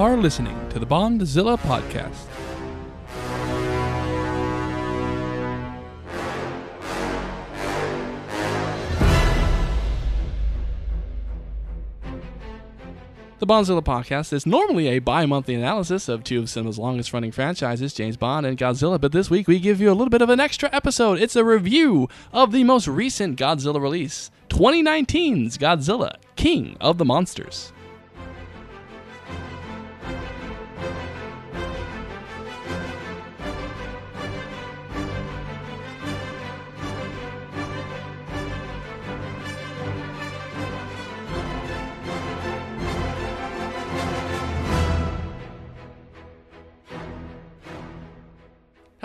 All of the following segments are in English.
are listening to the Bondzilla podcast. The Bondzilla podcast is normally a bi monthly analysis of two of cinema's longest running franchises, James Bond and Godzilla, but this week we give you a little bit of an extra episode. It's a review of the most recent Godzilla release 2019's Godzilla, King of the Monsters.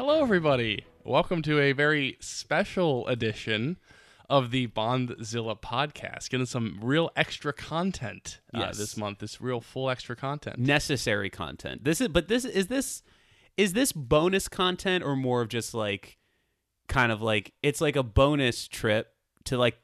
Hello, everybody. Welcome to a very special edition of the Bondzilla podcast. Getting some real extra content uh, Yes. this month. This real full extra content. necessary content. This is but this is this is this bonus content or more of just like kind of like it's like a bonus trip to like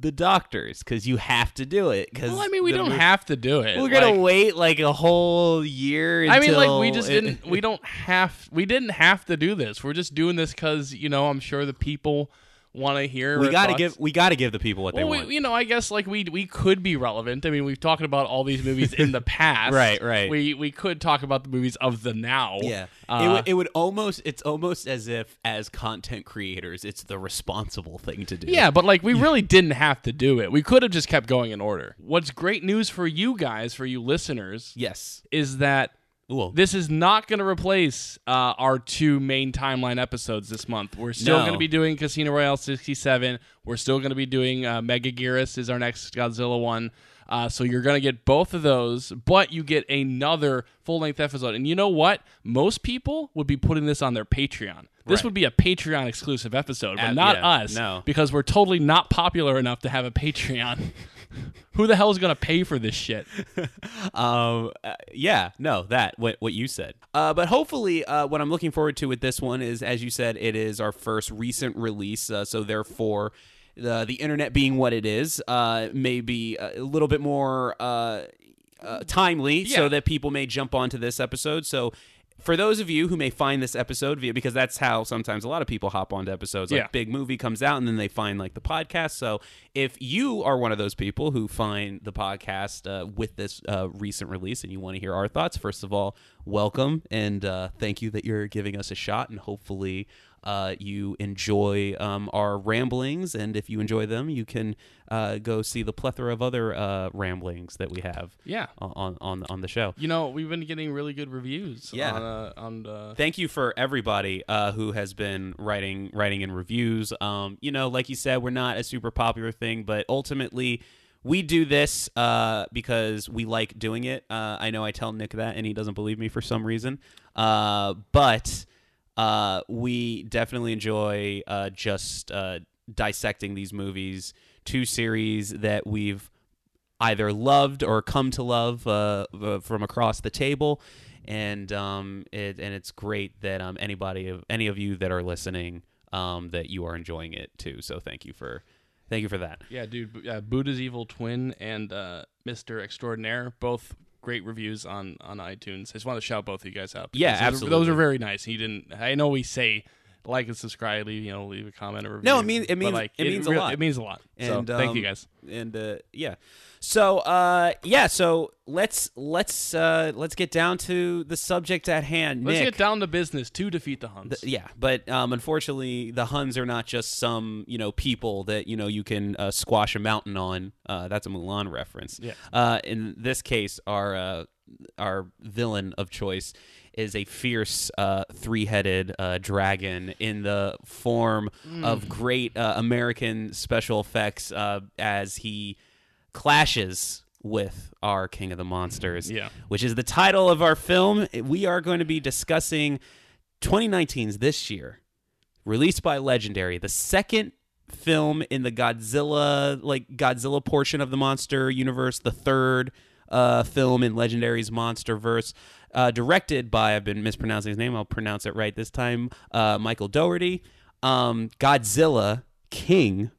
the doctors because you have to do it because Well, I mean, we don't have to do it. we're gonna Like, wait like a whole year I mean, like we just it- didn't. We don't have. We didn't have to do this. We're just doing this because you know I'm sure the people want to hear. we gotta give we gotta give the people what they want we, you know, I guess like we we could be relevant. I mean, we've talked about all these movies in the past. Right, right. We we could talk about the movies of the now. Yeah, Uh, it, would, it would almost. It's almost as if, as content creators, it's the responsible thing to do. Yeah, but like we really didn't have to do it. We could have just kept going in order. What's great news for you guys, for you listeners, Yes. is that Well, this is not going to replace uh, our two main timeline episodes this month. We're still No. going to be doing Casino Royale 67. We're still going to be doing uh, Megaguirus is our next Godzilla one. Uh, so you're going to get both of those, but you get another full length episode. And you know what? Most people would be putting this on their Patreon. This Right. would be a Patreon exclusive episode, but Uh, not yeah, us. no. Because we're totally not popular enough to have a Patreon. Who the hell is going to pay for this shit? Um, uh, yeah, no, that what what you said. Uh, but hopefully, uh, what I'm looking forward to with this one is, as you said, it is our first recent release. Uh, so therefore, the the internet being what it is, uh, may be a little bit more uh, uh, timely, Yeah. so that people may jump onto this episode. So. For those of you who may find this episode via because that's how sometimes a lot of people hop onto episodes. Like Yeah. big movie comes out and then they find like the podcast. So if you are one of those people who find the podcast uh, with this uh, recent release and you want to hear our thoughts, first of all, welcome and uh, thank you that you're giving us a shot and hopefully uh, you enjoy um, our ramblings. And if you enjoy them, you can uh, go see the plethora of other uh, ramblings that we have Yeah. on on on the show. You know, we've been getting really good reviews Yeah. on uh, on thank you for everybody uh, who has been writing writing in reviews. Um, you know, like you said, we're not a super popular thing, but ultimately. We do this uh, because we like doing it. Uh, I know I tell Nick that, and he doesn't believe me for some reason. Uh, but uh, we definitely enjoy uh, just uh, dissecting these movies, two series that we've either loved or come to love uh, from across the table, and um, it and it's great that um, anybody of any of you that are listening um, that you are enjoying it too. So thank you for thank you for that. yeah, dude. Buddha's Evil Twin and uh, Mister Extraordinaire, both great reviews on on iTunes. I just want to shout both of you guys out. Yeah, because those are- Those are very nice. He didn't. I know we say like and subscribe, leave you know, leave a comment or review. No, it means- it but, means- like, it means a lot. It means a lot. And, so thank you um, guys. and uh, yeah so uh yeah so let's let's uh let's get down to the subject at hand Let's Nick. get down to business to defeat the Huns. Th- yeah but um unfortunately the huns are not just some you know people that you know you can uh, squash a mountain on uh that's a mulan reference Yeah. uh in this case our uh our villain of choice is a fierce uh, three-headed uh, dragon in the form Mm. of great uh, American special effects uh, as he clashes with our King of the Monsters, Yeah. which is the title of our film. We are going to be discussing 2019's this year, released by Legendary, the second film in the Godzilla like Godzilla portion of the monster universe, the third uh, film in Legendary's MonsterVerse, uh, directed by I've been mispronouncing his name. I'll pronounce it right this time. Uh, Michael Dougherty. Um, Godzilla King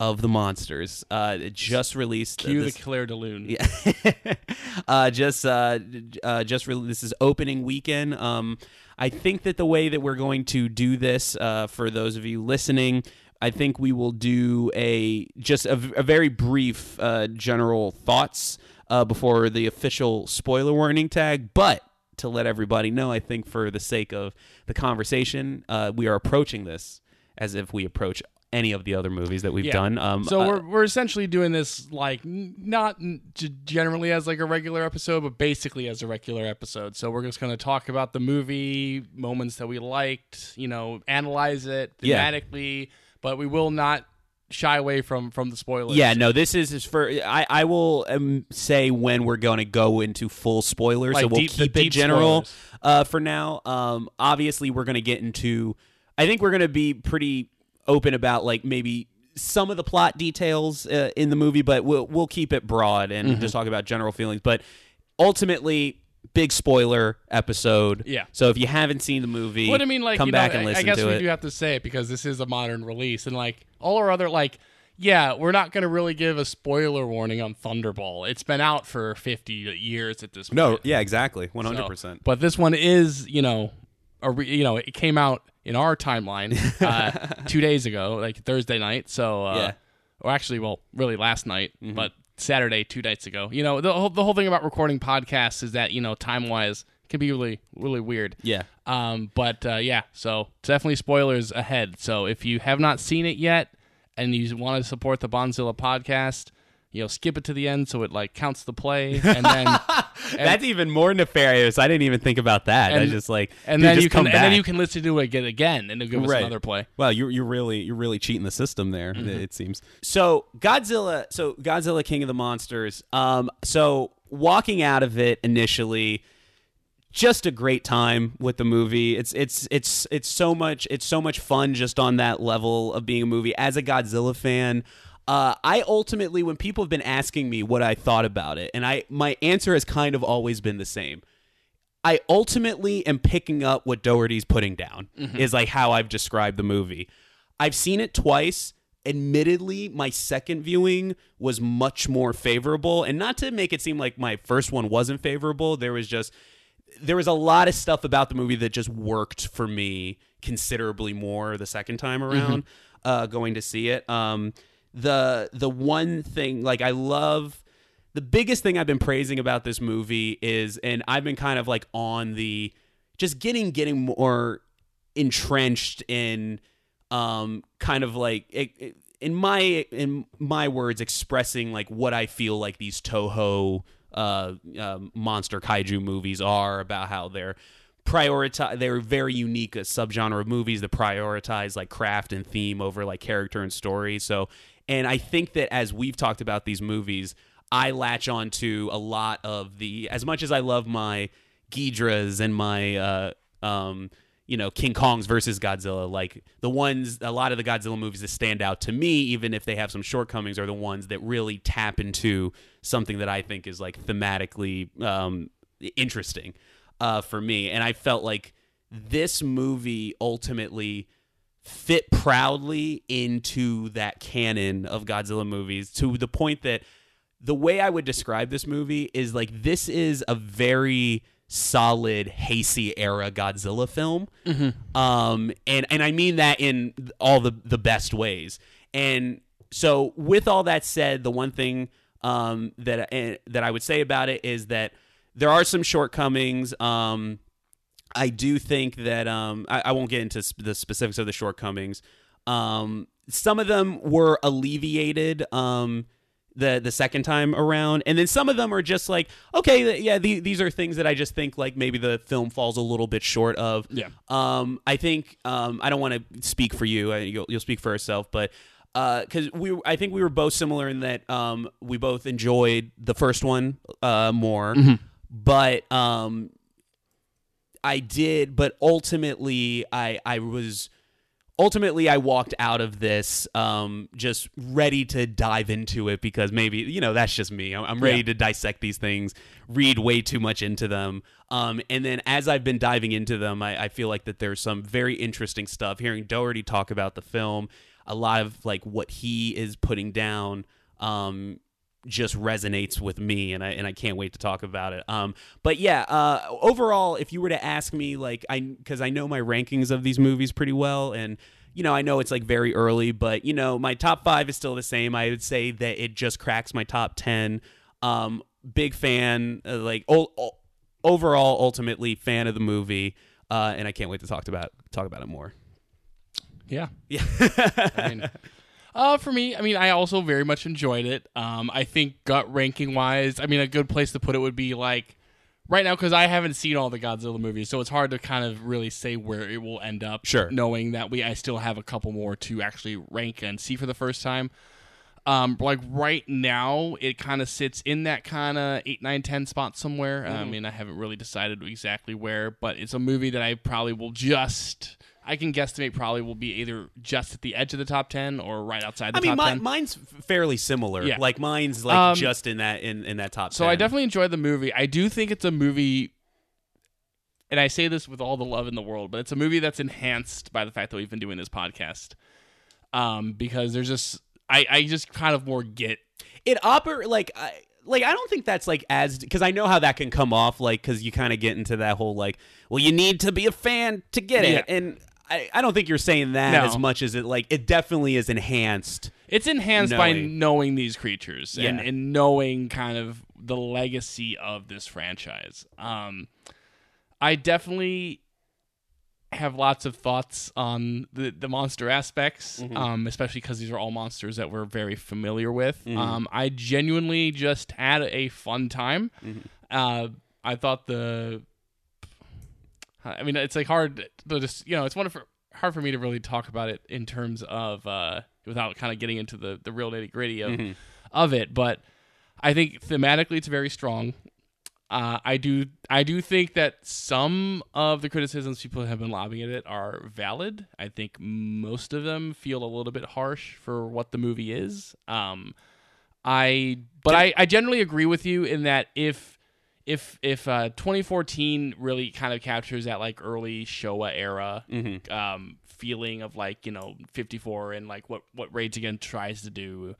of the Monsters. Uh, it just released. Cue this- the Clair de Lune. yeah. uh, just uh, uh, just this is opening weekend. Um, I think that the way that we're going to do this, uh, for those of you listening, I think we will do a just a, a very brief uh, general thoughts uh, before the official spoiler warning tag, but. To let everybody know, I think for the sake of the conversation, uh, we are approaching this as if we approach any of the other movies that we've Yeah. done. Um, So uh, we're we're essentially doing this like n- not n- generally as like a regular episode, but basically as a regular episode. So we're just going to talk about the movie, moments that we liked, you know, analyze it Yeah. thematically, but we will not shy away from from the spoilers. Yeah, no, this is is for. I I will um, say when we're going to go into full spoilers, so we'll deep- keep it general uh, for now. Um, obviously, we're going to get into. I think we're going to be pretty open about like maybe some of the plot details uh, in the movie, but we'll we'll keep it broad and Mm-hmm. just talk about general feelings. But ultimately. Big spoiler episode. Yeah. So if you haven't seen the movie, What I mean, like come back know, and I- listen I guess we it. do have to say it because this is a modern release, and like all our other like. Yeah, we're not going to really give a spoiler warning on Thunderball. It's been out for 50 years at this point. no, yeah, exactly, hundred percent. But this one is, you know, a re- you know, it came out in our timeline uh, two days ago, like Thursday night. So, uh, Yeah. or actually, well, really last night, but Saturday two nights ago. You know, the whole, the whole thing about recording podcasts is that you know, time wise, can be really really weird. Yeah. Um, but uh, yeah, so definitely spoilers ahead. So if you have not seen it yet and you want to support the Bondzilla podcast, you know, skip it to the end so it like counts the play, and then That's even more nefarious. I didn't even think about that. I just like, and dude, then you can come and then you can listen to it again, again and it'll give us Right. another play. Well, you're you're really you're really cheating the system there. Mm-hmm. It seems. So Godzilla, so Godzilla, King of the Monsters. Um, so walking out of it initially, just a great time with the movie. It's it's it's it's so much it's so much fun just on that level of being a movie. As a Godzilla fan, uh, I ultimately when people have been asking me what I thought about it, and I my answer has kind of always been the same. I ultimately am picking up what Dougherty's putting down is like how I've described the movie. I've seen it twice. Admittedly, my second viewing was much more favorable, and not to make it seem like my first one wasn't favorable. There was just there was a lot of stuff about the movie that just worked for me considerably more the second time around uh, going to see it. Um, the the one thing like I love the biggest thing I've been praising about this movie is, and I've been kind of like on the just getting getting more entrenched in um kind of like it, it- in my in my words expressing like what I feel like these Toho uh, um monster kaiju movies are about how they're prioritize they're very unique a subgenre of movies that prioritize like craft and theme over like character and story. So and i think that as we've talked about these movies i latch on to a lot of the as much as i love my Ghidorahs and my uh um you know King Kong's versus Godzilla like the ones a lot of the Godzilla movies that stand out to me even if they have some shortcomings are the ones that really tap into something that I think is like thematically um interesting uh for me. And I felt like this movie ultimately fit proudly into that canon of Godzilla movies to the point that the way I would describe this movie is like this is a very solid Heisei era Godzilla film. Um and and I mean that in all the the best ways. And so with all that said, the one thing um that uh, that I would say about it is that there are some shortcomings um I do think that um, I, I won't get into sp- the specifics of the shortcomings. Um, some of them were alleviated um, the the second time around, and then some of them are just like, okay, th- yeah, the, these are things that I just think like maybe the film falls a little bit short of. Yeah. Um, I think um, I don't want to speak for you. uh, You'll, you'll speak for yourself, but because we, I think we were both similar in that um, we both enjoyed the first one uh, more, but um, I did, but ultimately I I was ultimately I walked out of this um just ready to dive into it because maybe you know that's just me. I'm, I'm ready Yeah. to dissect these things, read way too much into them. Um and then as I've been diving into them, I, I feel like that there's some very interesting stuff. Hearing Dougherty talk about the film, a lot of like what he is putting down um just resonates with me and I and I can't wait to talk about it. Um but yeah, uh overall if you were to ask me like I cuz I know my rankings of these movies pretty well and you know, I know it's like very early, but you know, my top 5 is still the same. I would say that it just cracks my top 10. Um big fan uh, like o- o- overall ultimately fan of the movie. Uh and I can't wait to talk about talk about it more. Yeah. Yeah. I mean, uh, for me, I mean, I also very much enjoyed it. Um, I think gut ranking wise, I mean, a good place to put it would be like right now because I haven't seen all the Godzilla movies, so it's hard to kind of really say where it will end up. Sure. knowing that we I still have a couple more to actually rank and see for the first time. Um, like right now, it kind of sits in that kind of eight, nine, ten spot somewhere. I mean, I haven't really decided exactly where, but it's a movie that I probably will just. I can guesstimate probably will be either just at the edge of the top ten or right outside the I mean, top mi- ten. mine's fairly similar. Yeah. Like mine's like Um, just in that in, in that top. So 10. I definitely enjoyed the movie. I do think it's a movie, and I say this with all the love in the world, but it's a movie that's enhanced by the fact that we've been doing this podcast. Um, because there's just I I just kind of more get it oper like I like I don't think that's like as because I know how that can come off like because you kind of get into that whole like well you need to be a fan to get it Yeah. and. I, I don't think you're saying that No. as much as it like it definitely is enhanced. it's enhanced by Knowing. knowing these creatures and, Yeah. and knowing kind of the legacy of this franchise. Um, I definitely have lots of thoughts on the, the monster aspects, Mm-hmm. um, especially because these are all monsters that we're very familiar with. Mm-hmm. Um, I genuinely just had a fun time. Mm-hmm. Uh, I thought the, I mean, it's like hard to just you know, it's one for hard for me to really talk about it in terms of uh, without kind of getting into the the real nitty gritty of Mm-hmm. of it. But I think thematically, it's very strong. Uh, I do I do think that some of the criticisms people have been lobbing at it are valid. I think most of them feel a little bit harsh for what the movie is. Um, I but I, I generally agree with you in that if if if uh, 2014 really kind of captures that like early Showa era um, feeling of like you know 54 and like what what Rage Again tries to do.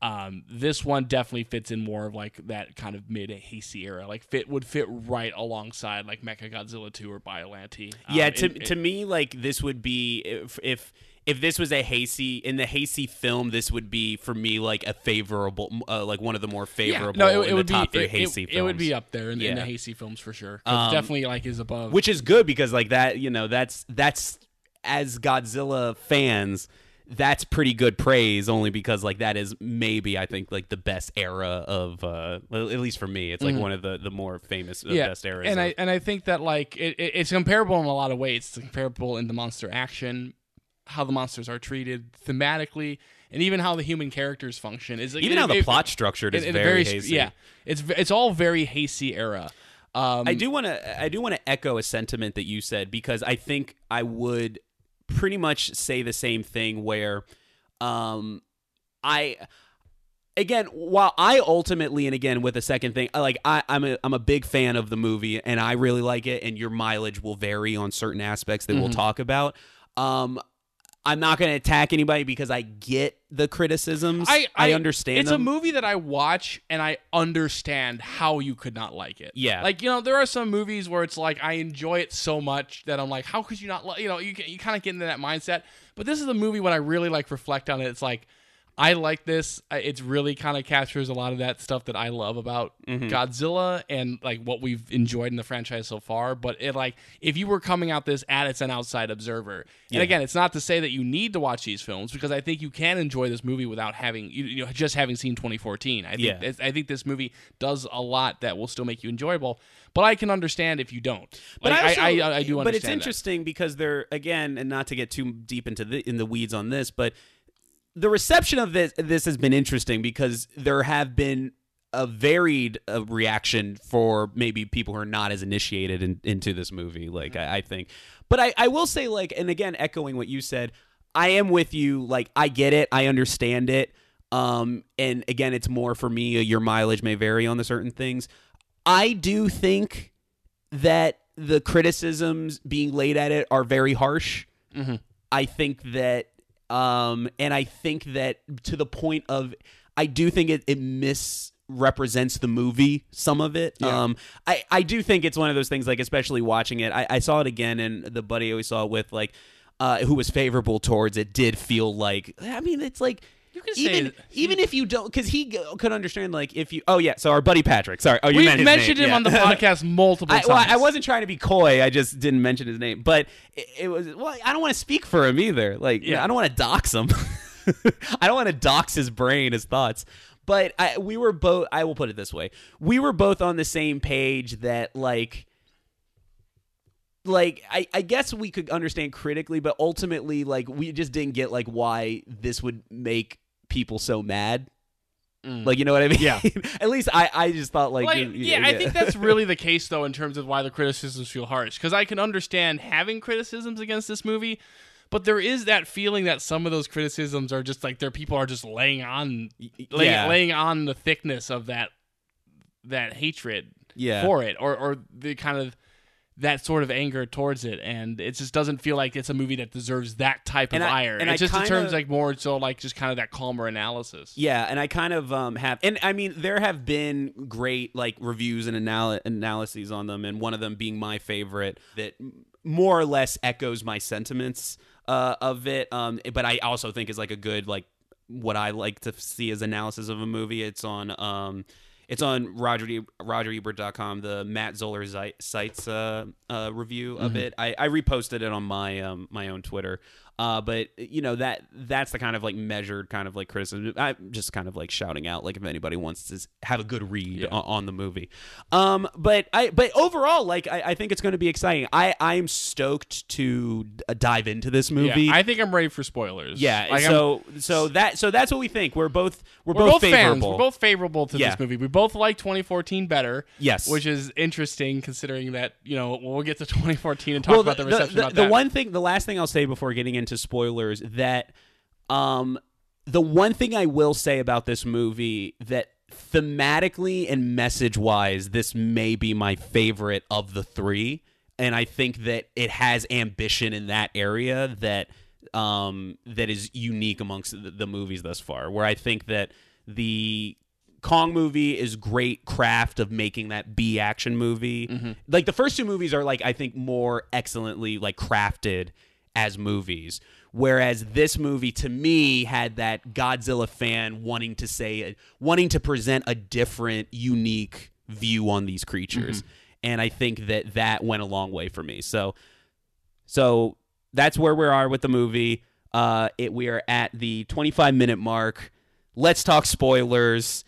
Um, this one definitely fits in more of like that kind of mid Heisei era. Like fit would fit right alongside like Mecha Godzilla 2 or Biollante. Um, Yeah, to it- to me, like this would be if if if this was a Heisei in the Heisei film, this would be for me like a favorable, uh, like one of the more favorable Yeah, no, it, it in would the top be three it, it, films. it would be up there in, in the Yeah. Heisei films for sure. Um, definitely like is above. which is good because like that, you know, that's that's as Godzilla fans. That's pretty good praise, only because like that is maybe I think like the best era of uh at least for me, it's like one of the the more famous uh, best eras. Mm-hmm. And of- I and I think that like it, it- it's comparable in a lot of ways. It's comparable in the monster action, how the monsters are treated thematically, and even how the human characters function. Is even how the plot structured is in- in very, Heisei. Yeah, it's it's all very Heisei era. Um, I do want to I do want to echo a sentiment that you said because I think I would pretty much say the same thing where um I again while I ultimately and again with a second thing like I I'm a I'm a big fan of the movie and I really like it and your mileage will vary on certain aspects that Mm-hmm. we'll talk about um I'm not going to attack anybody because I get the criticisms. I, I, understand It's them. a movie that I watch and I understand how you could not like it. Yeah. like you know, there are some movies where it's like I enjoy it so much that I'm like, how could you not? Li-? You know, you you kind of get into that mindset. But this is a movie when I really like reflect on it. It's like I like this. It's really kind of captures a lot of that stuff that I love about Mm-hmm. Godzilla and like what we've enjoyed in the franchise so far. But it like if you were coming out this at it's an outside observer, and again, it's not to say that you need to watch these films because I think you can enjoy this movie without having you, you know just having seen 2014. I think Yeah. I think this movie does a lot that will still make you enjoyable. But I can understand if you don't. But Like, I, also, I, I, I do understand. But it's that. interesting because they're again, and not to get too deep into the in the weeds on this, but the reception of this this has been interesting because there have been a varied uh, reaction for maybe people who are not as initiated in, into this movie. Like I, I think, but I, I will say like, and again, echoing what you said, I am with you. Like I get it, I understand it. Um, and again, it's more for me. Your mileage may vary on the certain things. I do think that the criticisms being laid at it are very harsh. I think that Um, and I think that to the point of, I do think it, it misrepresents the movie, some of it. Yeah. Um, I, I do think it's one of those things, like, especially watching it. I, I saw it again, and the buddy I always saw it with, like, uh, who was favorable towards it, did feel like, I mean, it's like, You can say even that- even if you don't, because he g- could understand like if you. Oh yeah, so our buddy Patrick. Sorry, oh you We've meant his mentioned name, him yeah. on the podcast multiple I, times. well, I wasn't trying to be coy. I just didn't mention his name. But it, it was. Well, I don't want to speak for him either. Like, Yeah. I don't want to dox him. I don't want to dox his brain, his thoughts. But I, we were both. I will put it this way: we were both on the same page that like. Like I, I guess we could understand critically, but ultimately, like we just didn't get like why this would make people so mad. Like you know what I mean? Mm. Yeah. At least I, I just thought like, Like, you- yeah, I think that's really the case though in terms of why the criticisms feel harsh. Because I can understand having criticisms against this movie, but there is that feeling that some of those criticisms are just like their people are just laying on, laying, yeah. laying on the thickness of that that hatred Yeah. for it, or or the kind of that sort of anger towards it, and it just doesn't feel like it's a movie that deserves that type And of I- ire. and it I just kinda- determines like more so like just kind of that calmer analysis. Yeah, and I kind of um, have, and I mean, there have been great like reviews and anal- analyses on them, and one of them being my favorite that more or less echoes my sentiments uh, of it. Um, but I also think is like a good like what I like to see as analysis of a movie. It's on um, it's on Roger E- RogerEbert.com, the Matt Zoller Seitz uh, uh, review of it. I, I reposted it on my um, my own Twitter. Uh, but you know that that's the kind of like measured kind of like criticism. I'm just kind of like shouting out like if anybody wants to have a good read on, on the movie. Um, but I but overall like I, I think it's going to be exciting. I I'm stoked to uh, dive into this movie. Yeah, I think I'm ready for spoilers. Yeah, Like, I'm- so so that so that's what we think. We're both we're, we're both, fans. favorable. We're both favorable to Yeah. this movie. We both like 2014 better. Yes. which is interesting considering that you know we'll get to 2014 and talk well, about the, reception the, about the that. one thing, the last thing I'll say before getting into spoilers, that um, the one thing I will say about this movie that thematically and message wise, this may be my favorite of the three, and I think that it has ambition in that area that um, that is unique amongst the, the movies thus far. Where I think that the Kong movie is great craft of making that B action movie. Like the first two movies are like I think more excellently like crafted as movies. Whereas this movie to me had that Godzilla fan wanting to say wanting to present a different unique view on these creatures. And I think that that went a long way for me. So so that's where we are with the movie. Uh, it, we are at the 25 minute mark. Let's talk spoilers.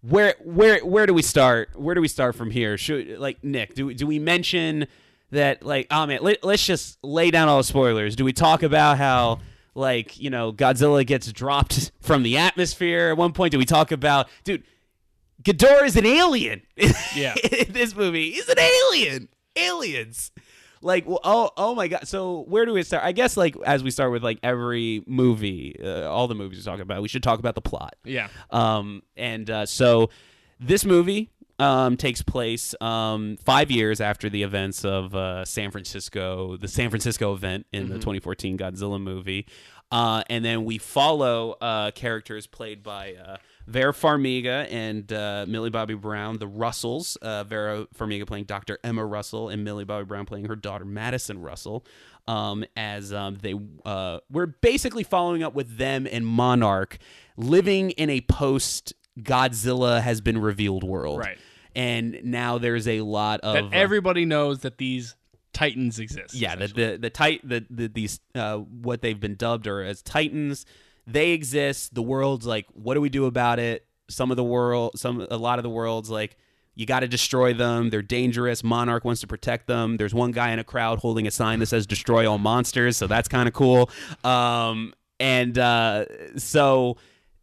Where where where do we start? Where do we start from here? Should like Nick? Do do we mention that like oh man? Let, let's just lay down all the spoilers. Do we talk about how like you know Godzilla gets dropped from the atmosphere at one point? Do we talk about dude? Ghidorah is an alien. Yeah. in this movie, he's an alien. Aliens. Like, well, oh, oh my god. So where do we start? I guess like as we start with like every movie, uh, all the movies we talk about, we should talk about the plot. yeah, Um, and uh, so this movie um, takes place um, five years after the events of uh, San Francisco, the San Francisco event in the 2014 Godzilla movie. Uh, and then we follow uh, characters played by uh, Vera Farmiga and uh, Millie Bobby Brown, the Russells. Uh, Vera Farmiga playing Dr. Emma Russell, and Millie Bobby Brown playing her daughter Madison Russell. Um, as um, they uh, we're basically following up with them and Monarch living in a post Godzilla has been revealed world, Right. And now there's a lot of that uh, everybody knows that these titans exist. yeah, the the the tit the, the these uh what they've been dubbed are as titans. They exist. The world's like, what do we do about it? Some of the world, some a lot of the world's like, you got to destroy them. They're dangerous. Monarch wants to protect them. There's one guy in a crowd holding a sign that says "Destroy all monsters," so that's kind of cool. Um, and uh, so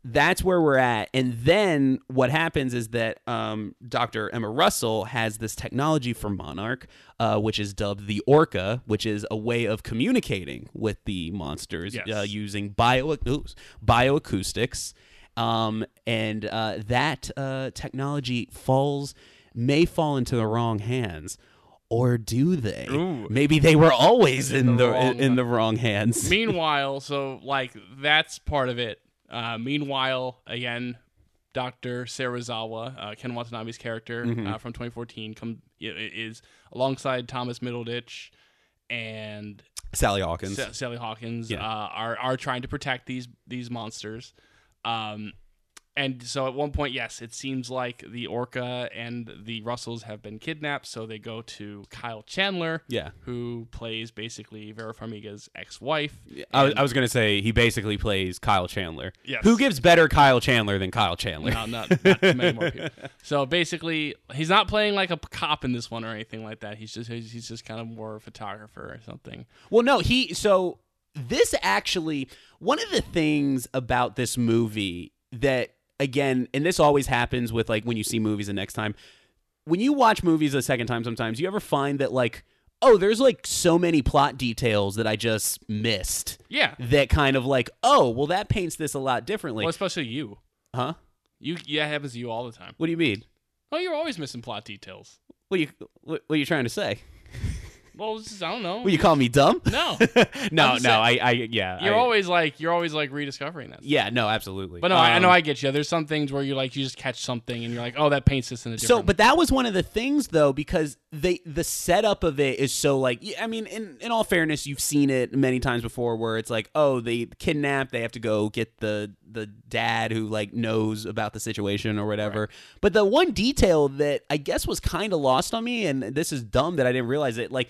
that's where we're at. And then what happens is that um, Dr. Emma Russell has this technology for Monarch, uh, which is dubbed the Orca, which is a way of communicating with the monsters Yes. uh, using bio oops, bioacoustics. Um, and uh, that uh, technology falls may fall into the wrong hands. or do they? Ooh. Maybe they were always in, In the the, wrong- in the wrong hands. Meanwhile, so like that's part of it. Uh, meanwhile, again, Doctor Serizawa, uh, Ken Watanabe's character Mm-hmm. uh, from 2014, come is alongside Thomas Middleditch and Sally Hawkins. Sa- Sally Hawkins Yeah. uh, are are trying to protect these these monsters. Um, and so at one point, yes, it seems like the Orca and the Russells have been kidnapped. So they go to Kyle Chandler, Yeah. who plays basically Vera Farmiga's ex-wife. I was, I was going to say he basically plays Kyle Chandler. Yes. Who gives better Kyle Chandler than Kyle Chandler? No, not, not too many more people. So basically, he's not playing like a p- cop in this one or anything like that. He's just he's, he's just kind of more a photographer or something. Well, no, he so this actually one of the things about this movie that again, and this always happens with like when you see movies the next time. When you watch movies a second time sometimes, you ever find that like oh, there's like so many plot details that I just missed Yeah. that kind of like, oh, well that paints this a lot differently. Well, especially you. huh? You yeah, it happens to you all the time. What do you mean? Oh, you're always missing plot details. What are you what, what are you trying to say? Well, just, I don't know. Will you call me dumb? no, no, no, just I, I, yeah, you're I- always like you're always like rediscovering that. yeah, no, absolutely. But no, I I know Um, I get you. There's some things where you like you just catch something and you're like, oh, that paints this in a different. So, but that was one of the things though, because they the setup of it is so like, yeah, I mean, in in all fairness, you've seen it many times before, where it's like, oh, they kidnap, they have to go get the the dad who like knows about the situation or whatever. But the one detail that I guess was kind of lost on me, and this is dumb that I didn't realize it, like.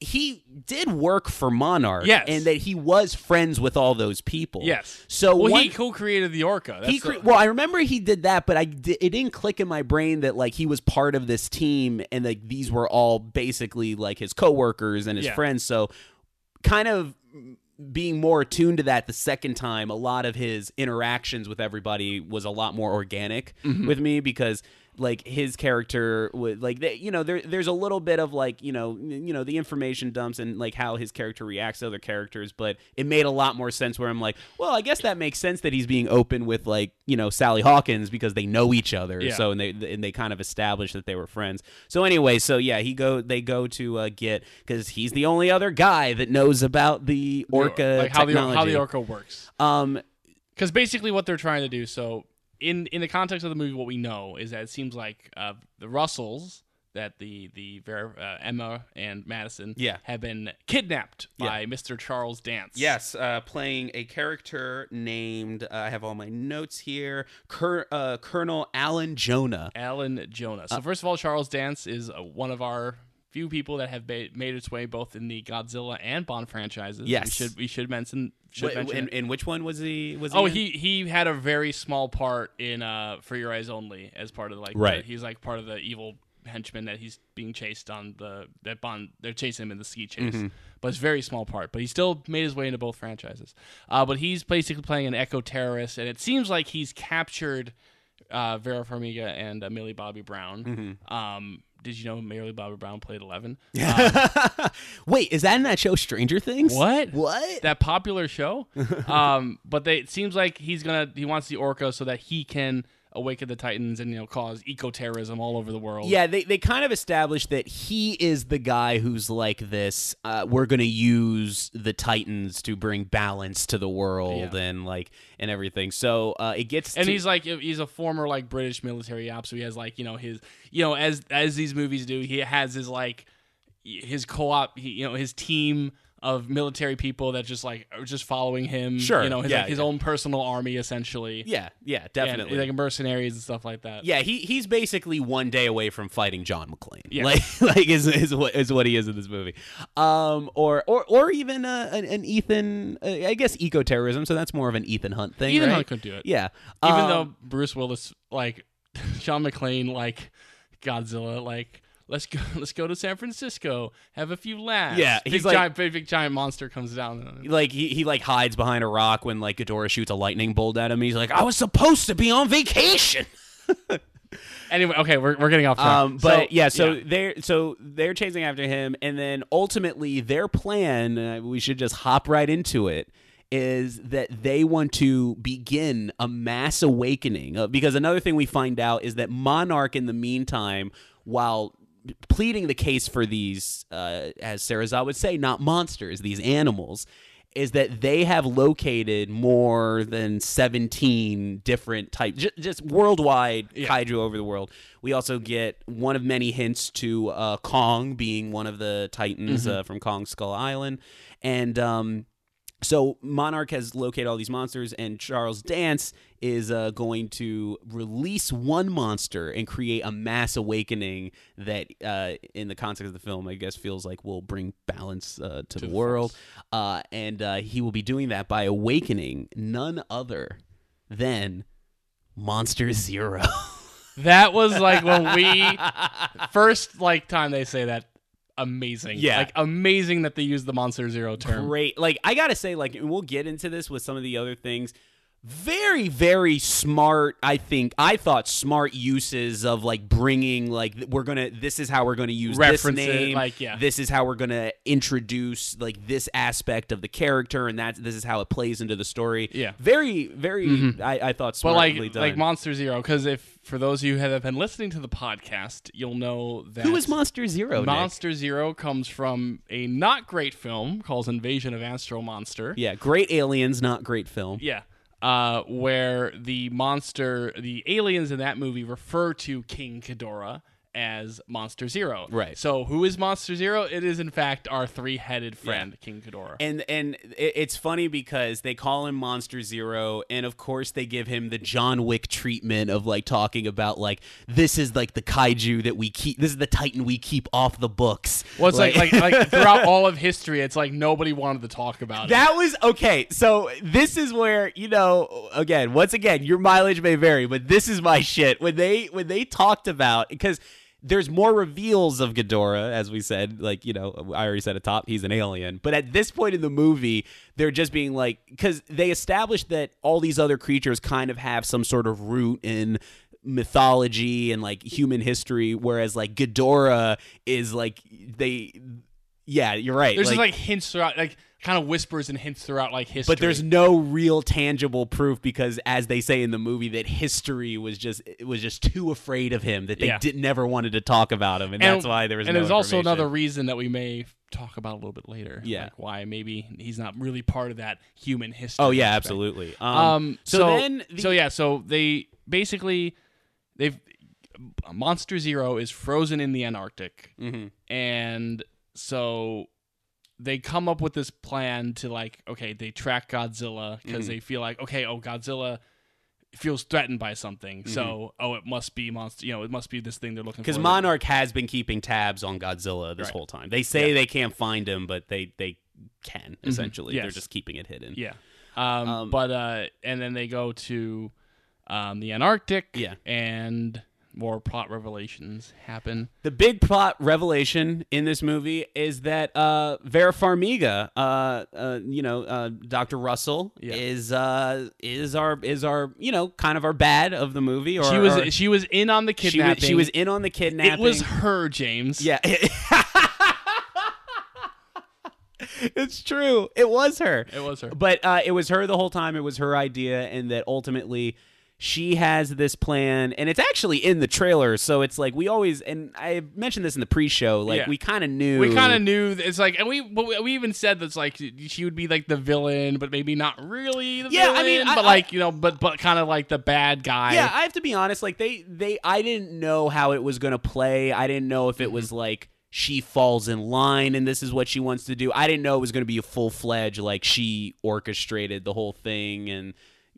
He did work for Monarch, Yes. and that he was friends with all those people. yes. So well, one, he co-created the Orca. That's he cre- well, I remember he did that, but I it didn't click in my brain that like he was part of this team and like these were all basically like his coworkers and his Yeah. friends. So kind of being more attuned to that the second time, a lot of his interactions with everybody was a lot more organic Mm-hmm. with me because like his character would like they, you know there there's a little bit of like you know you know the information dumps and like how his character reacts to other characters but it made a lot more sense where I'm like well I guess that makes sense that he's being open with like you know Sally Hawkins because they know each other Yeah. so and they and they kind of established that they were friends so anyway so yeah he go they go to uh, get because he's the only other guy that knows about the orca like how the technology how the Orca works. um Because basically, what they're trying to do. So, in in the context of the movie, what we know is that it seems like uh, the Russells, that the the Ver- uh, Emma and Madison, Yeah. have been kidnapped Yeah. by Mr. Charles Dance. Yes, uh, playing a character named, uh, I have all my notes here, Cur- uh, Colonel Alan Jonah. Alan Jonah. Uh, So first of all, Charles Dance is uh, one of our few people that have ba- made its way both in the Godzilla and Bond franchises. Yes. we should we should mention should Wh- mention. and, and which one was he? Was Oh, in? he he had a very small part in uh For Your Eyes Only as part of like the- Right. he's like part of the evil henchman that he's being chased on the that Bond they're chasing him in the ski chase. Mm-hmm. But it's a very small part. But he still made his way into both franchises. Uh, but he's basically playing an eco terrorist, and it seems like he's captured uh, Vera Farmiga and uh, Millie Bobby Brown. Mm-hmm. Um, did you know Millie Bobby Brown played Eleven? Wait, is that in that show Stranger Things? What? What? that popular show. um, but they, it seems like he's gonna he wants the Orca so that he can awaken the Titans and you know cause eco terrorism all over the world. Yeah, they, they kind of established that he is the guy who's like this. Uh, we're gonna use the Titans to bring balance to the world Yeah. and like and everything. So uh, it gets And to- he's like he's a former like British military op, so he has like you know his you know as as these movies do, he has his like his co-op, he, you know his team of military people that just like are just following him. Sure, you know his yeah, like, his yeah. own personal army essentially. yeah, yeah, And, definitely. like mercenaries and stuff like that. Yeah, he he's basically one day away from fighting John McClane. Yeah. Like like is, is what is what he is in this movie. Um or or or even uh, an, an Ethan uh, I guess eco terrorism, so that's more of an Ethan Hunt thing. Ethan right? Hunt could do it. Yeah. even Um, though Bruce Willis like Sean McClane like Godzilla like let's go let's go to San Francisco have a few laughs Yeah, big he's like- giant big, big giant monster comes down like he, he like hides behind a rock when like Ghidorah shoots a lightning bolt at him. He's like, I was supposed to be on vacation. anyway okay we're, we're getting off track Um, but So, yeah, so they're so they're chasing after him, and then ultimately their plan. Uh, we should just hop right into it. Is that they want to begin a mass awakening? Uh, because another thing we find out is that Monarch, in the meantime, while pleading the case for these, uh, as Sarazat would say, not monsters, these animals, is that they have located more than 17 different types, just, just worldwide kaiju over the world. We also get one of many hints to uh, Kong being one of the titans uh, from Kong Skull Island. And um, so Monarch has located all these monsters, and Charles Dance is uh, going to release one monster and create a mass awakening that, uh, in the context of the film, I guess feels like will bring balance uh, to, the, the world. Uh, and uh, he will be doing that by awakening none other than Monster Zero. That was like when we first like time they say that. Amazing, Yeah. like amazing that they use the Monster Zero term. great. Like I gotta say, like and we'll get into this with some of the other things. Very, very smart. I think I thought smart uses of like bringing like we're gonna. This is how we're gonna use Reference this it, name. like, yeah. This is how we're gonna introduce like this aspect of the character, and that this is how it plays into the story. Yeah. Mm-hmm. Very, very. I, I thought But smartly like done. like Monster Zero, because if for those of you who have been listening to the podcast, you'll know that Who is Monster Zero? Nick? Monster Zero comes from a not great film called Invasion of Astro Monster. Yeah, great aliens, not great film. Yeah. Uh, where the monster, the aliens in that movie refer to King Ghidorah as Monster Zero. Right. So who is Monster Zero? It is in fact our three-headed friend, King Ghidorah. And and it's funny because they call him Monster Zero, and of course they give him the John Wick treatment of like talking about like this is like the kaiju that we keep. This is the Titan we keep off the books. well, it's like like, like throughout all of history, it's like nobody wanted to talk about it. That was okay. So this is where you know again, once again, your mileage may vary, but this is my shit. When they when they talked about because there's more reveals of Ghidorah, as we said. Like you know, I already said at top, he's an alien. But at this point in the movie, they're just being like because they established that all these other creatures kind of have some sort of root in mythology and like human history, whereas like Ghidorah is like they. Yeah, you're right. There's just like hints throughout, like kind of whispers and hints throughout like history. but there's no real tangible proof because as they say in the movie that history was just was just too afraid of him that they Yeah. did never wanted to talk about him and, that's why there was And no there's also another reason that we may talk about a little bit later. Yeah. like why maybe he's not really part of that human history. oh yeah aspect. absolutely um, Um. so, So, then the, so yeah. So they basically they've Monster Zero is frozen in the Antarctic, Mhm. and so they come up with this plan to like okay they track Godzilla because Mm-hmm. they feel like okay oh Godzilla feels threatened by something Mm-hmm. so oh it must be monster you know it must be this thing they're looking for because Monarch has been keeping tabs on Godzilla this Right. whole time they say they can't find him but they they can essentially they're Mm-hmm. Yes. just keeping it hidden Yeah. Um, Um, but uh, and then they go to um, the Antarctic. Yeah. And more plot revelations happen. The big plot revelation in this movie is that uh, Vera Farmiga, uh, uh, you know, uh, Dr. Russell, Yeah. is uh, is our is our you know kind of our bad of the movie. Or she was or she was in on the she was, kidnapping. she was in on the kidnapping. It was her, James. yeah. it's true. It was her. It was her. But uh, it was her the whole time. It was her idea, and that ultimately she has this plan, and it's actually in the trailer. So it's like we always, and I mentioned this in the pre-show. Like Yeah. we kind of knew. We kind of knew it's like, and we but we even said that's like she would be like the villain, but maybe not really the Yeah, villain. I mean, but I- like you know, but but kind of like the bad guy. Yeah, I have to be honest. Like they, they, I didn't know how it was gonna play. I didn't know if it mm-hmm. was like she falls in line and this is what she wants to do. I didn't know it was gonna be a full fledged like she orchestrated the whole thing and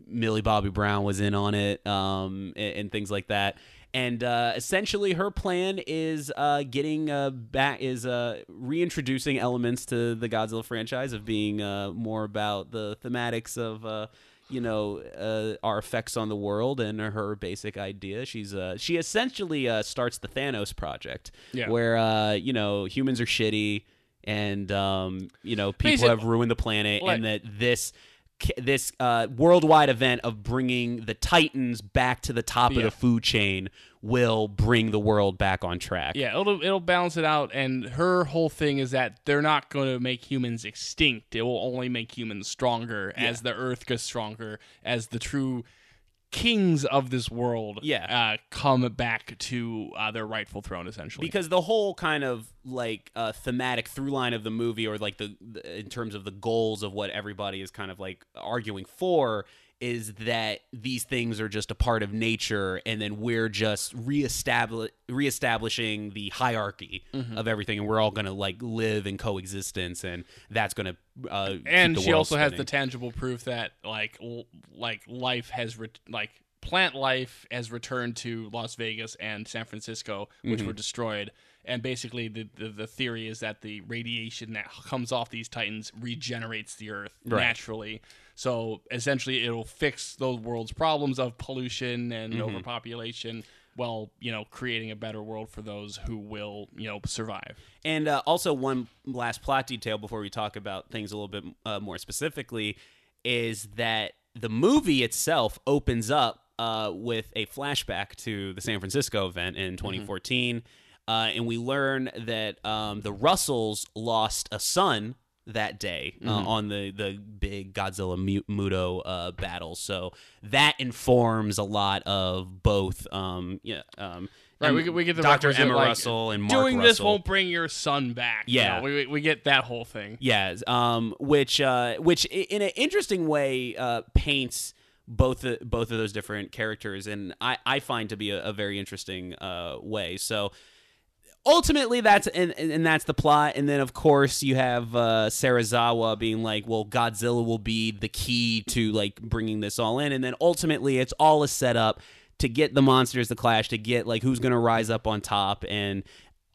Millie Bobby Brown was in on it, um, and, and things like that. And uh, essentially, her plan is uh, getting uh, back is uh, reintroducing elements to the Godzilla franchise of being uh, more about the thematics of uh, you know uh, our effects on the world and her basic idea. She's uh, she essentially uh, starts the Thanos project, Yeah. where uh, you know humans are shitty and um, you know people Basic- have ruined the planet, like- and that this this uh, worldwide event of bringing the Titans back to the top of the food chain will bring the world back on track. Yeah, it'll it'll balance it out, and her whole thing is that they're not going to make humans extinct. It will only make humans stronger as the Earth gets stronger, as the true kings of this world Yeah. uh, come back to uh, their rightful throne essentially because the whole kind of like uh, thematic through line of the movie or like the, the in terms of the goals of what everybody is kind of like arguing for is that these things are just a part of nature and then we're just reestablish reestablishing the hierarchy Mm-hmm. of everything and we're all going to like live in coexistence and that's going to uh and she also has the tangible proof that like l- like life has re- like plant life has returned to Las Vegas and San Francisco which Mm-hmm. were destroyed and basically the, the the theory is that the radiation that comes off these titans regenerates the earth Right. naturally so essentially it'll fix those world's problems of pollution and Mm-hmm. overpopulation while you know creating a better world for those who will you know survive And uh, also, one last plot detail before we talk about things a little bit uh, more specifically is that the movie itself opens up uh, with a flashback to the San Francisco event in 2014. Uh, and we learn that um, the Russells lost a son that day uh, on the, the big Godzilla Muto uh, battle. So that informs a lot of both. Um, yeah, um, Right, we get, we get the Dr. Emma like, Russell and Mark doing this won't bring your son back. you Yeah. know, we, we, we get that whole thing. Yeah, um, which uh, which in an interesting way uh, paints both the, both of those different characters, and I, I find to be a, a very interesting uh, way. So ultimately, that's and, and that's the plot. And then of course you have uh, Serizawa being like, well, Godzilla will be the key to like bringing this all in, and then ultimately it's all a setup to get the monsters to clash, to get like who's to rise up on top and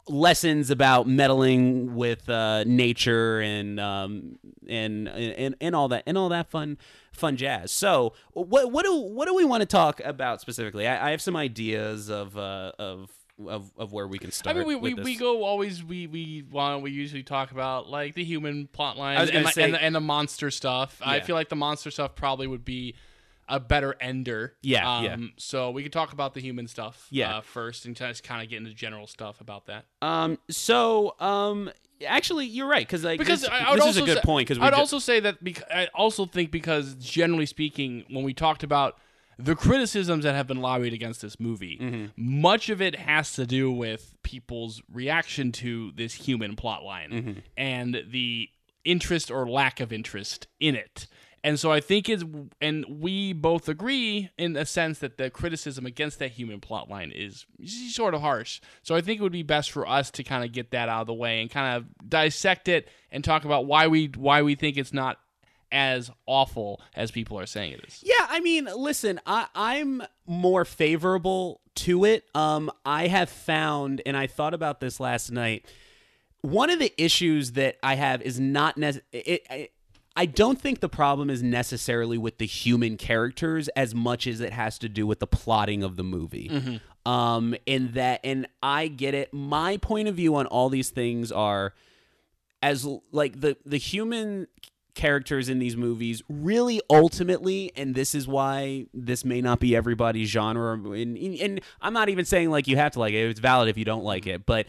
lessons about meddling with uh, nature and um and, and and all that and all that fun fun jazz. So what what do what do we want to talk about specifically? I, I have some ideas of uh, of of of where we can start. I mean, we, we, with we this. go always we we well, we usually talk about like the human plot lines and, say- and, the, and the monster stuff. I feel like the monster stuff probably would be a better ender. Yeah, um, yeah. So we could talk about the human stuff. Yeah. uh, first and just kind of get into general stuff about that. Um. So. Um. Actually, you're right because like because this, I, would this also is a good say, point because I'd also say that bec- I also think because generally speaking, when we talked about the criticisms that have been lobbied against this movie, Mm-hmm. much of it has to do with people's reaction to this human plot line Mm-hmm. and the interest or lack of interest in it. And so I think it's, and we both agree in a sense that the criticism against that human plot line is sort of harsh. So I think it would be best for us to kind of get that out of the way and kind of dissect it and talk about why we why we think it's not as awful as people are saying it is. Yeah, I mean, listen, I, I'm more favorable to it. Um, I have found, and I thought about this last night. One of the issues that I have is not necessarily. It, I, I don't think the problem is necessarily with the human characters as much as it has to do with the plotting of the movie. Um, and that, and I get it. My point of view on all these things are as like the the human characters in these movies. Really ultimately and this is why this may not be everybody's genre and, and i'm not even saying like you have to like it. It's valid if you don't like it but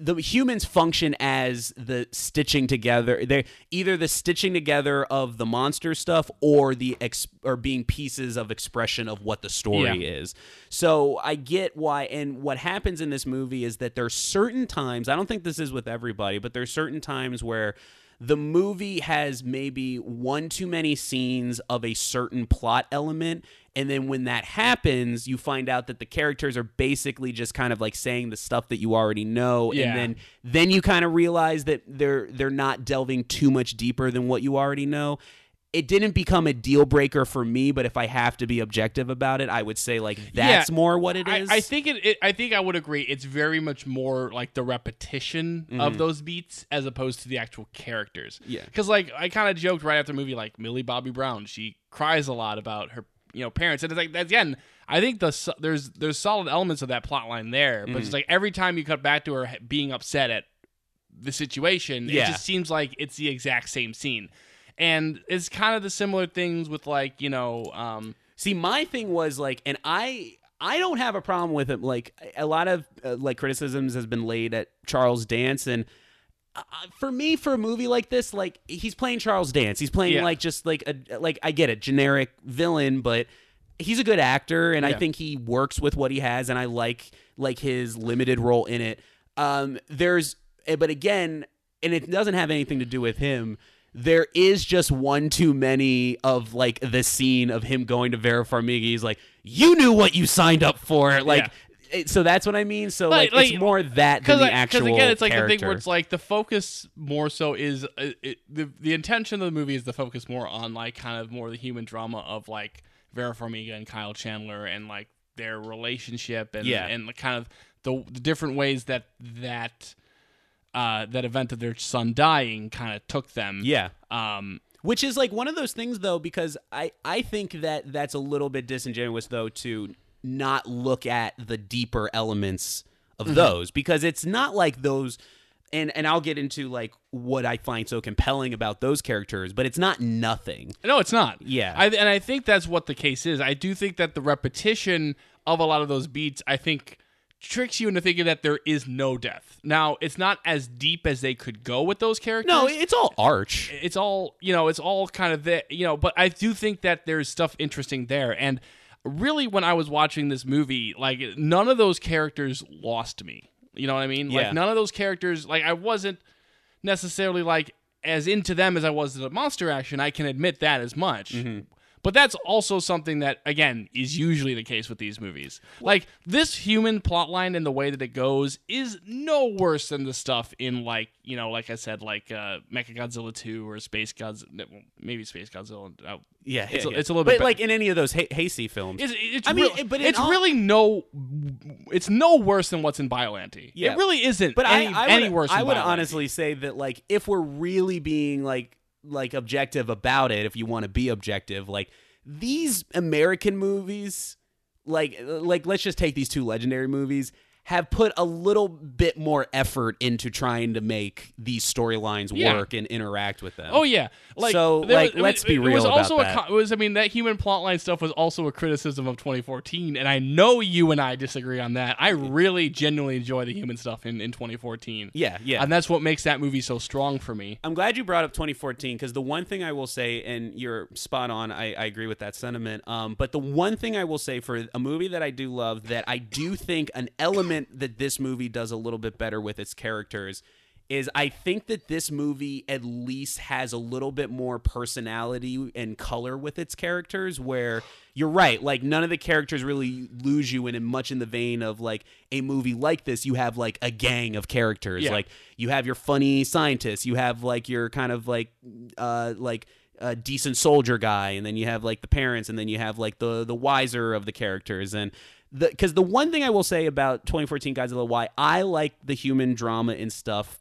the humans function as the stitching together. They're either the stitching together of the monster stuff or the ex- or being pieces of expression of what the story Yeah. is. So i get why and what happens in this movie is that there's certain times i don't think this is with everybody but there's certain times where the movie has maybe one too many scenes of a certain plot element and then when that happens you find out that the characters are basically just kind of like saying the stuff that you already know Yeah. and then then you kind of realize that they're they're not delving too much deeper than what you already know it didn't become a deal breaker for me but if i have to be objective about it i would say like that's Yeah, more what it is. I, I think it, it. I think I would agree. It's very much more like the repetition of mm-hmm. those beats as opposed to the actual characters. Yeah. Because like I kind of joked right after the movie, like Millie Bobby Brown, she cries a lot about her you know parents, and it's like again. I think the there's there's solid elements of that plot line there, but it's mm-hmm. like every time you cut back to her being upset at the situation, Yeah. it just seems like it's the exact same scene. And it's kind of the similar things with like you know, um, See, my thing was like, and I I don't have a problem with it. Like a lot of uh, like criticisms has been laid at Charles Dance, and uh, for me, for a movie like this, like he's playing Charles Dance. He's playing Yeah. like just like a like I get it, generic villain, but he's a good actor, and I think he works with what he has, and I like like his limited role in it. Um, there's, eh, but again, and it doesn't have anything to do with him. There is just one too many of like the scene of him going to Vera Farmiga. He's like, "You knew what you signed up for." Like, Yeah. it- so that's what I mean. So Like- like, it's more that than the actual. Because again it's like character. the thing where it's like the focus more so is uh, it, the the intention of the movie is the focus more on like kind of more the human drama of like Vera Farmiga and Kyle Chandler and like their relationship and Yeah. and the kind of the, the different ways that that uh, that event of their son dying kind of took them. yeah. Um, Which is like one of those things though, because I I think that that's a little bit disingenuous though to not look at the deeper elements of Mm-hmm. those because it's not like those. And, and I'll get into like what I find so compelling about those characters, but it's not nothing. No, it's not. Yeah. I, and I think that's what the case is. I do think that the repetition of a lot of those beats, I think, tricks you into thinking that there is no death. Now, it's not as deep as they could go with those characters. No, it's all arch. it's all you know. It's all kind of the you know. But I do think that there's stuff interesting there. And really, when I was watching this movie, like none of those characters lost me. You know what I mean? Yeah. Like none of those characters. Like I wasn't necessarily like as into them as I was to the monster action. I can admit that as much. Mm-hmm. But that's also something that, again, is usually the case with these movies. Like this human plotline and the way that it goes is no worse than the stuff in like you know, like I said, like uh, Mechagodzilla two or Space Godzilla, maybe Space Godzilla. Uh, Yeah, It's yeah, a- yeah. it's a little but bit like in any of those ha- Heisei films. it's, it's I mean, real- but it's all- really no, it's no worse than what's in Biollante. Yeah. It really isn't. But any, I, I any would, worse. I would honestly say that like if we're really being like like objective about it, if you want to be objective, like these American movies, like like let's just take these two legendary movies, have put a little bit more effort into trying to make these storylines Yeah. work and interact with them. Oh yeah, like So, there like, was- let's be real. it was about also that. A, was I mean that human plotline stuff was also a criticism of 2014, and I know you and I disagree on that. I really genuinely enjoy the human stuff in in 2014. Yeah, yeah. and that's what makes that movie so strong for me. I'm glad you brought up 2014 because the one thing I will say, and you're spot on, I, I agree with that sentiment. Um, but the one thing I will say for a movie that I do love, that I do think an element that this movie does a little bit better with its characters is I think that this movie at least has a little bit more personality and color with its characters where you're right like none of the characters really lose you in much in the vein of like a movie like this you have like a gang of characters Yeah. like you have your funny scientist you have like your kind of like uh like a decent soldier guy and then you have like the parents and then you have like the the wiser of the characters and because the one thing I will say about 2014 Godzilla why I like the human drama and stuff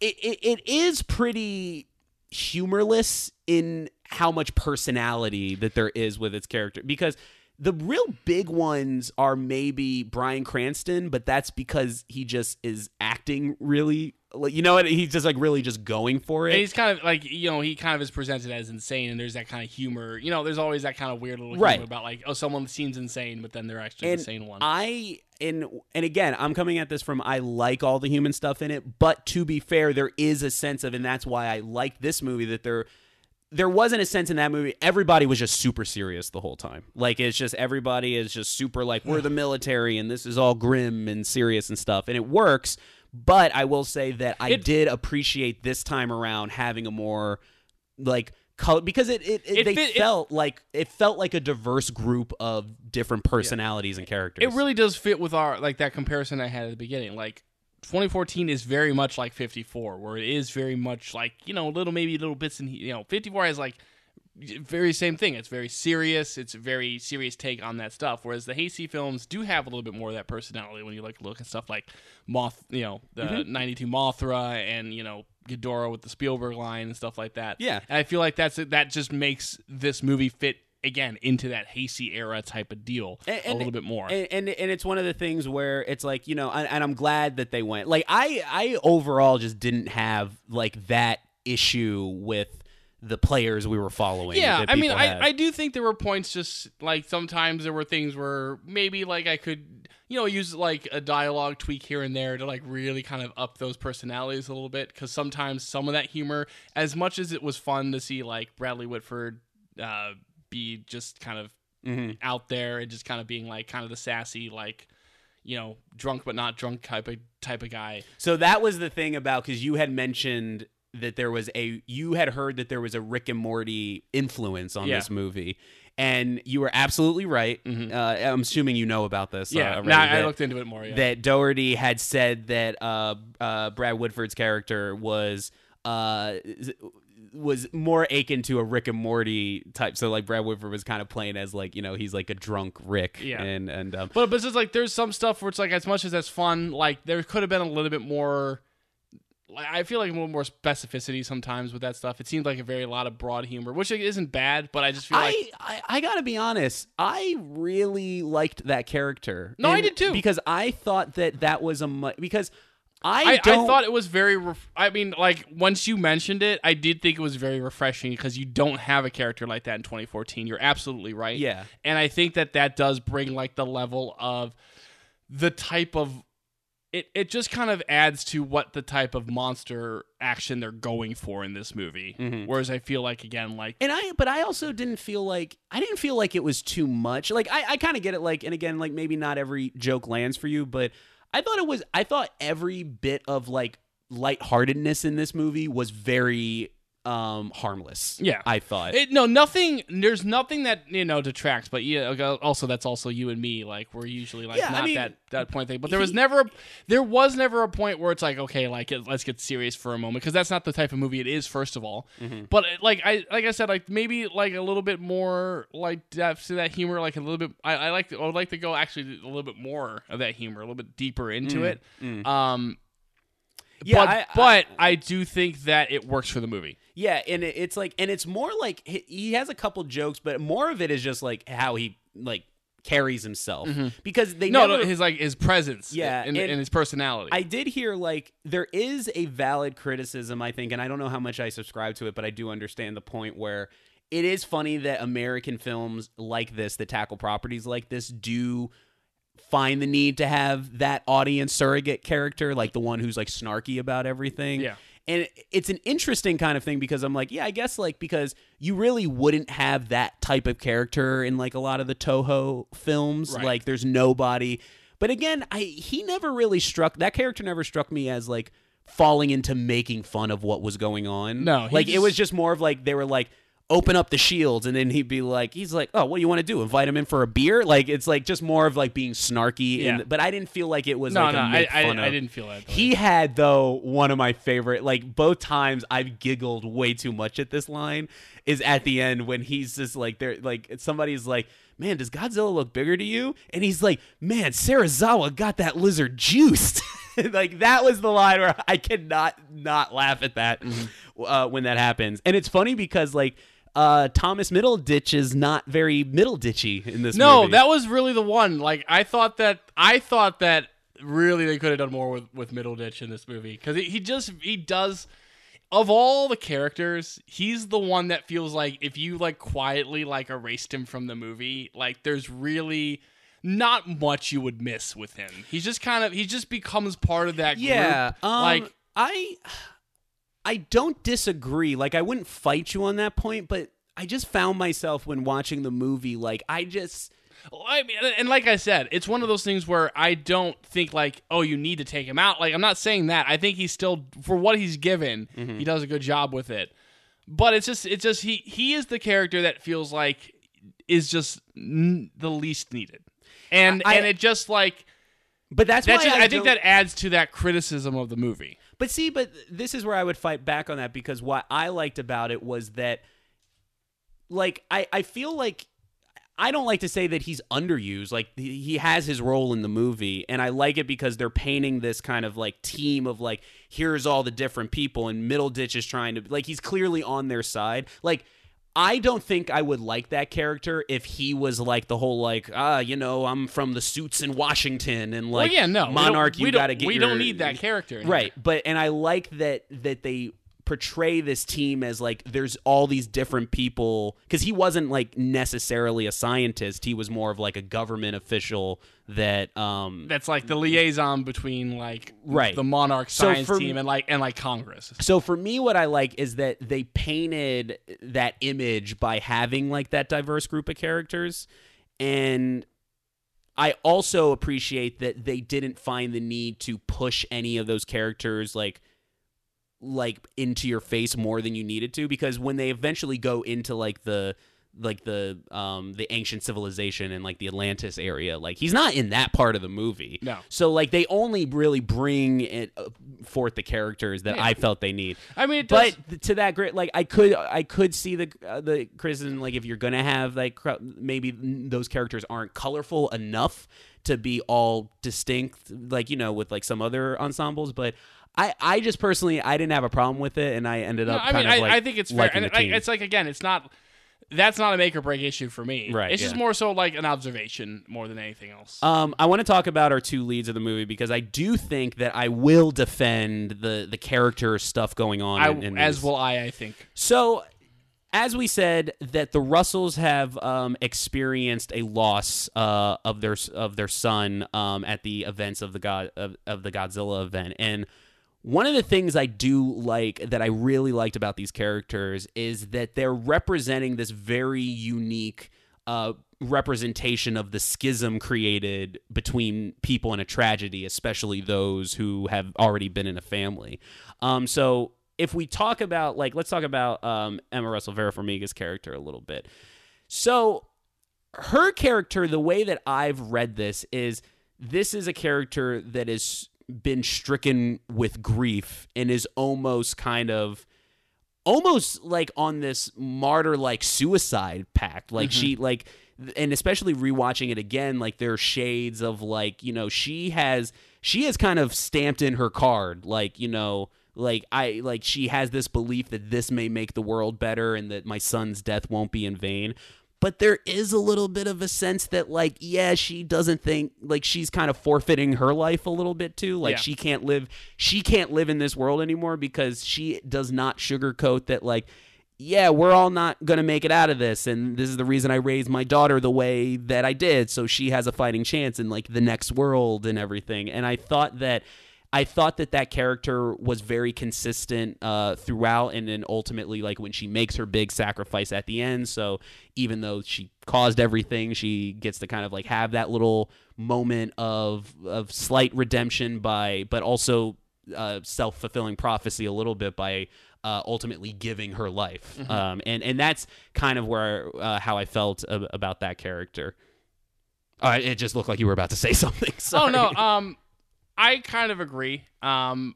it, it, it is pretty humorless in how much personality that there is with its character. Because the real big ones are maybe Bryan Cranston, but that's because he just is acting really, you know what? He's just like really just going for And it. he's kind of like you know he kind of is presented as insane, and there's that kind of humor. You know, there's always that kind of weird little Right. humor about like oh someone seems insane, but then they're actually and the sane one. I and and again, I'm coming at this from I like all the human stuff in it, but to be fair, there is a sense of, and that's why I like this movie that there there wasn't a sense in that movie everybody was just super serious the whole time like it's just everybody is just super like we're the military and this is all grim and serious and stuff and it works but i will say that i It- did appreciate this time around having a more like color because it, it, it, It they fit- it- felt like it felt like a diverse group of different personalities and characters it really does fit with our like that comparison I had at the beginning. Like 2014 is very much like 54, where it is very much like you know little maybe little bits and you know 54 has like very same thing. It's very serious. It's a very serious take on that stuff. Whereas the Heisei films do have a little bit more of that personality when you like look at stuff like Moth, you know, the Mm-hmm. 92 Mothra and you know Ghidorah with the Spielberg line and stuff like that. Yeah. and I feel like that's that just makes this movie fit again into that Heisei era type of deal And- a little bit more. and, and and it's one of the things where it's like you know and, and i'm glad that they went like i i overall just didn't have like that issue with the players we were following Yeah, I mean, I. I do think there were points just like sometimes there were things where maybe like I could, you know, use like a dialogue tweak here and there to like really kind of up those personalities a little bit because sometimes some of that humor, as much as it was fun to see like Bradley Whitford uh, be just kind of hmm out there and just kind of being like kind of the sassy like you know drunk but not drunk type of type of guy. So that was the thing about because you had mentioned that there was a you had heard that there was a Rick and Morty influence on Yeah. this movie, and you were absolutely right. Mhm. Uh, I'm assuming you know about this. uh, Yeah, already, nah, I looked into it more. Yeah. that Dougherty had said that uh, uh, Brad Whitford's character was uh, was more akin to a Rick and Morty type. So like Brad Woodford was kind of playing as like you know he's like a drunk Rick. Yeah. and and um, But but it's just like there's some stuff where it's like as much as that's fun, like there could have been a little bit more. Like I feel like a little more specificity sometimes with that stuff. It seemed like a very lot of broad humor, which isn't bad, but I just feel like I, I I gotta be honest. I really liked that character. No, I did too. because I thought that that was a mu- because I I, I thought it was very. Ref- I mean, like once you mentioned it, I did think it was very refreshing because you don't have a character like that in 2014. You're absolutely right. yeah and I think that that does bring like the level of the type of it. It just kind of adds to what the type of monster action they're going for in this movie. Mhm. Whereas I feel like again, like And I, but I also didn't feel like I didn't feel like it was too much. Like I, I kind of get it. Like, and again, like maybe not every joke lands for you, but I thought it was. I thought every bit of like lightheartedness in this movie was very um harmless. Yeah. I thought. It, no, nothing. There's nothing that you know detracts. But yeah, also that's also you and me. Like we're usually like Yeah, I not mean, that that point thing. But there was he- never, a, there was never a point where it's like okay, like let's get serious for a moment because that's not the type of movie it is. First of all, Mm-hmm. but like I like I said, like maybe like a little bit more like depth to that humor. Like a little bit. I, I like. I would like to go actually a little bit more of that humor, a little bit deeper into it. mm. Um. Yeah, but I- I- but I do think that it works for the movie. Yeah, and it, it's like, and it's more like he, he has a couple jokes, but more of it is just like how he like carries himself because they Mm-hmm. No, never, no, his like his presence, Yeah, and, and- and his personality. I did hear like there is a valid criticism, I think, and I don't know how much I subscribe to it, but I do understand the point where it is funny that American films like this, that tackle properties like this, do find the need to have that audience surrogate character, like the one who's like snarky about everything. Yeah. And it's an interesting kind of thing because I'm like, yeah, I guess like because you really wouldn't have that type of character in like a lot of the Toho films. Right. Like there's nobody. But again, I he never really struck that character never struck me as like falling into making fun of what was going on. No, like it was just more of like they were like open up the shields and then he'd be like he's like oh what do you want to do invite him in for a beer? Like it's like just more of like being snarky Yeah. and but i didn't feel like it was no, like no, a I, I, I didn't feel that. He had though one of my favorite like both times I've giggled way too much at this line is at the end when he's just like there like somebody's like man does Godzilla look bigger to you? And he's like man Serizawa got that lizard juiced. Like that was the line where I cannot not laugh at that uh, when that happens. And it's funny because like uh, Thomas Middleditch is not very Middleditchy in this no, movie. that was really the one. Like I thought that I thought that really they could have done more with with Middleditch in this movie because he, he just he does. Of all the characters, he's the one that feels like if you like quietly like erased him from the movie, like there's really not much you would miss with him. He's just kind of he just becomes part of that Yeah, group. um, like I I don't disagree. Like I wouldn't fight you on that point, but I just found myself when watching the movie like I just I mean, and like I said, it's one of those things where I don't think like, oh, you need to take him out. Like I'm not saying that. I think he's still for what he's given, Mm-hmm. he does a good job with it. But it's just, it's just he he is the character that feels like is just n- the least needed, and I- and it just like but that's that's why just, I, I, think that adds to that criticism of the movie. But see, but this is where I would fight back on that because what I liked about it was that like I I feel like I don't like to say that he's underused. Like he has his role in the movie, and I like it because they're painting this kind of like team of like here's all the different people, and Middleditch is trying to like he's clearly on their side. Like I don't think I would like that character if he was like the whole like ah you know I'm from the suits in Washington and like well, yeah, no, monarch we you got to get We your- don't need that character, in right but and i like that that they portray this team as like there's all these different people because he wasn't like necessarily a scientist he was more of like a government official that um That's like the liaison between like Right. the Monarch So science for- team and like and like Congress. so for me what i like is that they painted that image by having like that diverse group of characters and i also appreciate that they didn't find the need to push any of those characters like like into your face more than you needed to because when they eventually go into like the like the um the ancient civilization and like the Atlantis area like he's not in that part of the movie No. so like they only really bring it uh, forth the characters that Yeah. I felt they need I mean, it does, but to that great like I could I could see the uh, the criticism like if you're gonna have like cr- maybe those characters aren't colorful enough to be all distinct like you know with like some other ensembles but I I just personally I didn't have a problem with it and I ended up. No, I kind mean, of I, like I think it's fair, and like, it's like again, it's not. That's not a make or break issue for me. Right, It's just more so like an observation more than anything else. Um, I want to talk about our two leads of the movie because I do think that I will defend the the character stuff going on. I, in, in as these. will I. I think. So, as we said, that the Russells have um, experienced a loss uh, of their of their son um, at the events of the god of, of the Godzilla event, and one of the things I do like that I really liked about these characters is that they're representing this very unique uh, representation of the schism created between people in a tragedy, especially those who have already been in a family. Um, so if we talk about like, let's talk about um, Emma Russell Vera Farmiga's character a little bit. So her character, the way that I've read this is this is a character that has been stricken with grief and is almost kind of almost like on this martyr like suicide pact. Like mm-hmm. she like and especially rewatching it again like there are shades of like you know she has she has kind of stamped in her card. Like you know like i like she has this belief that this may make the world better and that my son's death won't be in vain but there is a little bit of a sense that like yeah she doesn't think like she's kind of forfeiting her life a little bit too. Like Yeah. she can't live she can't live in this world anymore because she does not sugarcoat that like yeah we're all not gonna make it out of this and this is the reason i raised my daughter the way that i did. So she has a fighting chance in like the next world and everything. And i thought that I thought that that character was very consistent uh, throughout, and then ultimately, like when she makes her big sacrifice at the end. So even though she caused everything, she gets to kind of like have that little moment of of slight redemption by, but also uh, self fulfilling prophecy a little bit by uh, ultimately giving her life. Um, and and that's kind of where uh, how I felt ab- about that character. Uh, it just looked like you were about to say something. Oh no, um, I kind of agree. Um,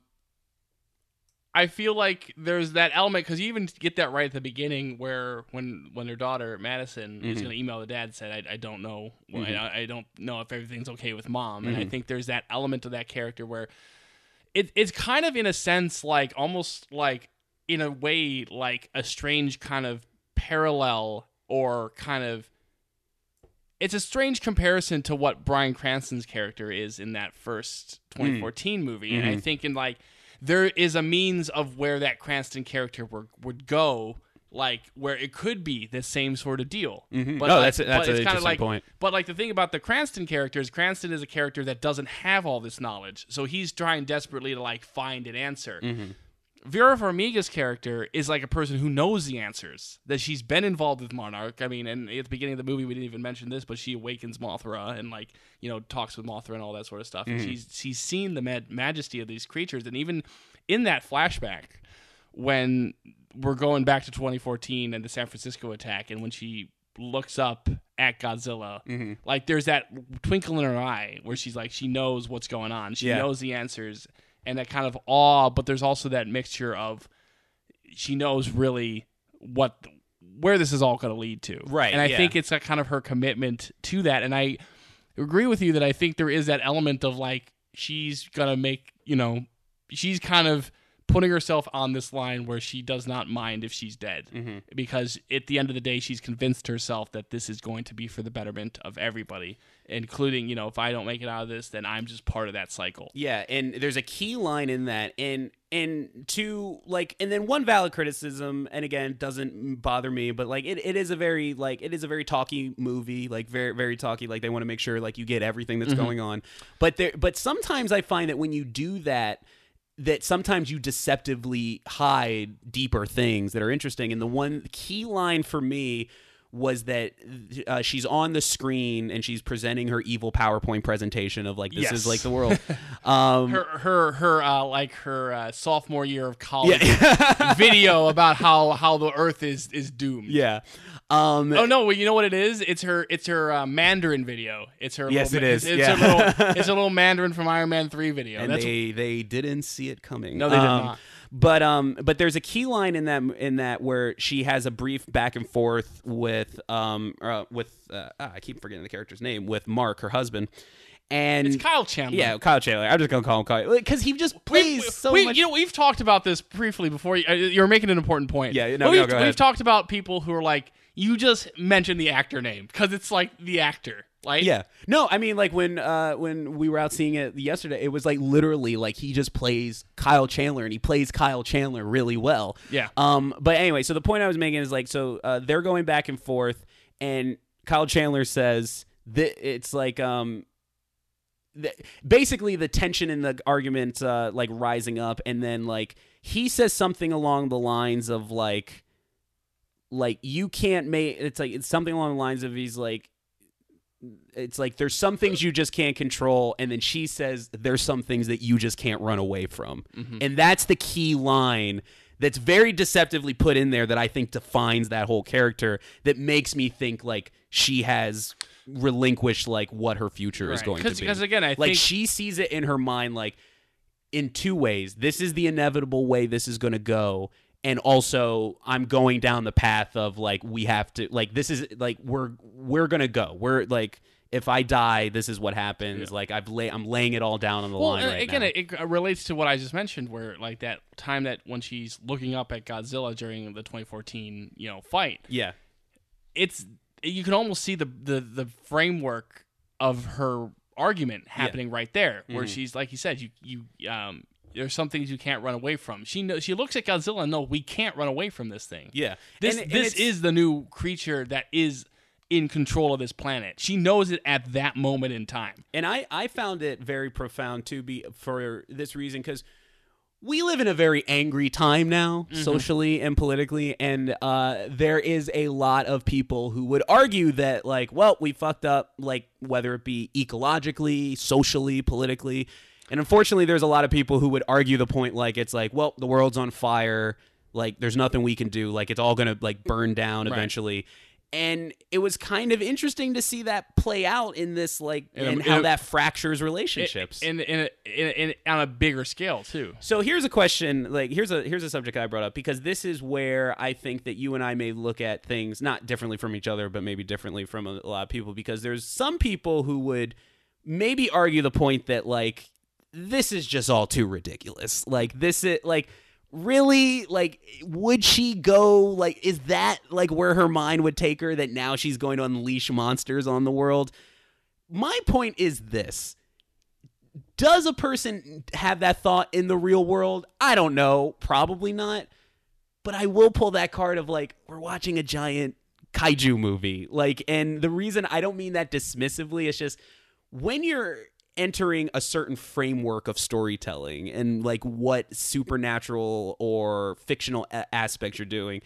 I feel like there's that element because you even get that right at the beginning, where when when their daughter Madison is Mhm. going to email the dad said, "I, I don't know, well, Mhm. I, I don't know if everything's okay with mom," and I Mhm. think there's that element of that character where it it's kind of in a sense like almost like in a way like a strange kind of parallel or kind of it's a strange comparison to what Bryan Cranston's character is in that first 2014 movie, and I Mhm. think in like there is a means of where that Cranston character would, would go, like where it could be the same sort of deal. Mhm. But no, like- that's that's but an interesting like, point. But like the thing about the Cranston character is Cranston is a character that doesn't have all this knowledge, so he's trying desperately to like find an answer. Mhm. Vera Farmiga's character is like a person who knows the answers. That she's been involved with Monarch. I mean, and at the beginning of the movie, we didn't even mention this, but she awakens Mothra and like you know talks with Mothra and all that sort of stuff. And she's she's seen the ma- majesty of these creatures, and even in that flashback, when we're going back to 2014 and the San Francisco attack, and when she looks up at Godzilla, Mhm. like there's that twinkle in her eye where she's like she knows what's going on. She Yeah. knows the answers and that kind of awe, but there's also that mixture of she knows really what where this is all going to lead to. Right, And I yeah. think it's a kind of her commitment to that and I agree with you that I think there is that element of like she's going to make, you know, she's kind of putting herself on this line where she does not mind if she's dead Mm-hmm. because at the end of the day she's convinced herself that this is going to be for the betterment of everybody including you know if i don't make it out of this then i'm just part of that cycle Yeah, and there's a key line in that, and and to like, and then one valid criticism, and again, doesn't bother me, but like, it, it is a very like, it is a very talky movie, like very very talky. Like they want to make sure like you get everything that's going on, but there, but sometimes I find that when you do that. That sometimes you deceptively hide deeper things that are interesting. And the one key line for me was that uh, she's on the screen and she's presenting her evil PowerPoint presentation of like this Yes. is like the world. Um, her her her uh, like her uh, sophomore year of college video about how how the earth is is doomed yeah. Um, Oh no! Well, you know what it is? It's her. It's her uh, Mandarin video. It's her. Yes, little, it is, It's, yeah. a little. It's a little Mandarin from Iron Man three video. and That's they they didn't see it coming. No, they did Um, not. But um, but there's a key line in that in that where she has a brief back and forth with um uh, with uh, ah, I keep forgetting the character's name with Mark, her husband, and it's Kyle Chandler. yeah, Kyle Chandler. I'm just gonna call him Kyle because he just plays we, so we- much. You know, we've talked about this briefly before. You, uh, you're making an important point. Yeah, no, But we've, go ahead. we've talked about people who are like, you just mentioned the actor name because it's like the actor. Like, Yeah. No, I mean like when uh when we were out seeing it yesterday, it was like literally like he just plays Kyle Chandler and he plays Kyle Chandler really well. Yeah. Um but anyway, so the point I was making is like so uh they're going back and forth and Kyle Chandler says that it's like um basically the tension in the argument uh like rising up and then like he says something along the lines of like like you can't make it's like it's something along the lines of he's like it's like there's some things you just can't control and then she says there's some things that you just can't run away from. Mm-hmm. And that's the key line that's very deceptively put in there that i think defines that whole character that makes me think like she has relinquished like what her future is going to be. because again, I like think- she sees it in her mind like in two ways. This is the inevitable way this is going to go and also i'm going down the path of like we have to like this is like we're we're going to go we're like if i die this is what happens like i've lay i'm laying it all down on the Well, line right again, now it, it relates to what I just mentioned, where like that time that when she's looking up at Godzilla during the 2014, you know, fight. yeah It's you can almost see the the the framework of her argument happening right there, where Mm-hmm. she's like you said, you you um. There's some things you can't run away from. She knows. She looks at Godzilla. and No, we can't run away from this thing. yeah This And- and this is the new creature that is in control of this planet. She knows it at that moment in time. and I I found it very profound to Be for this reason because we live in a very angry time now, socially and politically, and uh, there is a lot of people who would argue that like, well, we fucked up, like whether it be ecologically, socially, politically. And unfortunately, there's a lot of people who would argue the point like it's like, well, the world's on fire, like there's nothing we can do, like it's all gonna like burn down eventually. And it was kind of interesting to see that play out in this like In and how a- that fractures relationships. in in, in, in on a bigger scale too. So here's a question, like here's a here's a subject I brought up because this is where I think that you and I may look at things not differently from each other, but maybe differently from a lot of people because there's some people who would maybe argue the point that like this is just all too ridiculous. Like this is like really like would she go like is that like where her mind would take her that now she's going to unleash monsters on the world? My point is this does a person have that thought in the real world? I don't know. Probably not. But I will pull that card of like, we're watching a giant kaiju movie. Like, and the reason I don't mean that dismissively, it's just when you're entering a certain framework of storytelling and like what supernatural or fictional a- aspects you're doing,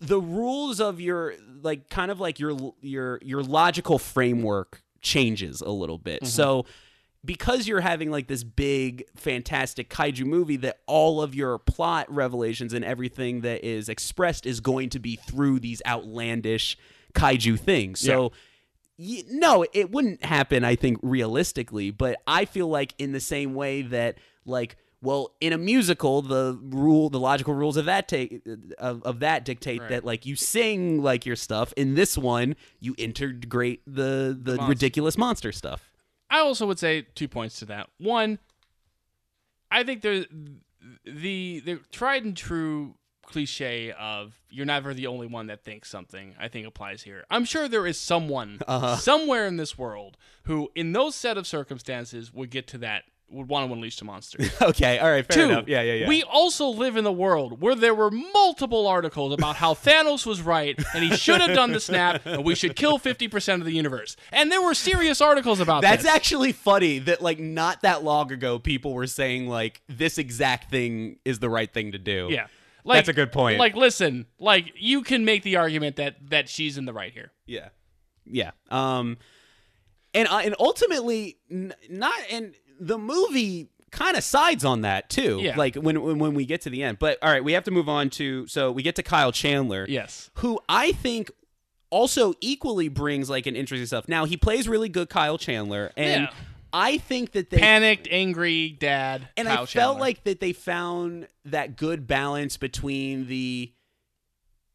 the rules of your like kind of like your your your logical framework changes a little bit. Mm-hmm. So because you're having like this big fantastic kaiju movie that all of your plot revelations and everything that is expressed is going to be through these outlandish kaiju things. So y- no, it wouldn't happen I think realistically, but I feel like in the same way that like well, in a musical, the rule, the logical rules of that take of, of that dictate Right. that like you sing like your stuff. In this one, you integrate the the monster. ridiculous monster stuff. I also would say two points to that. One, I think there the the tried and true cliche of you're never the only one that thinks something i think applies here i'm sure there is someone Uh-huh. somewhere in this world who in those set of circumstances would get to that would want to unleash the monster Okay, all right, fair Two, enough. Yeah, yeah, yeah. we also live in a world where there were multiple articles about how Thanos was right and he should have done the snap and we should kill 50% of the universe. And there were serious articles about That's this. actually funny that like not that long ago people were saying like this exact thing is the right thing to do. Yeah. Like, That's a good point. Like, listen, like you can make the argument that that she's in the right here. Yeah, yeah. Um, and uh, and ultimately, n- not and the movie kind of sides on that too. Yeah. Like when, when when we get to the end. But all right, we have to move on to so we get to Kyle Chandler. Yes. Who I think also equally brings like an interesting stuff. Now he plays really good Kyle Chandler, and Yeah. I think that they Panicked, angry dad. and Kyle I felt Chandler. like that they found that good balance between the,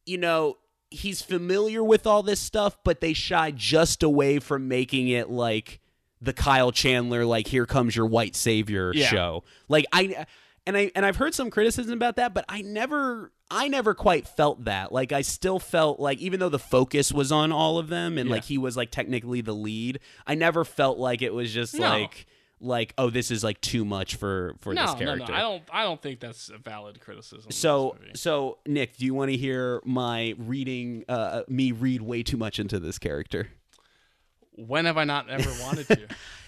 you know, he's familiar with all this stuff, but they shy just away from making it like the Kyle Chandler, like here comes your white savior Yeah. show. Like I, and I and I've heard some criticism about that, but I never. I never quite felt that. Like I still felt like even though the focus was on all of them and Yeah. like he was like technically the lead, I never felt like it was just No. like like oh this is like too much for for no, this character. no. no, I don't. I don't think that's a valid criticism. so so Nick, do you want to hear my reading uh me read way too much into this character? when have I not ever wanted to?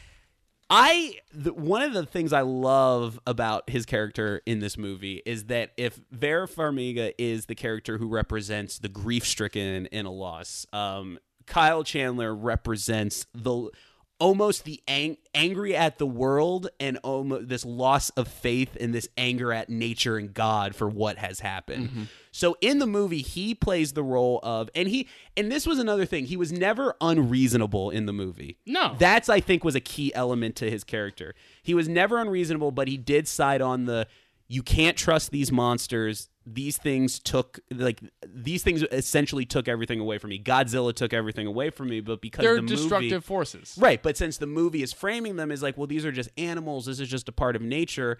I one of the things I love about his character in this movie is that if Vera Farmiga is the character who represents the grief-stricken in a loss, um, Kyle Chandler represents the almost the ang- angry at the world and almost this loss of faith and this anger at nature and God for what has happened. Mm-hmm. So in the movie he plays the role of and he and this was another thing he was never unreasonable in the movie. No. That's I think was a key element to his character. He was never unreasonable, but he did side on the you can't trust these monsters. These things took like these things essentially took everything away from me. Godzilla took everything away from me, but because They're the movie, destructive forces. Right, but since the movie is framing them as like, well, these are just animals, this is just a part of nature,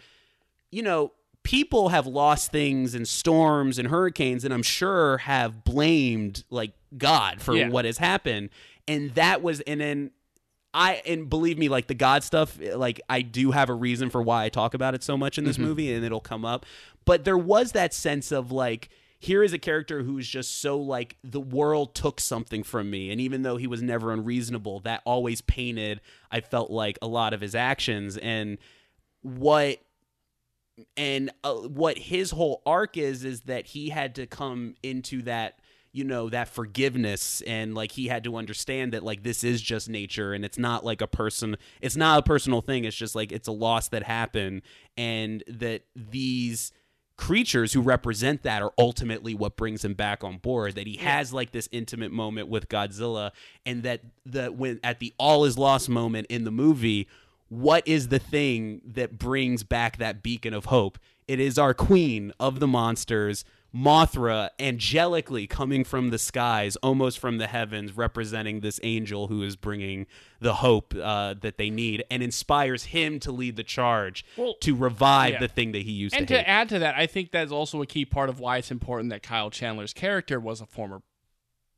you know, people have lost things in storms and hurricanes, and I'm sure have blamed like God for Yeah. what has happened. And that was, and then I, and believe me, like the God stuff, like I do have a reason for why I talk about it so much in this movie, and it'll come up. But there was that sense of like, here is a character who's just so like the world took something from me and even though he was never unreasonable that always painted i felt like a lot of his actions and what and uh, what his whole arc is is that he had to come into that you know that forgiveness and like he had to understand that like this is just nature and it's not like a person it's not a personal thing. It's just like it's a loss that happened and that these creatures who represent that are ultimately what brings him back on board that he has like this intimate moment with Godzilla and that the when at the all is lost moment in the movie what is the thing that brings back that beacon of hope? It is our queen of the monsters Mothra angelically coming from the skies, almost from the heavens, representing this angel who is bringing the hope uh, that they need and inspires him to lead the charge Well, to revive yeah. the thing that he used And to hate. to add to that, I think that's also a key part of why it's important that Kyle Chandler's character was a former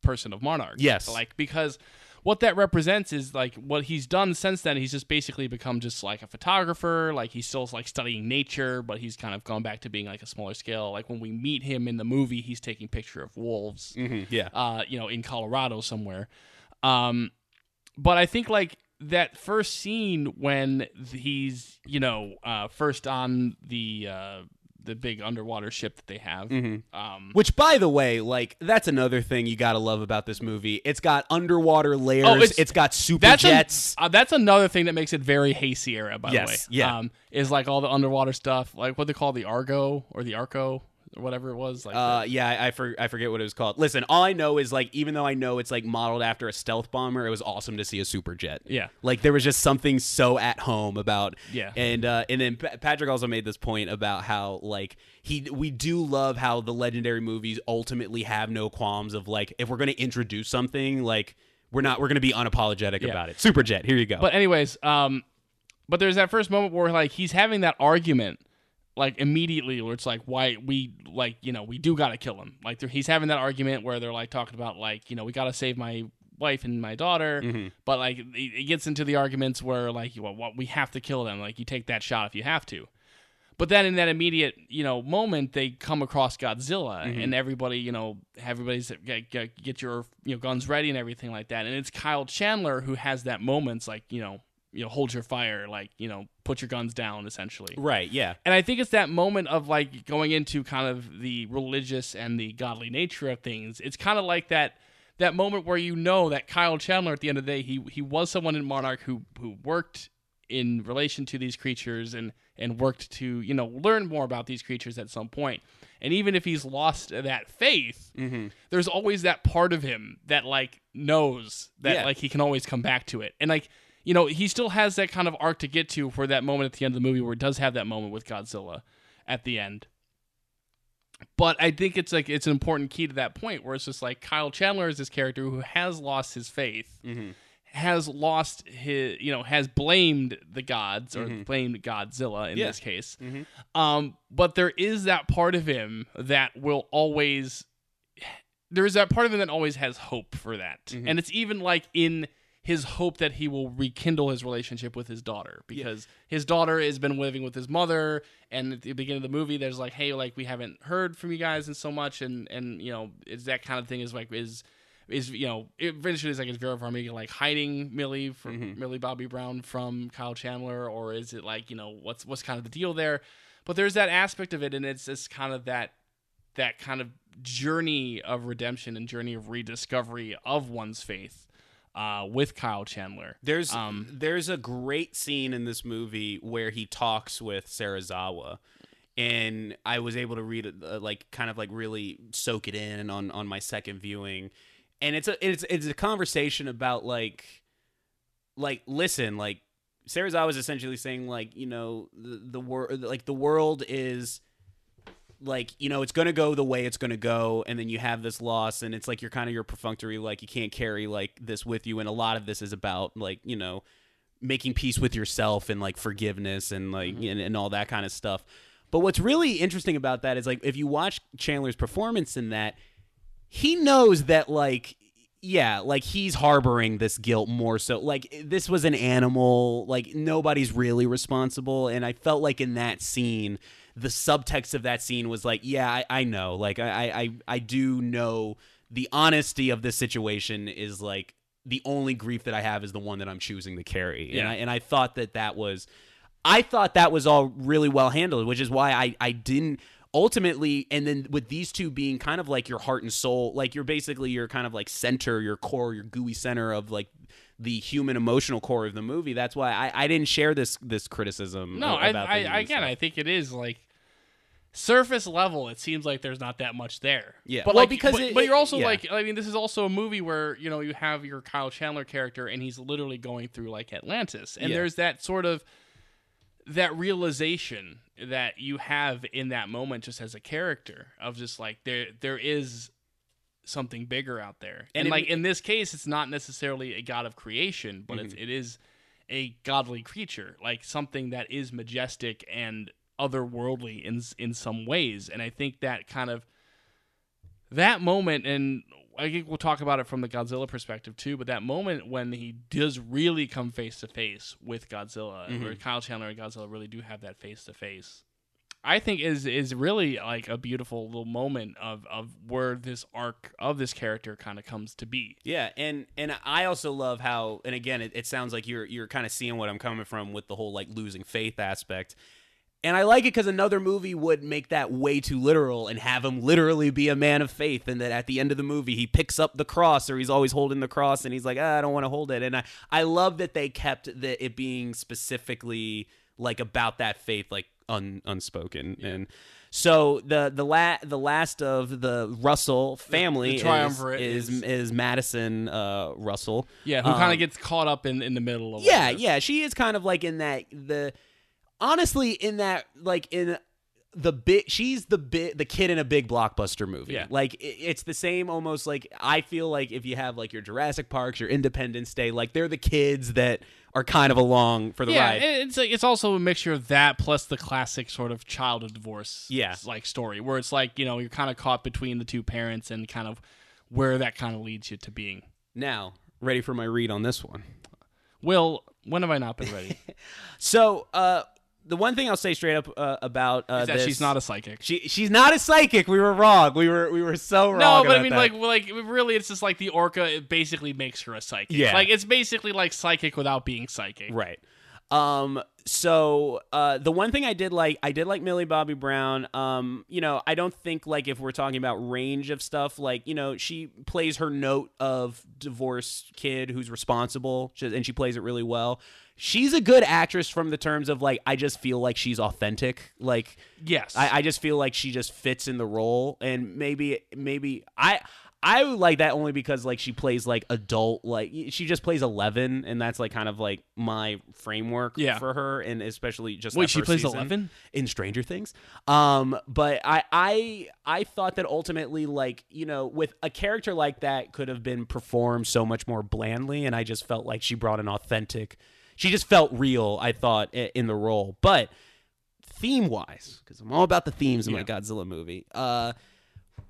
person of Monarch. Yes. Like because what that represents is like what he's done since then. He's just basically become just like a photographer. Like he's still like studying nature, but he's kind of gone back to being like a smaller scale. Like when we meet him in the movie, he's taking picture of wolves. Mhm, yeah. uh, you know, in Colorado somewhere. Um, but I think like that first scene when he's, you know, uh, first on the uh, the big underwater ship that they have. Mm-hmm. Um, Which, by the way, like that's another thing you gotta love about this movie. It's got underwater layers. Oh, it's- it's got super that's jets. uh, that's another thing that makes it very Heisei, by Yes, the way. yeah. um, is like all the underwater stuff, like what they call the Argo or the Arco or whatever it was. Like, Uh, yeah, I, I, for, I forget what it was called. Listen, all I know is like, even though I know it's like modeled after a stealth bomber, it was awesome to see a super jet. Yeah. like there was just something so at home about. Yeah. and uh, and then Pa- Patrick also made this point about how like he we do love how the legendary movies ultimately have no qualms of like if we're going to introduce something like we're not we're going to be unapologetic Yeah. about it. Super jet, here you go. But anyways, um, but there's that first moment where like he's having that argument like immediately where it's like why we like you know we do got to kill him. Like he's having that argument where they're like talking about like you know we got to save my wife and my daughter. Mhm. but like it, gets into the arguments where like well, what we have to kill them. Like you take that shot if you have to. But then in that immediate you know moment they come across godzilla Mhm. and everybody you know everybody's get, get, get your you know guns ready and everything like that. And it's kyle chandler who has that moments like you know you know hold your fire like you know put your guns down essentially Right. Yeah. and I think it's that moment of like going into kind of the religious and the godly nature of things. It's kind of like that that moment where you know that Kyle Chandler at the end of the day he he was someone in Monarch who who worked in relation to these creatures and and worked to you know learn more about these creatures at some point. And even if he's lost that faith, Mm-hmm. there's always that part of him that like knows that Yeah. like he can always come back to it and like you know he still has that kind of arc to get to for that moment at the end of the movie where it does have that moment with godzilla at the end but i think it's like it's an important key to that point where it's just like kyle chandler is this character who has lost his faith Mm-hmm. has lost his you know has blamed the gods or Mhm. blamed godzilla in Yeah. this case Mhm. um but there is that part of him that will always there is that part of him that always has hope for that Mhm. and it's even like in his hope that he will rekindle his relationship with his daughter because his daughter has been living with his mother and at the beginning of the movie there's like hey like we haven't heard from you guys in so much and and you know it's that kind of thing is like is is you know eventually it's like is Vera Farmiga like hiding Millie from Mhm. Millie Bobby Brown from Kyle Chandler or is it like you know what's what's kind of the deal there but there's that aspect of it and it's just kind of that that kind of journey of redemption and journey of rediscovery of one's faith uh, with Kyle Chandler. There's Um, there's a great scene in this movie where he talks with Serizawa, and I was able to read it, uh, like kind of like really soak it in on on my second viewing, and it's a it's it's a conversation about like like listen like Serizawa is essentially saying like you know the the world like the world is like you know it's gonna go the way it's gonna go and then you have this loss and it's like you're kind of your perfunctory like you can't carry like this with you and a lot of this is about like you know making peace with yourself and like forgiveness and like mm-hmm. and, and all that kind of stuff. But what's really interesting about that is like if you watch chandler's performance in that he knows that like yeah like he's harboring this guilt more so like this was an animal like nobody's really responsible and i felt like in that scene the subtext of that scene was like yeah i, I know like I, I i do know the honesty of this situation is like the only grief that i have is the one that i'm choosing to carry and Yeah. i and i thought that that was I thought that was all really well handled, which is why I, I didn't ultimately and then with these two being kind of like your heart and soul, like you're basically your kind of like center, your core, your gooey center of like the human emotional core of the movie. That's why I, I didn't share this this criticism. No, I, I again, stuff. I think it is like surface level. It seems like there's not that much there. Yeah. but Well, like, because but, it- but you're also yeah. like, I mean, this is also a movie where you know you have your Kyle Chandler character, and he's literally going through like Atlantis, and Yeah. there's that sort of that realization that you have in that moment just as a character of just like there there is something bigger out there and, And it- like in this case it's not necessarily a god of creation but Mm-hmm. it's it is a godly creature like something that is majestic and otherworldly in in some ways and i think that kind of that moment and I think we'll talk about it from the Godzilla perspective too, but that moment when he does really come face to face with Godzilla, Mm-hmm. where Kyle Chandler and Godzilla really do have that face to face, I think is is really like a beautiful little moment of of where this arc of this character kind of comes to be. Yeah, and and I also love how, and again, it, it sounds like you're you're kind of seeing what I'm coming from with the whole like losing faith aspect. And I like it because another movie would make that way too literal and have him literally be a man of faith, and that at the end of the movie he picks up the cross or he's always holding the cross and he's like, ah, I don't want to hold it. And I I love that they kept the, it being specifically like about that faith, like un, unspoken and. So the the la- the last of the Russell family the is, triumvirate is is- is Madison uh, Russell. Yeah, who kind Um, of gets caught up in in the middle of Yeah, yeah, she is kind of like in that the honestly in that like in the bit she's the bit the kid in a big blockbuster movie Yeah. like it, it's the same almost like i feel like if you have like your jurassic parks your independence day like they're the kids that are kind of along for the yeah, ride it's like it's also a mixture of that plus the classic sort of child of divorce, Yeah. like story where it's like you know you're kind of caught between the two parents and kind of where that kind of leads you to being. now ready for my read on this one Will, when have I not been ready? so uh the one thing i'll say straight up uh, about uh Is that this, she's not a psychic. she she's not a psychic we were wrong we were we were so wrong No, but I mean, that. like, like, really, it's just like the orca. It basically makes her a psychic. Yeah. like it's basically like psychic without being psychic. Right. Um. So, uh, the one thing I did like, I did like Millie Bobby Brown. Um. You know, I don't think like if we're talking about range of stuff, like you know, she plays her note of divorced kid who's responsible, and she plays it really well. She's a good actress from the terms of like, I just feel like she's authentic. Like, Yes. I, I just feel like she just fits in the role, and maybe maybe I I like that only because like she plays like adult, like she just plays eleven, and that's like kind of like my framework Yeah. for her, and especially just Wait, she plays 11? in Stranger Things. Um, but I I I thought that ultimately, like you know, with a character like that, could have been performed so much more blandly, and I just felt like she brought an authentic. She just felt real. I thought in the role, but theme wise, because I'm all about the themes in my Godzilla movie. Uh,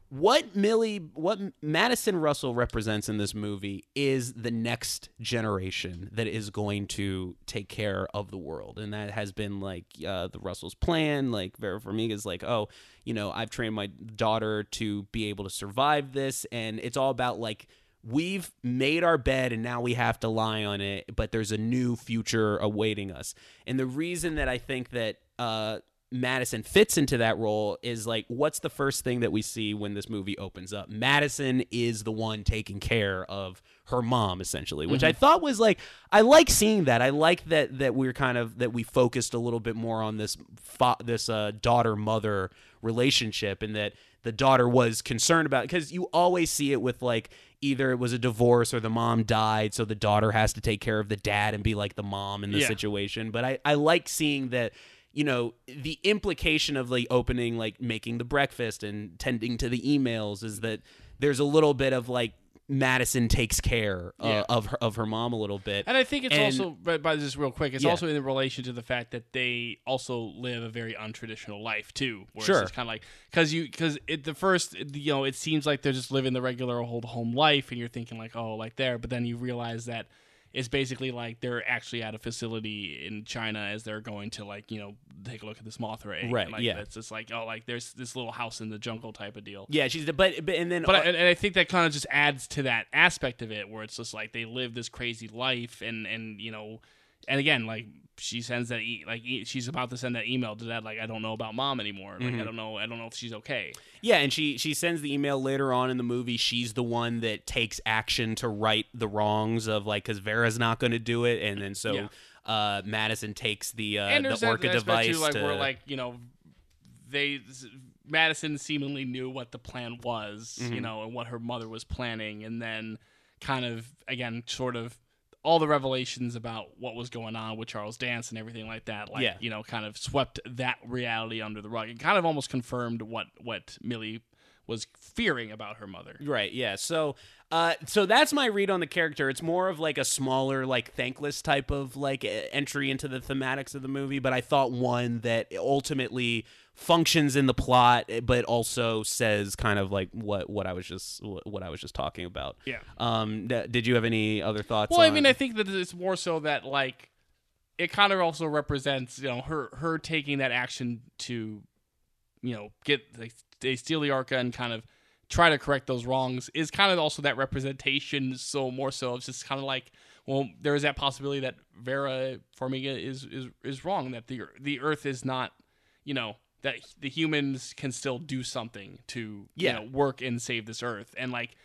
what Millie, what Madison Russell represents in this movie is the next generation that is going to take care of the world, and that has been like uh, the Russells' plan. Like Vera Farmiga's like, oh, you know, I've trained my daughter to be able to survive this, and it's all about like we've made our bed and now we have to lie on it but there's a new future awaiting us and the reason that i think that uh Madison fits into that role is like what's the first thing that we see when this movie opens up? Madison is the one taking care of her mom essentially, which I thought was like I like seeing that. I like that that we're kind of that we focused a little bit more on this fa- this uh, daughter mother relationship and that the daughter was concerned about because you always see it with like either it was a divorce or the mom died so the daughter has to take care of the dad and be like the mom in the Yeah. situation but I, I like seeing that you know the implication of like opening like making the breakfast and tending to the emails is that there's a little bit of like Madison takes care uh, Yeah. of her of her mom a little bit And I think it's And- also, by just real quick, it's Yeah. also in relation to the fact that they also live a very untraditional life too. Where Sure. it's kind of like because you because it the first you know it seems like they're just living the regular old home life, and you're thinking like oh like there, but then you realize that it's basically like they're actually at a facility in China as they're going to like you know take a look at this Mothra egg. Right, like, yeah. It's just like oh like there's this little house in the jungle type of deal. yeah she's but, but and then But uh, and I think that kind of just adds to that aspect of it, where it's just like they live this crazy life, and and you know, and again, like she sends that e- like e- she's about to send that email to that like I don't know about mom anymore. Like Mm-hmm. I don't know, I don't know if she's okay. Yeah, and she she sends the email later on in the movie. She's the one that takes action to right the wrongs of like because Vera's not going to do it, and then so Yeah. uh, Madison takes the uh, and the Orca device too, like to where like you know they Madison seemingly knew what the plan was, Mm-hmm. you know, and what her mother was planning, and then kind of again sort of all the revelations about what was going on with Charles Dance and everything like that, like Yeah. you know, kind of swept that reality under the rug. It kind of almost confirmed what what Millie was fearing about her mother. Right. Yeah. So, uh, so that's my read on the character. It's more of like a smaller, like thankless type of like entry into the thematics of the movie, but I thought one that ultimately functions in the plot, eh, but also says kind of like what what I was just what I was just talking about. Yeah. Um. th- did you have any other thoughts? Well, I mean, I think that it's more so that like it kind of also represents you know her her taking that action to you know get they, they steal the Orca and kind of try to correct those wrongs is kind of also that representation. So more so, it's just kind of like well, there is that possibility that Vera Farmiga is is is wrong that the the Earth is not you know that the humans can still do something to Yeah. you know work and save this Earth and like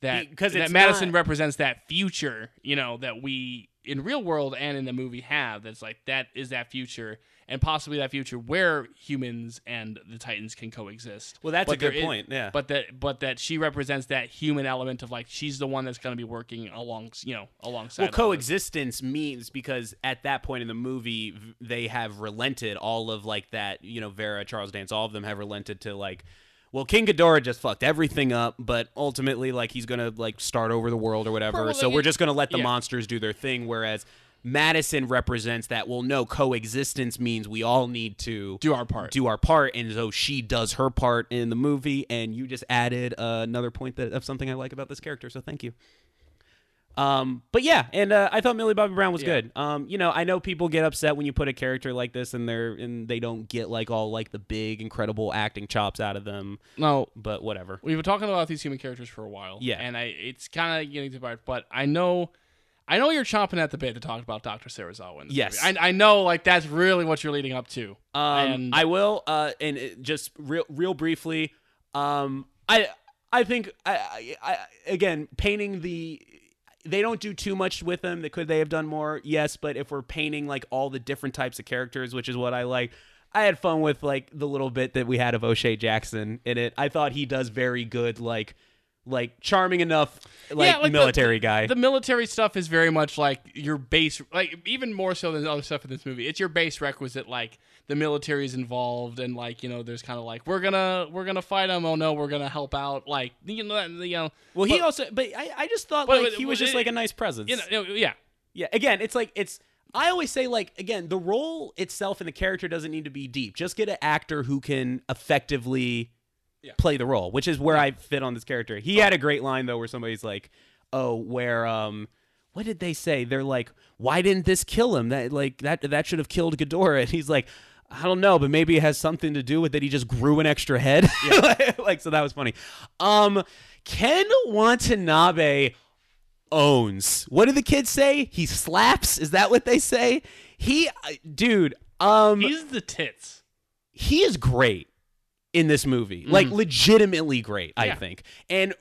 that Because that Madison not- represents that future, you know, that we in real world and in the movie have that's like that is that future and possibly that future where humans and the Titans can coexist. Well, that's But a good is- point. Yeah. But that but that she represents that human element of like she's the one that's going to be working along you know alongside. well, coexistence means because at that point in the movie, they have relented. All of like that, you know, Vera, Charles Dance, all of them have relented to like. Well, King Ghidorah just fucked everything up, but ultimately, like he's gonna like start over the world or whatever. Well, so we're just gonna let the yeah. monsters do their thing. Whereas Madison represents that. Well, no, coexistence means we all need to do our part. do our part, and so she does her part in the movie. And you just added uh, another point that of something I like about this character. So thank you. Um, but yeah, and uh, I thought Millie Bobby Brown was Yeah. good. Um, you know, I know people get upset when you put a character like this and they're and they don't get like all like the big incredible acting chops out of them. no, But whatever. we've been talking about these human characters for a while. Yeah. and I it's kind of getting to part, but I know. I know you're chomping at the bit to talk about Dr. Serizawa. In Yes. I, I know, like that's really what you're leading up to. Um, and I will. Uh, and it, just real, real briefly. Um, I, I think, I, I, I, again, painting the. They don't do too much with them. They could they have done more? Yes, but if we're painting like all the different types of characters, which is what I like, I had fun with like the little bit that we had of O'Shea Jackson in it. I thought he does very good, like, like charming enough, like, Yeah, like the- military guy. the military stuff is very much like your base, like even more so than other stuff in this movie. It's your base requisite. Like the military is involved, and like you know, there's kind of like we're gonna we're gonna fight them. Oh no, we're gonna help out. Like you know, you know, well, he but- also, but I, I just thought But- like but- he was just it- like a nice presence. you know, yeah. Yeah, again, it's like it's I always say like again, the role itself and the character doesn't need to be deep. Just get an actor who can effectively Yeah. play the role, which is where I fit on this character. He had a great line though where somebody's like, "Oh, where um what did they say? They're like, "Why didn't this kill him? That like that that should have killed Ghidorah." And he's like, I don't know, but maybe it has something to do with that he just grew an extra head. Yeah. like so that was funny. Um Ken Watanabe owns. What do the kids say? He slaps. Is that what they say? He, dude, um, He's the tits. he is great in this movie. Like legitimately great, I think. And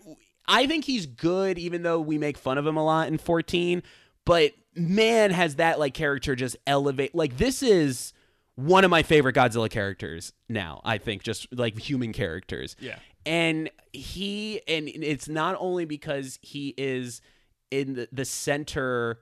I think he's good even though we make fun of him a lot in 14, but man has that like character just elevate like this is one of my favorite Godzilla characters now, I think just like human characters. Yeah. And he and it's not only because he is in the, the center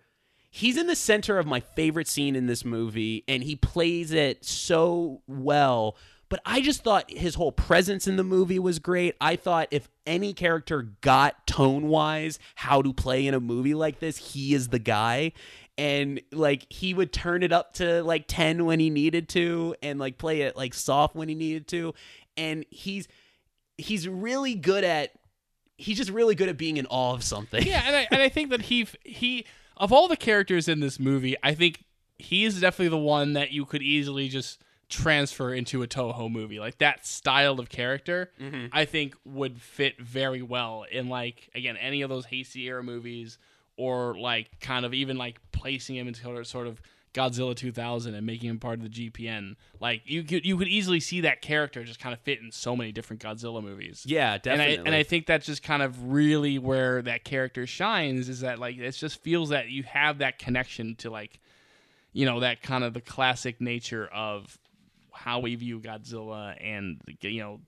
he's in the center of my favorite scene in this movie and he plays it so well but i just thought his whole presence in the movie was great. I thought if any character got tone wise how to play in a movie like this he is the guy. And like he would turn it up to like 10 when he needed to and like play it like soft when he needed to. And he's he's really good at he's just really good at being in awe of something. Yeah, and I and I think that he he of all the characters in this movie, I think he is definitely the one that you could easily just transfer into a Toho movie. Like that style of character, mm-hmm. I think would fit very well in like again any of those Heisei era movies, or like kind of even like placing him into sort of- Godzilla 2000 and making him part of the GPN. Like you could you could easily see that character just kind of fit in so many different Godzilla movies. yeah And definitely I, and I think that's just kind of really where that character shines is that like it just feels that you have that connection to like you know that kind of the classic nature of how we view Godzilla and you know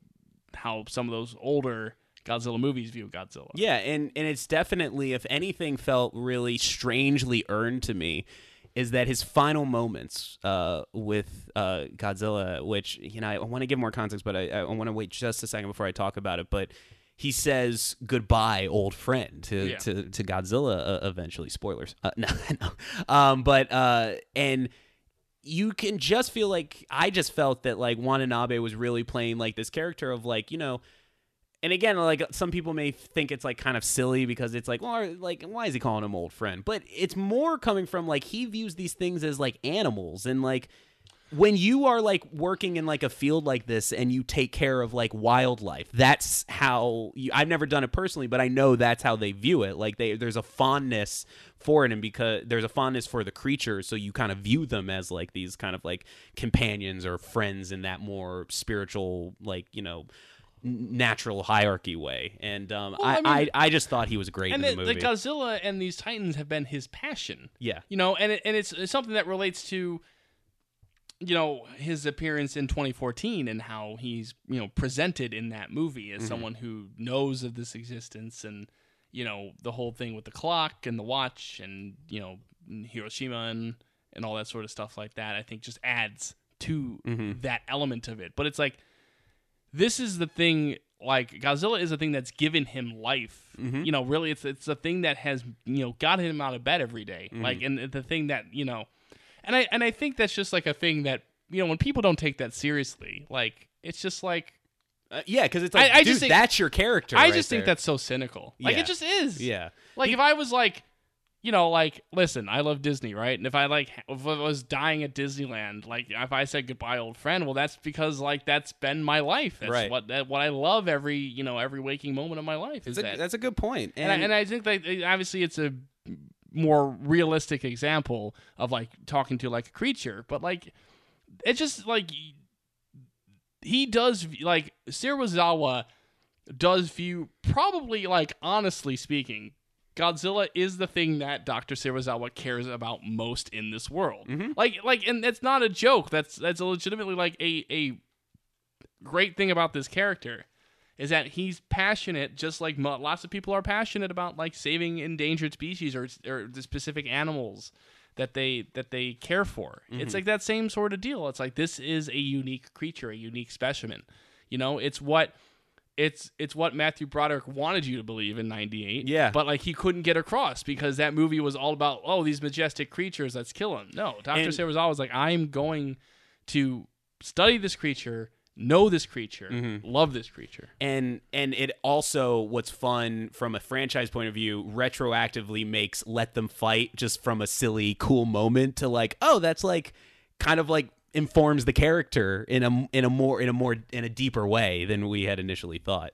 how some of those older Godzilla movies view Godzilla. Yeah, and and it's definitely, if anything, felt really strangely earned to me, is that his final moments uh, with uh, Godzilla, which you know I, want to give more context, but I, I want to wait just a second before I talk about it. But he says goodbye, old friend, to Yeah. to, to Godzilla uh, eventually. Spoilers. Uh, no, no. Um, but uh, and you can just feel like I just felt that like Watanabe was really playing like this character of like you know and again, like some people may think it's like kind of silly because it's like, well, like why is he calling him old friend? But it's more coming from like he views these things as like animals and like when you are like working in like a field like this and you take care of like wildlife that's how you, i've never done it personally but i know that's how they view it like they there's a fondness for it and because there's a fondness for the creature so you kind of view them as like these kind of like companions or friends in that more spiritual like you know natural hierarchy way. And um, Well, I, I I, mean- I just thought he was great and in the, the the movie. Godzilla and these Titans have been his passion. yeah. You know, and it, and it's, it's something that relates to you know his appearance in 2014 and how he's you know presented in that movie as mm-hmm. someone who knows of this existence and you know the whole thing with the clock and the watch and you know Hiroshima and and all that sort of stuff like that I think just adds to mm-hmm. that element of it. But it's like this is the thing like Godzilla is a thing that's given him life. Mm-hmm. You know, really it's it's a thing that has, you know, got him out of bed every day. Like and the thing that, you know, and I and I think that's just like a thing that, you know, when people don't take that seriously, like it's just like Uh, yeah, because it's like, I- I dude, just think- that's your character. I right just think that's so cynical. Like Yeah. it just is. Yeah. Like if I was like, you know, like listen, I love Disney, right? And if I like, if I was dying at Disneyland, like if I said goodbye, old friend, well, that's because like that's been my life. That's Right. what that what I love every you know every waking moment of my life is That's a, that. that's a good point. and, I, and I think that obviously it's a more realistic example of like talking to like a creature, but like it's just like he does like Serizawa does view probably like honestly speaking Godzilla is the thing that Dr. Serizawa cares about most in this world. Mm-hmm. Like like and that's not a joke. That's that's legitimately like a a great thing about this character is that he's passionate just like lots of people are passionate about like saving endangered species or or the specific animals that they that they care for. It's mm-hmm. like that same sort of deal. It's like this is a unique creature, a unique specimen. You know, it's what it's it's what Matthew Broderick wanted you to believe in 98. Yeah. But like he couldn't get across because that movie was all about oh these majestic creatures let's kill them. No, Dr. And- Serizawa always like I'm going to study this creature, know this creature, Mm-hmm. love this creature. and and it also what's fun from a franchise point of view retroactively makes let them fight just from a silly cool moment to like oh that's like kind of like informs the character in a in a more in a more in a deeper way than we had initially thought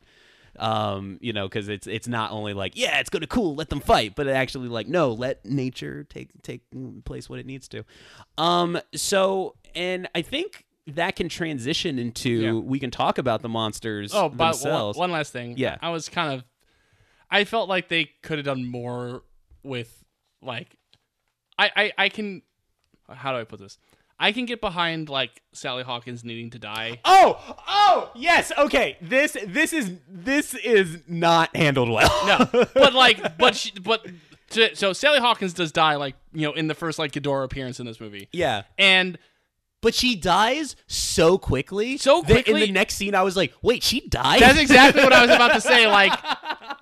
um you know because it's it's not only like yeah it's gonna cool let them fight but it actually like no let nature take take place what it needs to um so and i think that can transition into Yeah. we can talk about the monsters Oh, but one, one last thing. Yeah. I was kind of, I felt like they could have done more with, like, I, I, I can, how do I put this? I can get behind like Sally Hawkins needing to die. Oh, oh, yes. Okay, this this is this is not handled well. No, but like, but she, but so Sally Hawkins does die like you know in the first like Ghidorah appearance in this movie, yeah, and but she dies so quickly. So that in the next scene, I was like, "Wait, she died?" That's exactly what I was about to say. Like,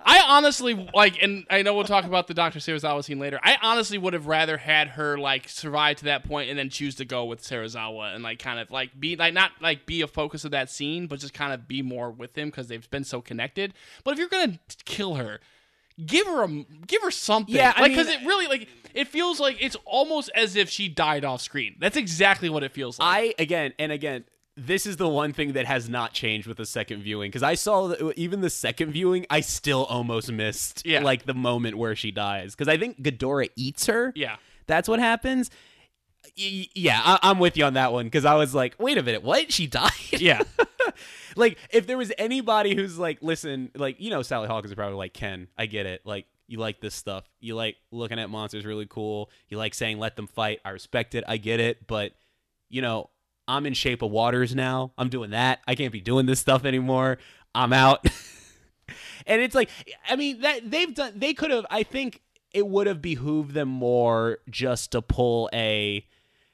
I honestly like, and I know we'll talk about the Doctor Serizawa scene later. I honestly would have rather had her like survive to that point and then choose to go with Serizawa and like kind of like be like not like be a focus of that scene, but just kind of be more with him because they've been so connected. But if you're gonna kill her. Give her a give her something, Yeah, I like because it really like it feels like it's almost as if she died off screen. That's exactly what it feels like. I again and again. This is the one thing that has not changed with the second viewing because I saw that even the second viewing, I still almost missed Yeah. like the moment where she dies because I think Ghidorah eats her. yeah, That's what happens. Yeah, I- I'm with you on that one because I was like, wait a minute, what? She died? yeah, like, if there was anybody who's like, listen, like, you know, Sally Hawkins is probably like, Ken, I get it. Like, you like this stuff. You like looking at monsters really cool. You like saying, let them fight. I respect it. I get it. But, you know, I'm in Shape of Waters now. I'm doing that. I can't be doing this stuff anymore. I'm out. and it's like, I mean, that they've done, they could have, I think it would have behooved them more just to pull a,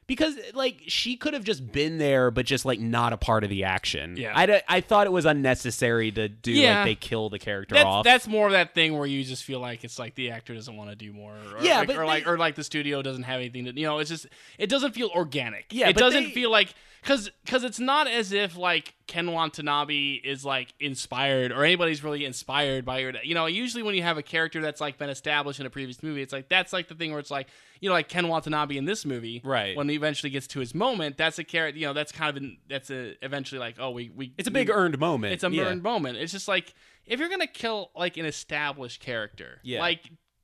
because like she could have just been there but just like not a part of the action Yeah. i, uh, I thought it was unnecessary to do Yeah. like they kill the character that's, off that's more of that thing where you just feel like it's like the actor doesn't want to do more, or, Yeah, like, but or like or like the studio doesn't have anything to, you know, it's just it doesn't feel organic. Yeah, it doesn't they- feel like because because it's not as if like Ken Watanabe is like inspired or anybody's really inspired by your, you know. Usually when you have a character that's like been established in a previous movie, it's like that's like the thing where it's like you know like Ken Watanabe in this movie, Right. When he eventually gets to his moment, that's a character, you know, that's kind of an, that's a eventually like oh we we it's a big we- earned moment it's a yeah. earned moment. It's just like if you're gonna kill like an established character, Yeah. like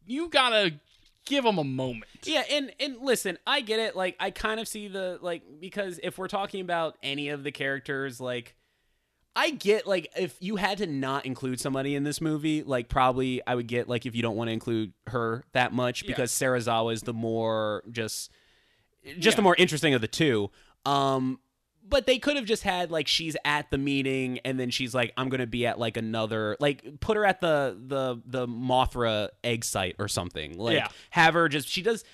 you gotta give them a moment. Yeah, and and listen, I get it. Like, I kind of see the like because if we're talking about any of the characters, like, I get like if you had to not include somebody in this movie, like probably I would get like if you don't want to include her that much Yeah. because Serizawa is the more just just the more interesting of the two. Um but they could have just had like she's at the meeting and then she's like I'm going to be at like another like put her at the the the Mothra egg site or something. Like Yeah. have her just she does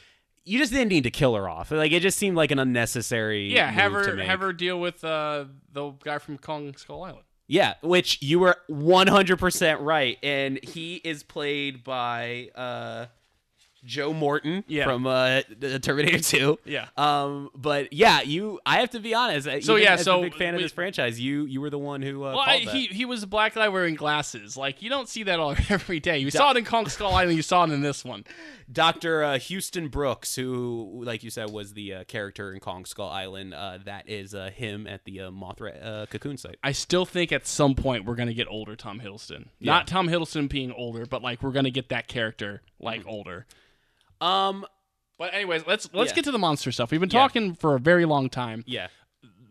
you just didn't need to kill her off. Like it just seemed like an unnecessary Yeah, have her have her deal with uh, the guy from Kong Skull Island. Yeah, which you were 100% right. And he is played by uh, Joe Morton Yeah. from uh, the Terminator 2. Yeah. Um, but yeah, you. I have to be honest. So, yeah, so a big fan we- of this franchise, you you were the one who uh, Well, I, he he was a black guy wearing glasses. Like you don't see that all every day. You saw it in Kong Skull Island. You saw it in this one. Dr. Uh, Houston Brooks, who, like you said, was the uh, character in Kong Skull Island. Uh, that is uh, him at the uh, Mothra uh, cocoon site. I still think at some point we're gonna get older Tom Hiddleston. Not Tom Hiddleston being older, but like we're gonna get that character like older. Um, But anyways, let's let's Yeah. get to the monster stuff. We've been Yeah. talking for a very long time. yeah,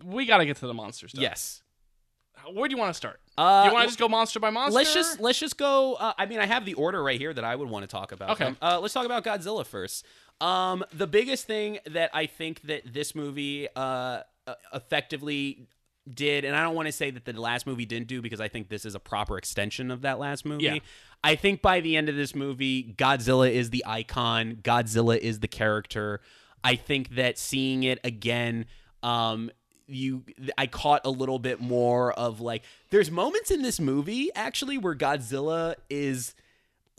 We got to get to the monster stuff. yes. Where do you want to start? Uh, you want to just go monster by monster? Let's just let's just go. Uh, I mean, I have the order right here that I would want to talk about. Okay. them. Uh, let's talk about Godzilla first. Um, the biggest thing that I think that this movie uh, uh, effectively did, and I don't want to say that the last movie didn't do because I think this is a proper extension of that last movie. Yeah. I think by the end of this movie, Godzilla is the icon. Godzilla is the character. I think that seeing it again, um, you, I caught a little bit more of like, there's moments in this movie actually where Godzilla is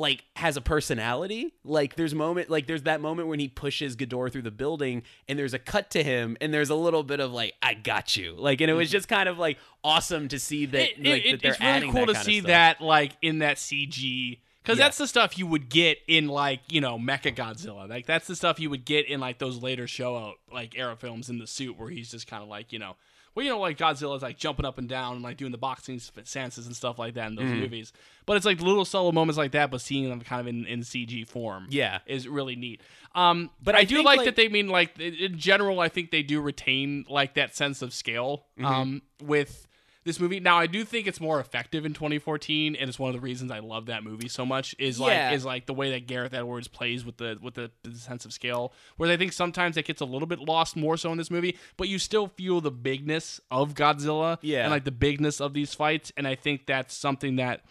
like has a personality. Like there's moment like there's that moment when he pushes Ghidorah through the building and there's a cut to him and there's a little bit of like I got you. Like and it was just kind of like awesome to see that Mm-hmm. It- like it- that they're it's really cool to see that like in that CG because Yeah. that's the stuff you would get in like you know Mecha Godzilla. Like that's the stuff you would get in like those later Showa like era films in the suit where he's just kind of like you know. Well, you know, like Godzilla's like jumping up and down and like doing the boxing stances and stuff like that in those Mm-hmm. movies. But it's like little solo moments like that, but seeing them kind of in, in CG form, Yeah. is really neat. Um, but I, I do think, like, like- that they mean like in in general. I think they do retain like that sense of scale Mm-hmm. um, with this movie. Now, I do think it's more effective in 2014, and it's one of the reasons I love that movie so much. Is like is like the way that Gareth Edwards plays with the with the, the sense of scale. Whereas I think sometimes it gets a little bit lost more so in this movie, but you still feel the bigness of Godzilla Yeah. and like the bigness of these fights, and I think that's something that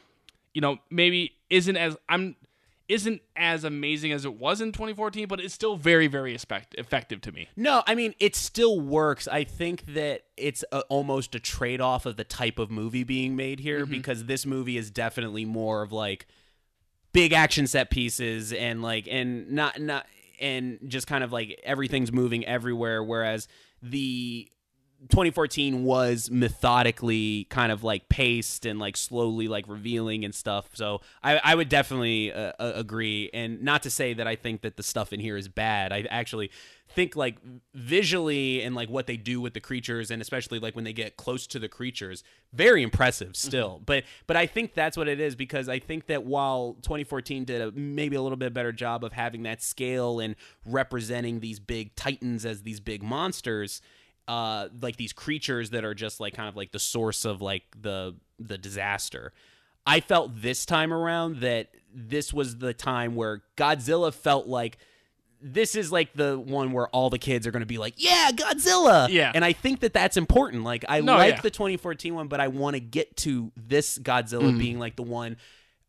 you know maybe isn't as I'm isn't as amazing as it was in 2014, but it's still very very effect- effective to me. No, I mean it still works. I think that it's a, almost a trade off of the type of movie being made here Mm-hmm. because this movie is definitely more of like big action set pieces and like and not not and just kind of like everything's moving everywhere whereas the 2014 was methodically kind of like paced and like slowly like revealing and stuff. So I, I would definitely uh, agree. And not to say that I think that the stuff in here is bad. I actually think like visually and like what they do with the creatures and especially like when they get close to the creatures, very impressive still. But but I think that's what it is because I think that while 2014 did a, maybe a little bit better job of having that scale and representing these big titans as these big monsters uh like these creatures that are just like kind of like the source of like the the disaster i felt this time around that this was the time where godzilla felt like this is like the one where all the kids are going to be like yeah godzilla Yeah. and i think that that's important like i No, like yeah. the 2014 one but i want to get to this godzilla Mm. being like the one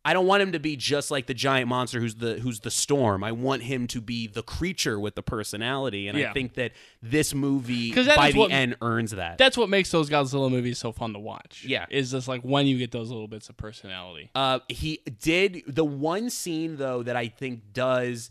I don't want him to be just like the giant monster who's the who's the storm. I want him to be the creature with the personality, and Yeah. I think that this movie that by the what- end earns that. That's what makes those Godzilla movies so fun to watch. Yeah. is just like when you get those little bits of personality. Uh, he did the one scene though that I think does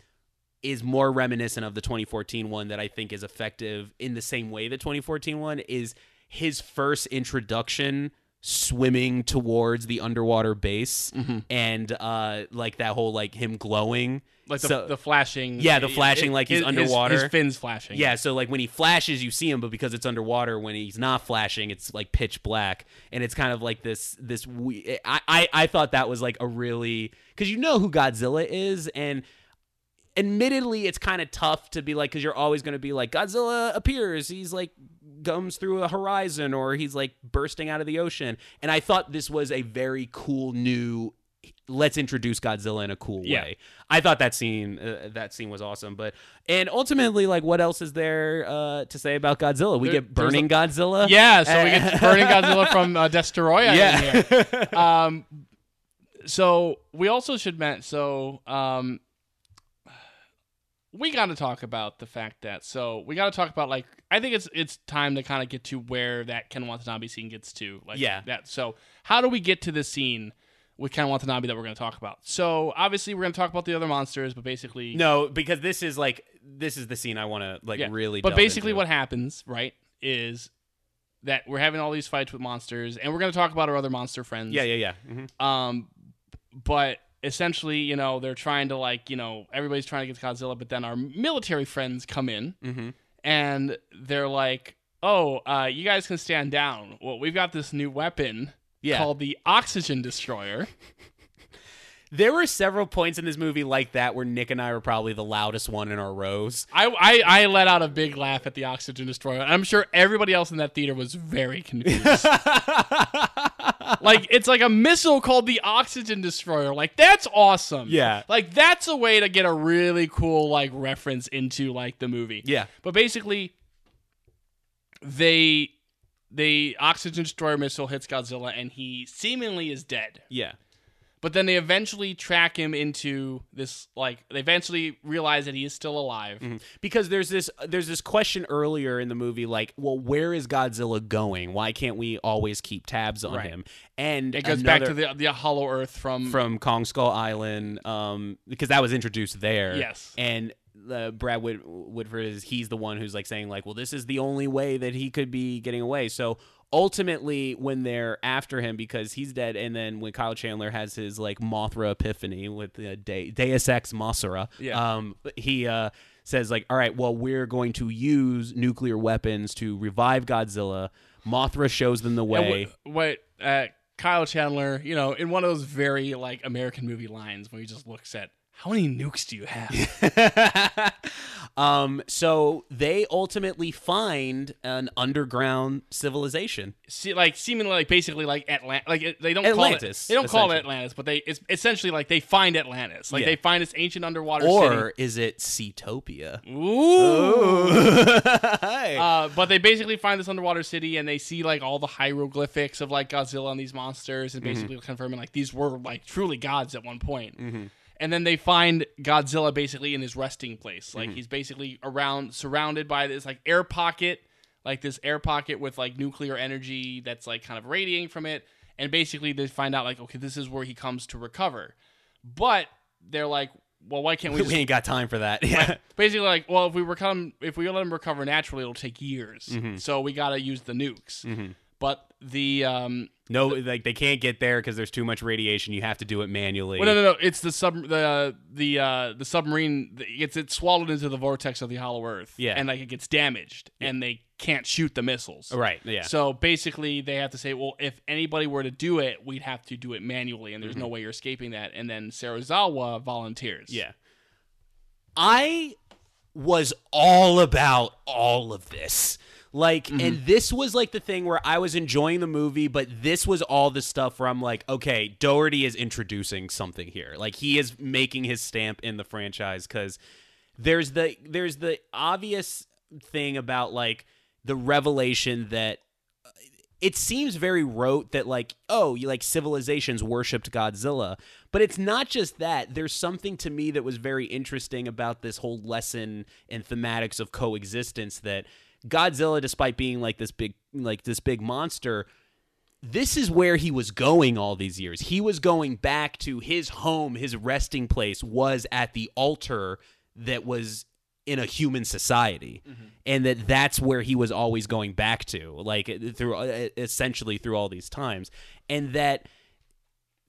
is more reminiscent of the 2014 one that I think is effective in the same way the 2014 one is his first introduction swimming towards the underwater base and uh like that whole like him glowing Like the, So- the flashing. Yeah, the flashing like he's his- underwater. His, fins flashing. Yeah, so like when he flashes, you see him, but because it's underwater, when he's not flashing, it's like pitch black, and it's kind of like this this. we- I I, I thought that was like a really because you know who Godzilla is, and admittedly, it's kind of tough to be like because you're always going to be like Godzilla appears, he's like comes through a horizon or he's like bursting out of the ocean. And I thought this was a very cool new let's introduce Godzilla in a cool Yeah. way. I thought that scene uh, that scene was awesome, but and ultimately like what else is there uh, to say about Godzilla? We There- get burning Godzilla. Yeah, so we get burning Godzilla from uh, Destoroyah. Yeah. um, so we also should mention. So um, we got to talk about the fact that. So we got to talk about like I think it's it's time to kind of get to where that Ken Watanabe scene gets to. Like Yeah. That. So how do we get to this scene? With Ken Watanabe that we're going to talk about. So obviously we're going to talk about the other monsters, but basically no, because this is like this is the scene I want to like Yeah. really. But basically, into. what happens, right, is that we're having all these fights with monsters, and we're going to talk about our other monster friends. Yeah, yeah, yeah. hmm Um, but essentially, you know, they're trying to like, you know, everybody's trying to get to Godzilla, but then our military friends come in, hmm and they're like, "Oh, uh, you guys can stand down. Well, we've got this new weapon." Yeah. Called the Oxygen Destroyer. There were several points in this movie like that where Nick and I were probably the loudest one in our rows. I, I I let out a big laugh at the Oxygen Destroyer. I'm sure everybody else in that theater was very confused. like it's like a missile called the Oxygen Destroyer. Like that's awesome. Yeah. Like that's a way to get a really cool like reference into like the movie. Yeah. But basically they the Oxygen Destroyer missile hits Godzilla and he seemingly is dead. Yeah. But then they eventually track him into this like they eventually realize that he is still alive. because there's this there's this question earlier in the movie like well where is godzilla going why can't we always keep tabs on Right. him and It goes back to the the Hollow Earth from from kong skull island um because that was introduced there Yes. and uh, Brad Whit- Whitford is he's the one who's like saying like well this is the only way that he could be getting away so ultimately when they're after him because he's dead and then when Kyle Chandler has his like Mothra epiphany with the De- Deus Ex Mothra Yeah. um he uh says like all right well we're going to use nuclear weapons to revive Godzilla Mothra shows them the way what, what uh, Kyle Chandler, you know, in one of those very like American movie lines where he just looks at how many nukes do you have? um so they ultimately find an underground civilization See, like seemingly like basically like Atlant, like they don't Atlantis, call it, they don't call it. Atlantis, but they it's essentially like they find Atlantis, like Yeah. they find this ancient underwater city. or is it Seatopia city. Ooh. Hey. Uh, but they basically find this underwater city and they see like all the hieroglyphics of like Godzilla and these monsters and basically confirming like these were like truly gods at one point. And then they find Godzilla basically in his resting place. Like he's basically around surrounded by this like air pocket, like this air pocket with like nuclear energy that's like kind of radiating from it. And basically they find out like okay, this is where he comes to recover. But they're like, well, why can't we we ain't got time for that yeah basically like well if we recome if we let him recover naturally it'll take years Mm-hmm. so we got to use the nukes but the um no like they can't get there because there's too much radiation. You have to do it manually. Well, no no no. It's the sub the the uh the submarine it gets it swallowed into the vortex of the hollow earth. Yeah. and like it gets damaged. And they can't shoot the missiles. Right yeah. So basically they have to say well if anybody were to do it we'd have to do it manually and there's no way you're escaping that. And then Serizawa volunteers. Yeah. I was all about all of this. Like, and mm-hmm. this was like the thing where I was enjoying the movie, but this was all the stuff where I'm like, okay, Dougherty is introducing something here. Like, he is making his stamp in the franchise because there's the there's the obvious thing about like the revelation that uh, it seems very rote that like oh you like civilizations worshipped godzilla. But it's not just that. There's something to me that was very interesting about this whole lesson and thematics of coexistence that godzilla despite being like this big like this big monster this is where he was going all these years. He was going back to his home his resting place was at the altar that was in a human society. And that that's where he was always going back to like through uh, essentially through all these times. And that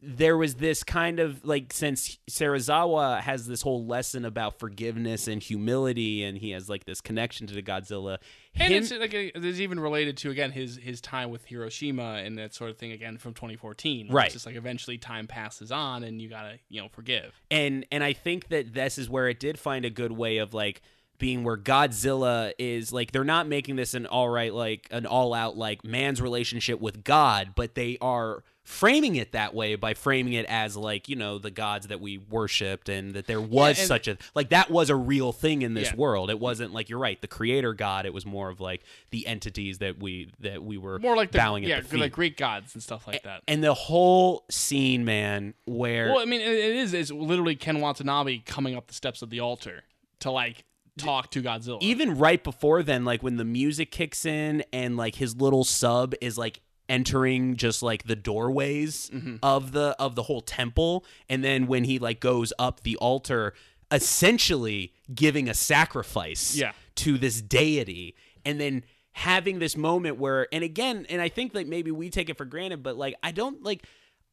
there was this kind of like since Serizawa has this whole lesson about forgiveness and humility and he has like this connection to the Godzilla And him- it's like it's even related to again his his time with Hiroshima and that sort of thing again from 2014. Right. It's just like eventually time passes on and you gotta you know forgive. and and I think that this is where it did find a good way of like being where Godzilla is like they're not making this an all right like an all out like man's relationship with God, but they are framing it that way by framing it as like you know the gods that we worshipped and that there was and- such a like that was a real thing in this Yeah. world it wasn't like you're right the creator god it was more of like the entities that we that we were More like the bowing yeah, at the feet like Greek gods and stuff like that. and the whole scene man where Well, I mean, it, it is. It's literally Ken Watanabe coming up the steps of the altar to like talk to Godzilla. even right before then like when the music kicks in and like his little sub is like entering just like the doorways Mm-hmm. of the of the whole temple and then when he like goes up the altar essentially giving a sacrifice Yeah. to this deity and then having this moment where and again and I think that maybe we take it for granted but like I don't like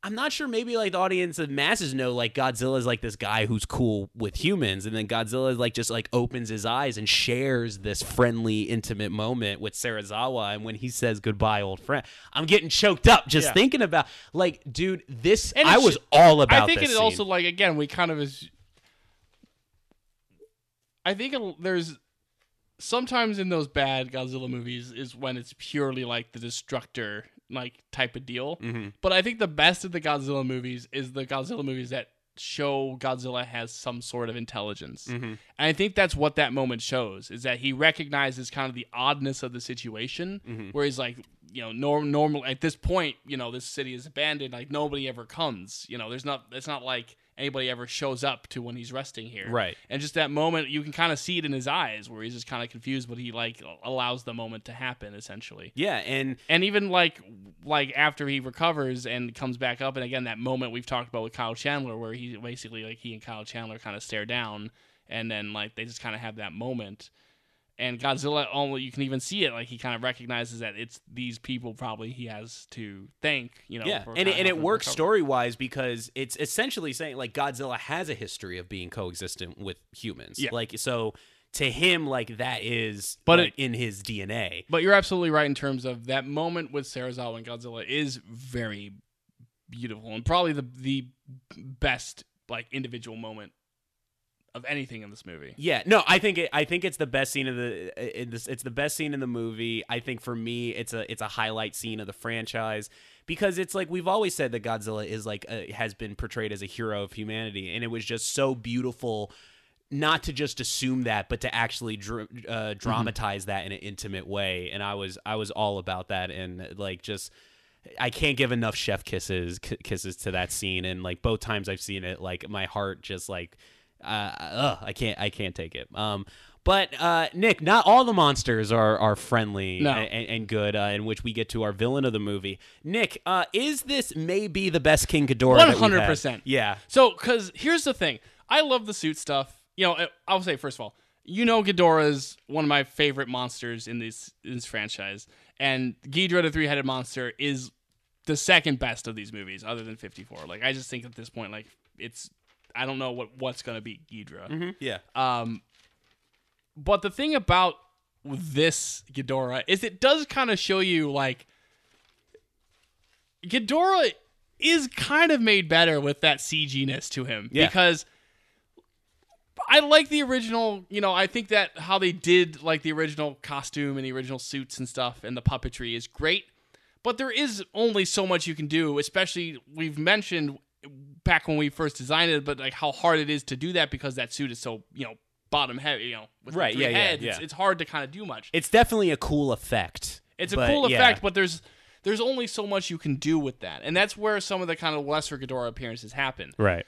I'm not sure maybe like the audience of masses know like Godzilla is like this guy who's cool with humans and then Godzilla like just like opens his eyes and shares this friendly intimate moment with Serizawa and when he says goodbye old friend I'm getting choked up just Yeah. thinking about like dude this And I was all about I think it's also like again we kind of is. I think it, there's sometimes in those bad Godzilla movies is when it's purely like the destructor like type of deal. Mm-hmm. But I think the best of the Godzilla movies is the Godzilla movies that show Godzilla has some sort of intelligence. Mm-hmm. And I think that's what that moment shows is that he recognizes kind of the oddness of the situation Mm-hmm. where he's like, you know, norm normal at this point, you know, this city is abandoned, like nobody ever comes. You know, there's not it's not like anybody ever shows up to when he's resting here. Right. And just that moment you can kind of see it in his eyes where he's just kind of confused but he like allows the moment to happen essentially yeah and and even like like after he recovers and comes back up and again that moment we've talked about with Kyle Chandler where he basically like he and Kyle Chandler kind of stare down and then like they just kind of have that moment and Godzilla only you can even see it like he kind of recognizes that it's these people probably he has to thank you know yeah and it, and it works story wise because it's essentially saying like godzilla has a history of being coexistent with humans. Yeah. like so to him like that is But like, it- in his dna But you're absolutely right in terms of that moment with Serizawa and Godzilla is very beautiful and probably the the best like individual moment of anything in this movie. yeah no i think it, i think it's the best scene of the in this, it's the best scene in the movie i think for me it's a it's a highlight scene of the franchise because it's like we've always said that godzilla is like a, has been portrayed as a hero of humanity and it was just so beautiful not to just assume that, but to actually dr- uh, dramatize that in an intimate way. And I was I was all about that, and like just I can't give enough chef kisses kisses to that scene. And like both times I've seen it, like my heart just like uh, ugh, I can't I can't take it. Um, but uh, Nick, not all the monsters are are friendly No. and, and good. Uh, in which we get to our villain of the movie, Nick. Uh, is this maybe the best King Ghidorah? we've had? 100%. Yeah. So, because here's the thing, I love the suit stuff. You know, I'll say first of all, you know, Ghidorah is one of my favorite monsters in this in this franchise, and Ghidorah the three headed monster is the second best of these movies, other than 54. Like, I just think at this point, like, it's I don't know what what's gonna be Ghidorah. Yeah. Um, but the thing about this Ghidorah is it does kind of show you like Ghidorah is kind of made better with that CG-ness to him Yeah. because I like the original, you know, I think that how they did like the original costume and the original suits and stuff and the puppetry is great. But there is only so much you can do, especially we've mentioned back when we first designed it, but like how hard it is to do that because that suit is so, you know, bottom heavy, you know, with Right, yeah, yeah, heads, yeah. It's, it's hard to kind of do much. It's definitely a cool effect. It's a cool yeah. effect, but there's there's only so much you can do with that. And that's where some of the kind of lesser Ghidorah appearances happen. Right.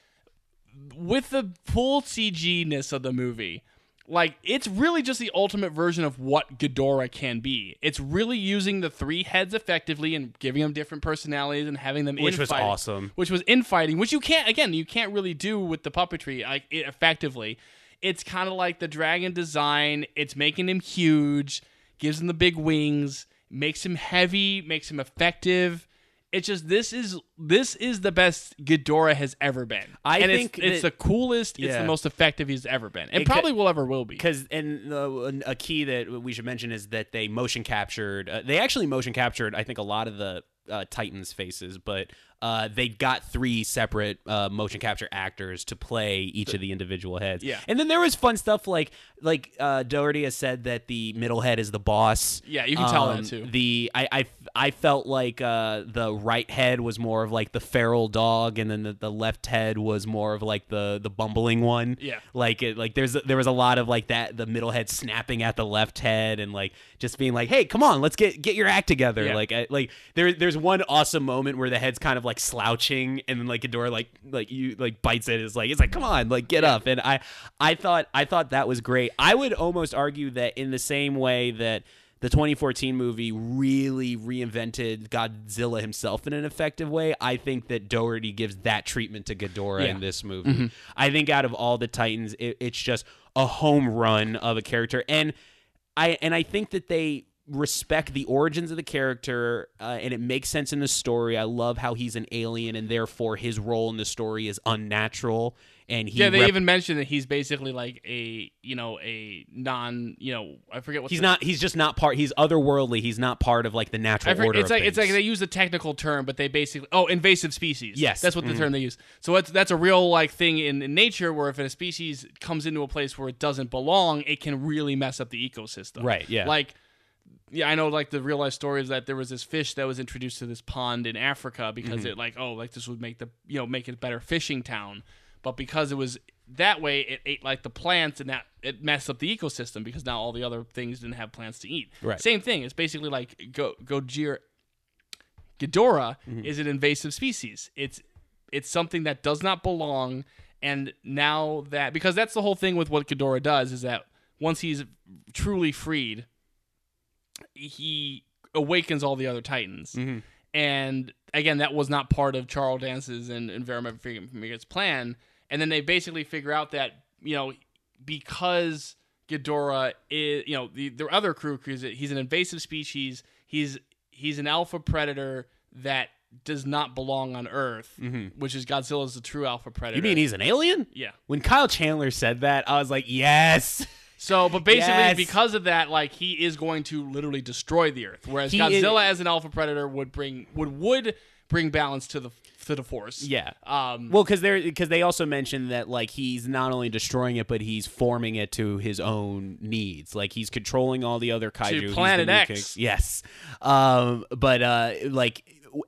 With the full CG-ness of the movie, like it's really just the ultimate version of what Ghidorah can be. It's really using the three heads effectively and giving them different personalities and having them Which was infighting- awesome. Which was infighting, which you can't again you can't really do with the puppetry like it, effectively. It's kind of like the dragon design. It's making him huge, gives him the big wings, makes him heavy, makes him effective. It's just this is this is the best Ghidorah has ever been. I and think it's, it's that- the coolest. It's the most effective he's ever been, and It could- probably will ever will be. Because and uh, a key that we should mention is that they motion captured. Uh, they actually motion captured. I think a lot of the uh, Titans' faces, but uh, they got three separate uh, motion capture actors to play each of the individual heads. Yeah. and then there was fun stuff like like uh, Dougherty has said that the middle head is the boss. Yeah, you can tell that Um, too. The I I, I felt like uh, the right head was more of like the feral dog, and then the, the left head was more of like the the bumbling one. Yeah. like it like there's there was a lot of like that the middle head snapping at the left head and like just being like, hey, come on, let's get get your act together. Yeah. Like I, like there there's one awesome moment where the head's kind of like slouching, and then like Ghidorah like like you like bites it. It's like it's like come on, like get up. And I I thought I thought that was great. I would almost argue that in the same way that the 2014 movie really reinvented Godzilla himself in an effective way. I think that Dougherty gives that treatment to Ghidorah Yeah. in this movie. Mm-hmm. I think out of all the Titans, it, it's just a home run of a character, and I and I think that they respect the origins of the character uh, and it makes sense in the story. I love how he's an alien and therefore his role in the story is unnatural and he yeah, they rep- even mentioned that he's basically like a you know a non you know I forget what he's not he's just not part he's otherworldly. He's not part of like the natural forget, order it's like it's like they use the technical term, but they basically oh invasive species. Yes. that's what the term they use. So that's that's a real like thing in, in nature where if a species comes into a place where it doesn't belong, it can really mess up the ecosystem. Right, yeah. Like. Yeah, I know. Like the real life story is that there was this fish that was introduced to this pond in Africa because Mm-hmm. it like oh like this would make the you know make it a better fishing town, but because it was that way it ate like the plants and that it messed up the ecosystem because now all the other things didn't have plants to eat. Right. Same thing. It's basically like go Gojira Ghidorah Mm-hmm. is an invasive species. It's it's something that does not belong, and now that because that's the whole thing with what Ghidorah does is that once he's truly freed, he awakens all the other Titans. Mm-hmm. And again, that was not part of Charles Dance's and, and Vera plan. And then they basically figure out that you know because Ghidorah is you know the the other crew crews he's an invasive species. He's he's an alpha predator that does not belong on Earth, which is Godzilla's the true alpha predator. Mm-hmm. you mean he's an alien? yeah. When Kyle Chandler said that, I was like, yes. So, but basically, Yes. because of that, like he is going to literally destroy the Earth, whereas He Godzilla is- as an alpha predator would bring would would bring balance to the to the force. Yeah. Um. Well, because they because they also mentioned that like he's not only destroying it, but he's forming it to his own needs. Like he's controlling all the other kaiju. Planet X. Yes. Um. But uh, like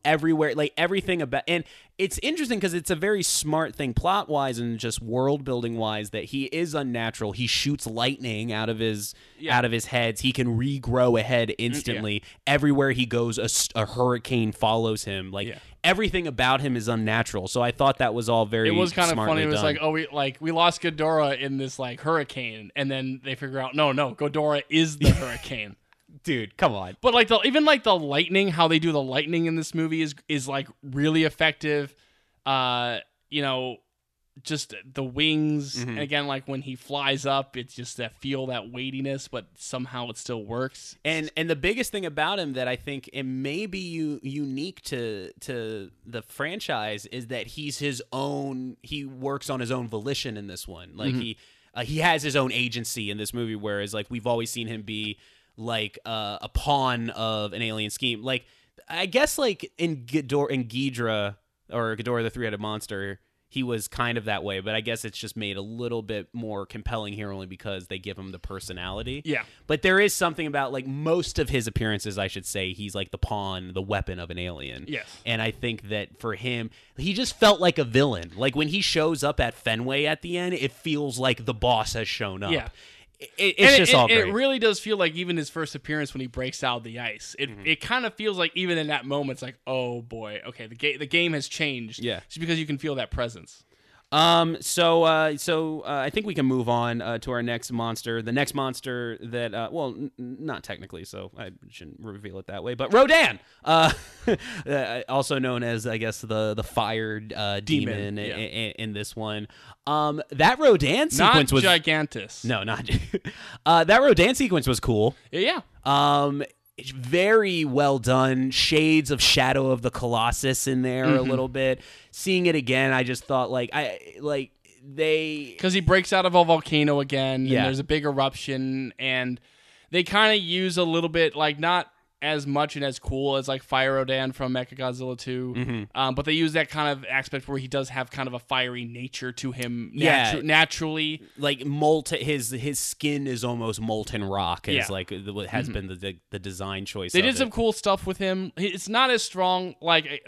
everywhere, like everything about, and it's interesting because it's a very smart thing plot wise and just world building wise that he is unnatural. He shoots lightning out of his Yeah. Out of his heads. He can regrow a head instantly. Everywhere he goes, a hurricane follows him. Like Yeah. everything about him is unnatural. So I thought that was all very. it was kind of funny. It was done. like, oh, we like we lost Ghidorah in this like hurricane, and then they figure out, no, no, Ghidorah is the hurricane. Dude, come on. But like the even like the lightning, how they do the lightning in this movie is is like really effective. Uh, you know, just the wings. Mm-hmm. And again, like when he flies up, it's just that feel that weightiness, but somehow it still works. And and the biggest thing about him that I think it may be u- unique to to the franchise is that he's his own. He works on his own volition in this one. Like he uh, he has his own agency in this movie. Whereas like we've always seen him be like uh, a pawn of an alien scheme. Like I guess like in Ghidorah in Ghidra or Ghidorah the three headed monster. He was kind of that way, but I guess it's just made a little bit more compelling here only because they give him the personality. Yeah. But there is something about like most of his appearances, I should say, he's like the pawn, the weapon of an alien. Yes. And I think that for him, he just felt like a villain. Like when he shows up at Fenway at the end, it feels like the boss has shown up. Yeah. It, it's And just it, all it, really does feel like even his first appearance when he breaks out of the ice. It Mm-hmm. it kind of feels like even in that moment, it's like, oh boy, okay, the game the game has changed. Yeah. just because you can feel that presence. Um. So. Uh. So. Uh, I think we can move on uh, to our next monster. The next monster that. Uh, well, n- not technically, so I shouldn't reveal it that way. But Rodan. Uh. uh, also known as, I guess, the the fired uh, demon, Demon, yeah. i- in this one. Um. That Rodan Not sequence was. Gigantis. no, not. uh. That Rodan sequence was cool. Yeah. Um, very well done. Shades of Shadow of the Colossus in there a mm-hmm. little bit. Seeing it again, I just thought like I like they because he breaks out of a volcano again Yeah. and there's a big eruption and they kind of use a little bit like not as much and as cool as like Fire Rodan from Mechagodzilla 2. Mm-hmm. Um, but they use that kind of aspect where he does have kind of a fiery nature to him Yeah. naturally. like molten his his skin is almost molten rock is Yeah. Mm-hmm. like what has been the, the the design choice They did some cool stuff with him. It's not as strong like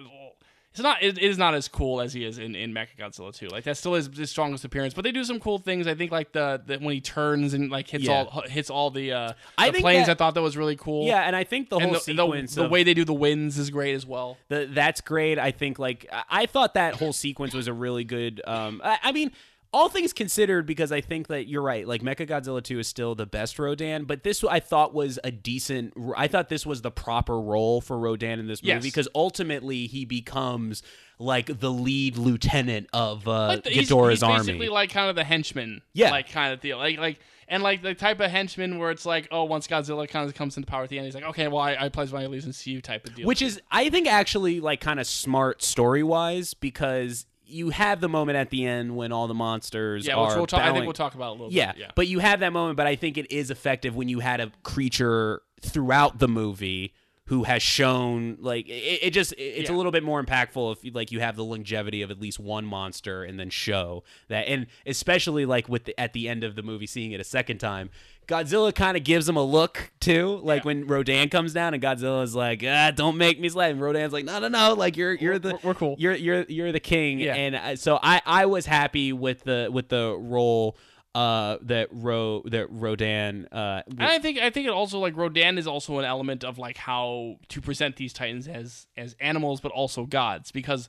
it's not it, it is not as cool as he is in in Mechagodzilla 2. Like that's still his, his strongest appearance, but they do some cool things. I think like the, the when he turns and like hits Yeah. all hits all the uh I the planes. that- I thought that was really cool. yeah and i think the whole the, the, sequence the of- way they do the winds is great as well. the, that's great i think like I, I thought that whole sequence was a really good um I, I mean all things considered because i think that you're right like mechagodzilla 2 is still the best rodan but this i thought was a decent i thought this was the proper role for rodan in this movie Yes. because ultimately he becomes like the lead lieutenant of uh Like the- he's, he's army basically like kind of the henchman, Yeah. like kind of deal, like like and like the type of henchman where it's like, oh, once Godzilla kind of comes into power at the end, he's like, okay, well, I, I pledge my allegiance to you, type of deal. which is i think actually like kind of smart story wise because you have the moment at the end when all the monsters yeah, are which we'll talk. I think we'll talk about a little yeah, bit. Yeah, but you have that moment but i think it is effective when you had a creature throughout the movie who has shown like it, it just it's Yeah. a little bit more impactful if like you have the longevity of at least one monster and then show that and especially like with the, at the end of the movie seeing it a second time Godzilla kind of gives him a look too, like Yeah. when Rodan comes down and Godzilla's like, ah, "Don't make me slap." And Rodan's like, "No, no, no! Like you're you're the We're- we're cool. You're you're you're the king." Yeah. And I, so I I was happy with the with the role uh that Ro that Rodan uh And I think I think it also like Rodan is also an element of like how to present these titans as as animals, but also gods. Because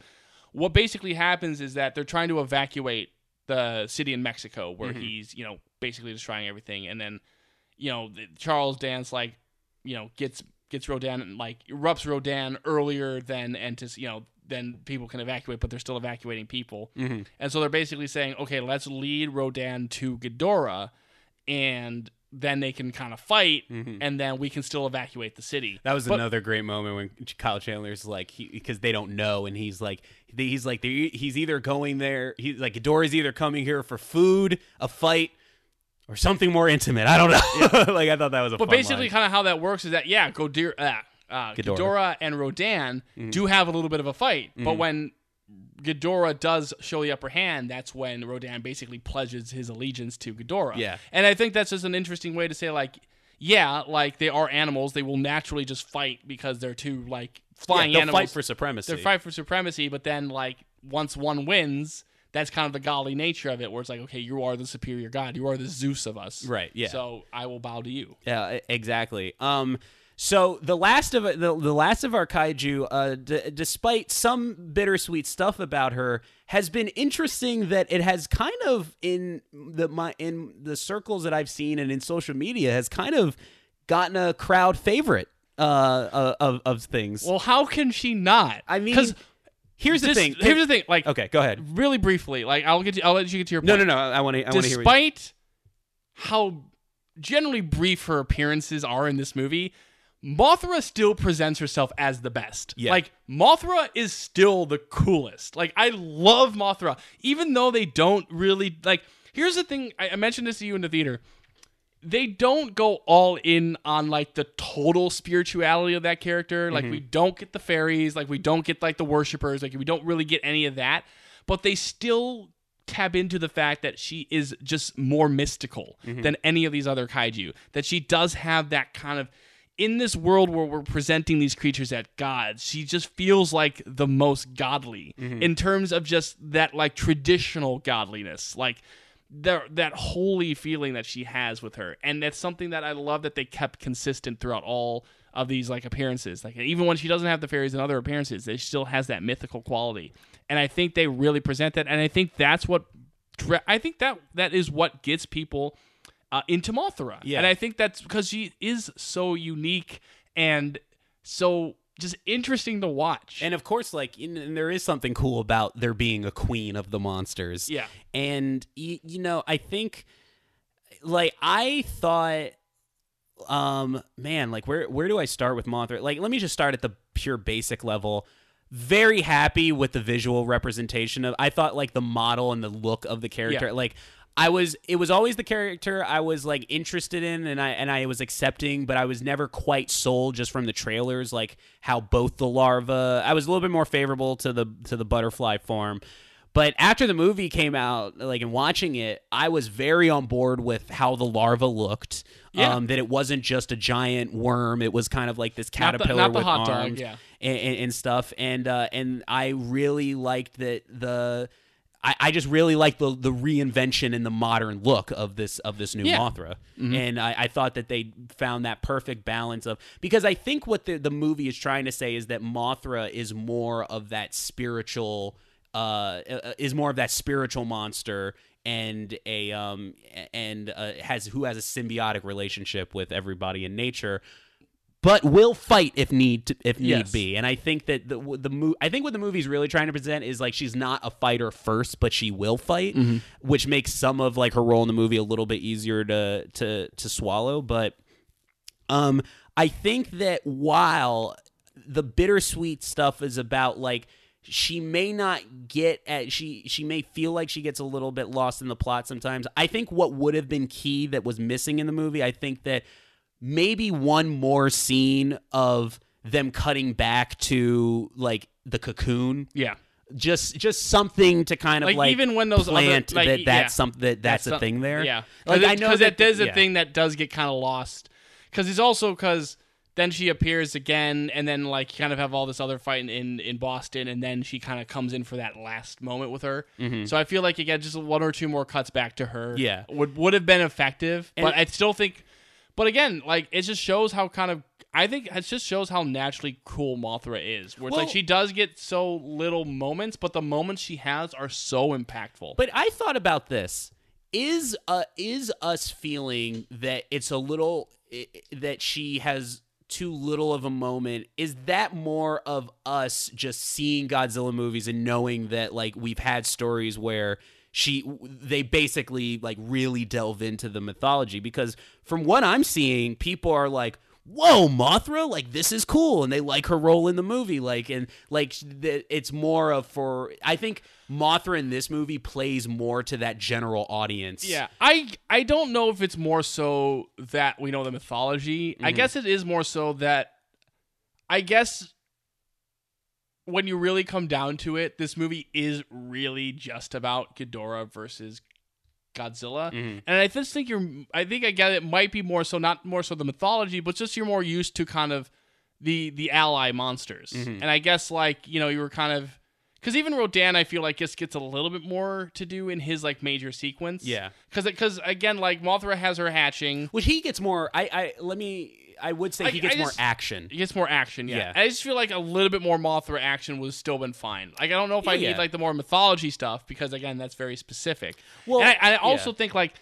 what basically happens is that they're trying to evacuate the city in Mexico, where Mm-hmm. he's you know basically destroying everything, and then you know the- Charles Dance like you know gets gets Rodan and like erupts Rodan earlier than and to you know then people can evacuate, but they're still evacuating people, Mm-hmm. and so they're basically saying, okay, let's lead Rodan to Ghidorah, and then they can kind of fight, and then we can still evacuate the city. Mm-hmm. That was But- another great moment when Kyle Chandler's like, because they don't know, and he's like, he's like, he's either going there, he's like, Ghidorah's either coming here for food, a fight, or something more intimate. I don't know. like I thought that was a. But basically, kind of how that works is that yeah, Godir, uh, uh, Ghidorah. Ghidorah and Rodan Mm-hmm. do have a little bit of a fight, but when Ghidorah does show the upper hand, that's when Rodan basically pledges his allegiance to Ghidorah. Yeah. and I think that's just an interesting way to say like. Yeah, like they are animals. They will naturally just fight because they're two like flying yeah, they'll animals. fight for supremacy. They fight for supremacy, but then like once one wins, that's kind of the godly nature of it, where it's like, okay, you are the superior god. You are the Zeus of us. Right, yeah. So I will bow to you. Yeah, exactly. Um, so the last of the, the last of our kaiju, uh, d- despite some bittersweet stuff about her, has been interesting. That it has kind of in the my in the circles that I've seen and in social media has kind of gotten a crowd favorite uh, uh, of of things. Well, how can she not? I mean, 'Cause here's the thing. Here's the thing. Like, okay, go ahead. really briefly, like I'll get. You, I'll let you get to your point. no, no. No. I want to. I want to hear. Despite how generally brief her appearances are in this movie, Mothra still presents herself as the best. Yeah. Like Mothra is still the coolest. Like I love Mothra, even though they don't really like. Here's the thing. I, I mentioned this to you in the theater. They don't go all in on like the total spirituality of that character. Like mm-hmm. we don't get the fairies, like we don't get like the worshippers, like we don't really get any of that. But they still tap into the fact that she is just more mystical mm-hmm. than any of these other kaiju. That she does have that kind of in this world where we're presenting these creatures as gods, she just feels like the most godly mm-hmm. in terms of just that like traditional godliness. Like the, that holy feeling that she has with her. And that's something that I love that they kept consistent throughout all of these like appearances. Like even when she doesn't have the fairies and other appearances, they still has that mythical quality. And I think they really present that and I think that's what I think that that is what gets people uh, into Mothra. Yeah. And I think that's because she is so unique and so just interesting to watch. And of course, like, in, and there is something cool about there being a queen of the monsters. Yeah. And, y- you know, I think, like, I thought, um, man, like, where, where do I start with Mothra? Like, let me just start at the pure basic level. Very happy with the visual representation of, I thought, like, the model and the look of the character. Yeah. Like, I was it was always the character I was like interested in and I and I was accepting, but I was never quite sold just from the trailers, like how both the larva I was a little bit more favorable to the to the butterfly form. But after the movie came out, like and watching it, I was very on board with how the larva looked. Yeah. Um, that it wasn't just a giant worm; it was kind of like this Not the- caterpillar not the with hot dog, arms yeah. and, and, and stuff. And uh, and I really liked that the. I, I just really like the the reinvention and the modern look of this of this new Yeah. Mothra, and I, I thought that they found that perfect balance of because I think what the the movie is trying to say is that Mothra is more of that spiritual uh uh, is more of that spiritual monster and a um and uh, has who has a symbiotic relationship with everybody in nature but will fight if need to, if need Yes. be. And I think that the the mo- I think what the movie's really trying to present is like she's not a fighter first, but she will fight, Mm-hmm. which makes some of like her role in the movie a little bit easier to to to swallow. But um, I think that while the bittersweet stuff is about like she may not get at she she may feel like she gets a little bit lost in the plot sometimes. I think what would have been key that was missing in the movie, I think that maybe one more scene of them cutting back to like the cocoon Yeah. just just something to kind of Like, like, even when those other- plant like, that yeah. that's something that that's, a some- thing there Yeah, like I know that is a yeah. thing that does get kind of lost. Because it's also because then she appears again, and then like you kind of have all this other fight in in, Boston, and then she kind of comes in for that last moment with her. So I feel like again, just one or two more cuts back to her, Mm-hmm. Yeah. would would have been effective. And- but I still think, but again, like it just shows how kind of. I think it just shows how naturally cool Mothra is. Where it's Well- like she does get so little moments, but the moments she has are so impactful. But I thought about this. Is uh is us feeling that it's a little i- that she has too little of a moment is that more of us just seeing Godzilla movies and knowing that like we've had stories where she they basically like really delve into the mythology because from what I'm seeing people are like whoa mothra like this is cool and they like her role in the movie like and like it's more of for i think mothra in this movie plays more to that general audience Yeah, I I don't know if it's more so that we know the mythology. I mm-hmm. guess it is more so that I guess when you really come down to it, this movie is really just about Ghidorah versus Godzilla. Mm-hmm. And I just think you're I think I get it might be more so not more so the mythology, but just you're more used to kind of the the ally monsters. Mm-hmm. And I guess like, you know, you were kind of because even Rodan, I feel like just gets a little bit more to do in his like major sequence. Yeah. because because again, like Mothra has her hatching, which he gets more i i let me i would say I- he gets I more action he gets more action. Yeah. Yeah. I just feel like a little bit more Mothra action would still been fine. Like I don't know if I Yeah. need like the more mythology stuff because again, that's very specific. Well, and I, I also think like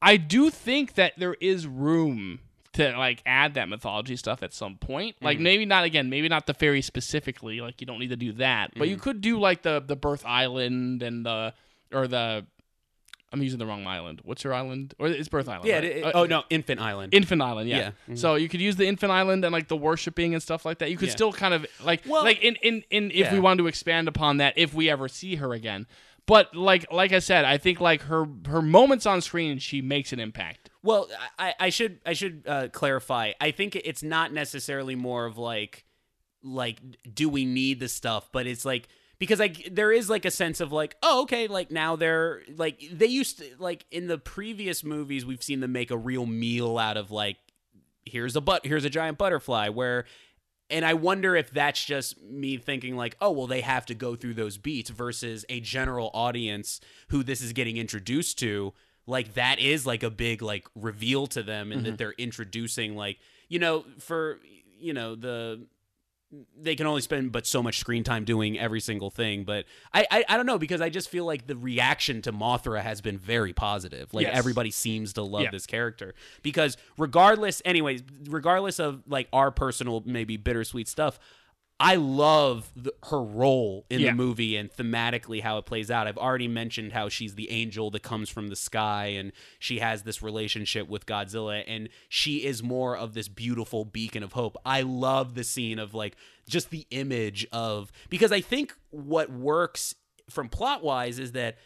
I do think that there is room to like add that mythology stuff at some point. Mm-hmm. Like maybe not again, maybe not the fairy specifically. Like you don't need to do that, but you Mm-hmm. could do like the the Birth Island and the or the. I'm using the wrong island. What's your island? Or it's Birth Island. yeah right? it- it- Uh, oh no infant island Infant Island, yeah. Yeah. Mm-hmm. So you could use the Infant Island and like the worshiping and stuff like that. You could Yeah. still kind of like Well- like in in, in if we Yeah. wanted to expand upon that if we ever see her again. But like like I said, I think like her her moments on screen, she makes an impact. Well, I, I should I should uh, clarify. I think it's not necessarily more of like like do we need the stuff, but it's like because like there is like a sense of like oh okay like now they're like they used to like in the previous movies we've seen them make a real meal out of like here's a but here's a giant butterfly where and I wonder if that's just me thinking like, oh well, they have to go through those beats versus a general audience who this is getting introduced to. Like that is like a big like reveal to them, and that mm-hmm. they're introducing like you know for you know the they can only spend but so much screen time doing every single thing. But I I, I don't know because I just feel like the reaction to Mothra has been very positive. Like Yes. everybody seems to love Yeah. this character because regardless, anyways, regardless of like our personal maybe bittersweet stuff. I love the, her role in Yeah. the movie and thematically how it plays out. I've already mentioned how she's the angel that comes from the sky and she has this relationship with Godzilla and she is more of this beautiful beacon of hope. I love the scene of like just the image of because I think what works from plot wise is that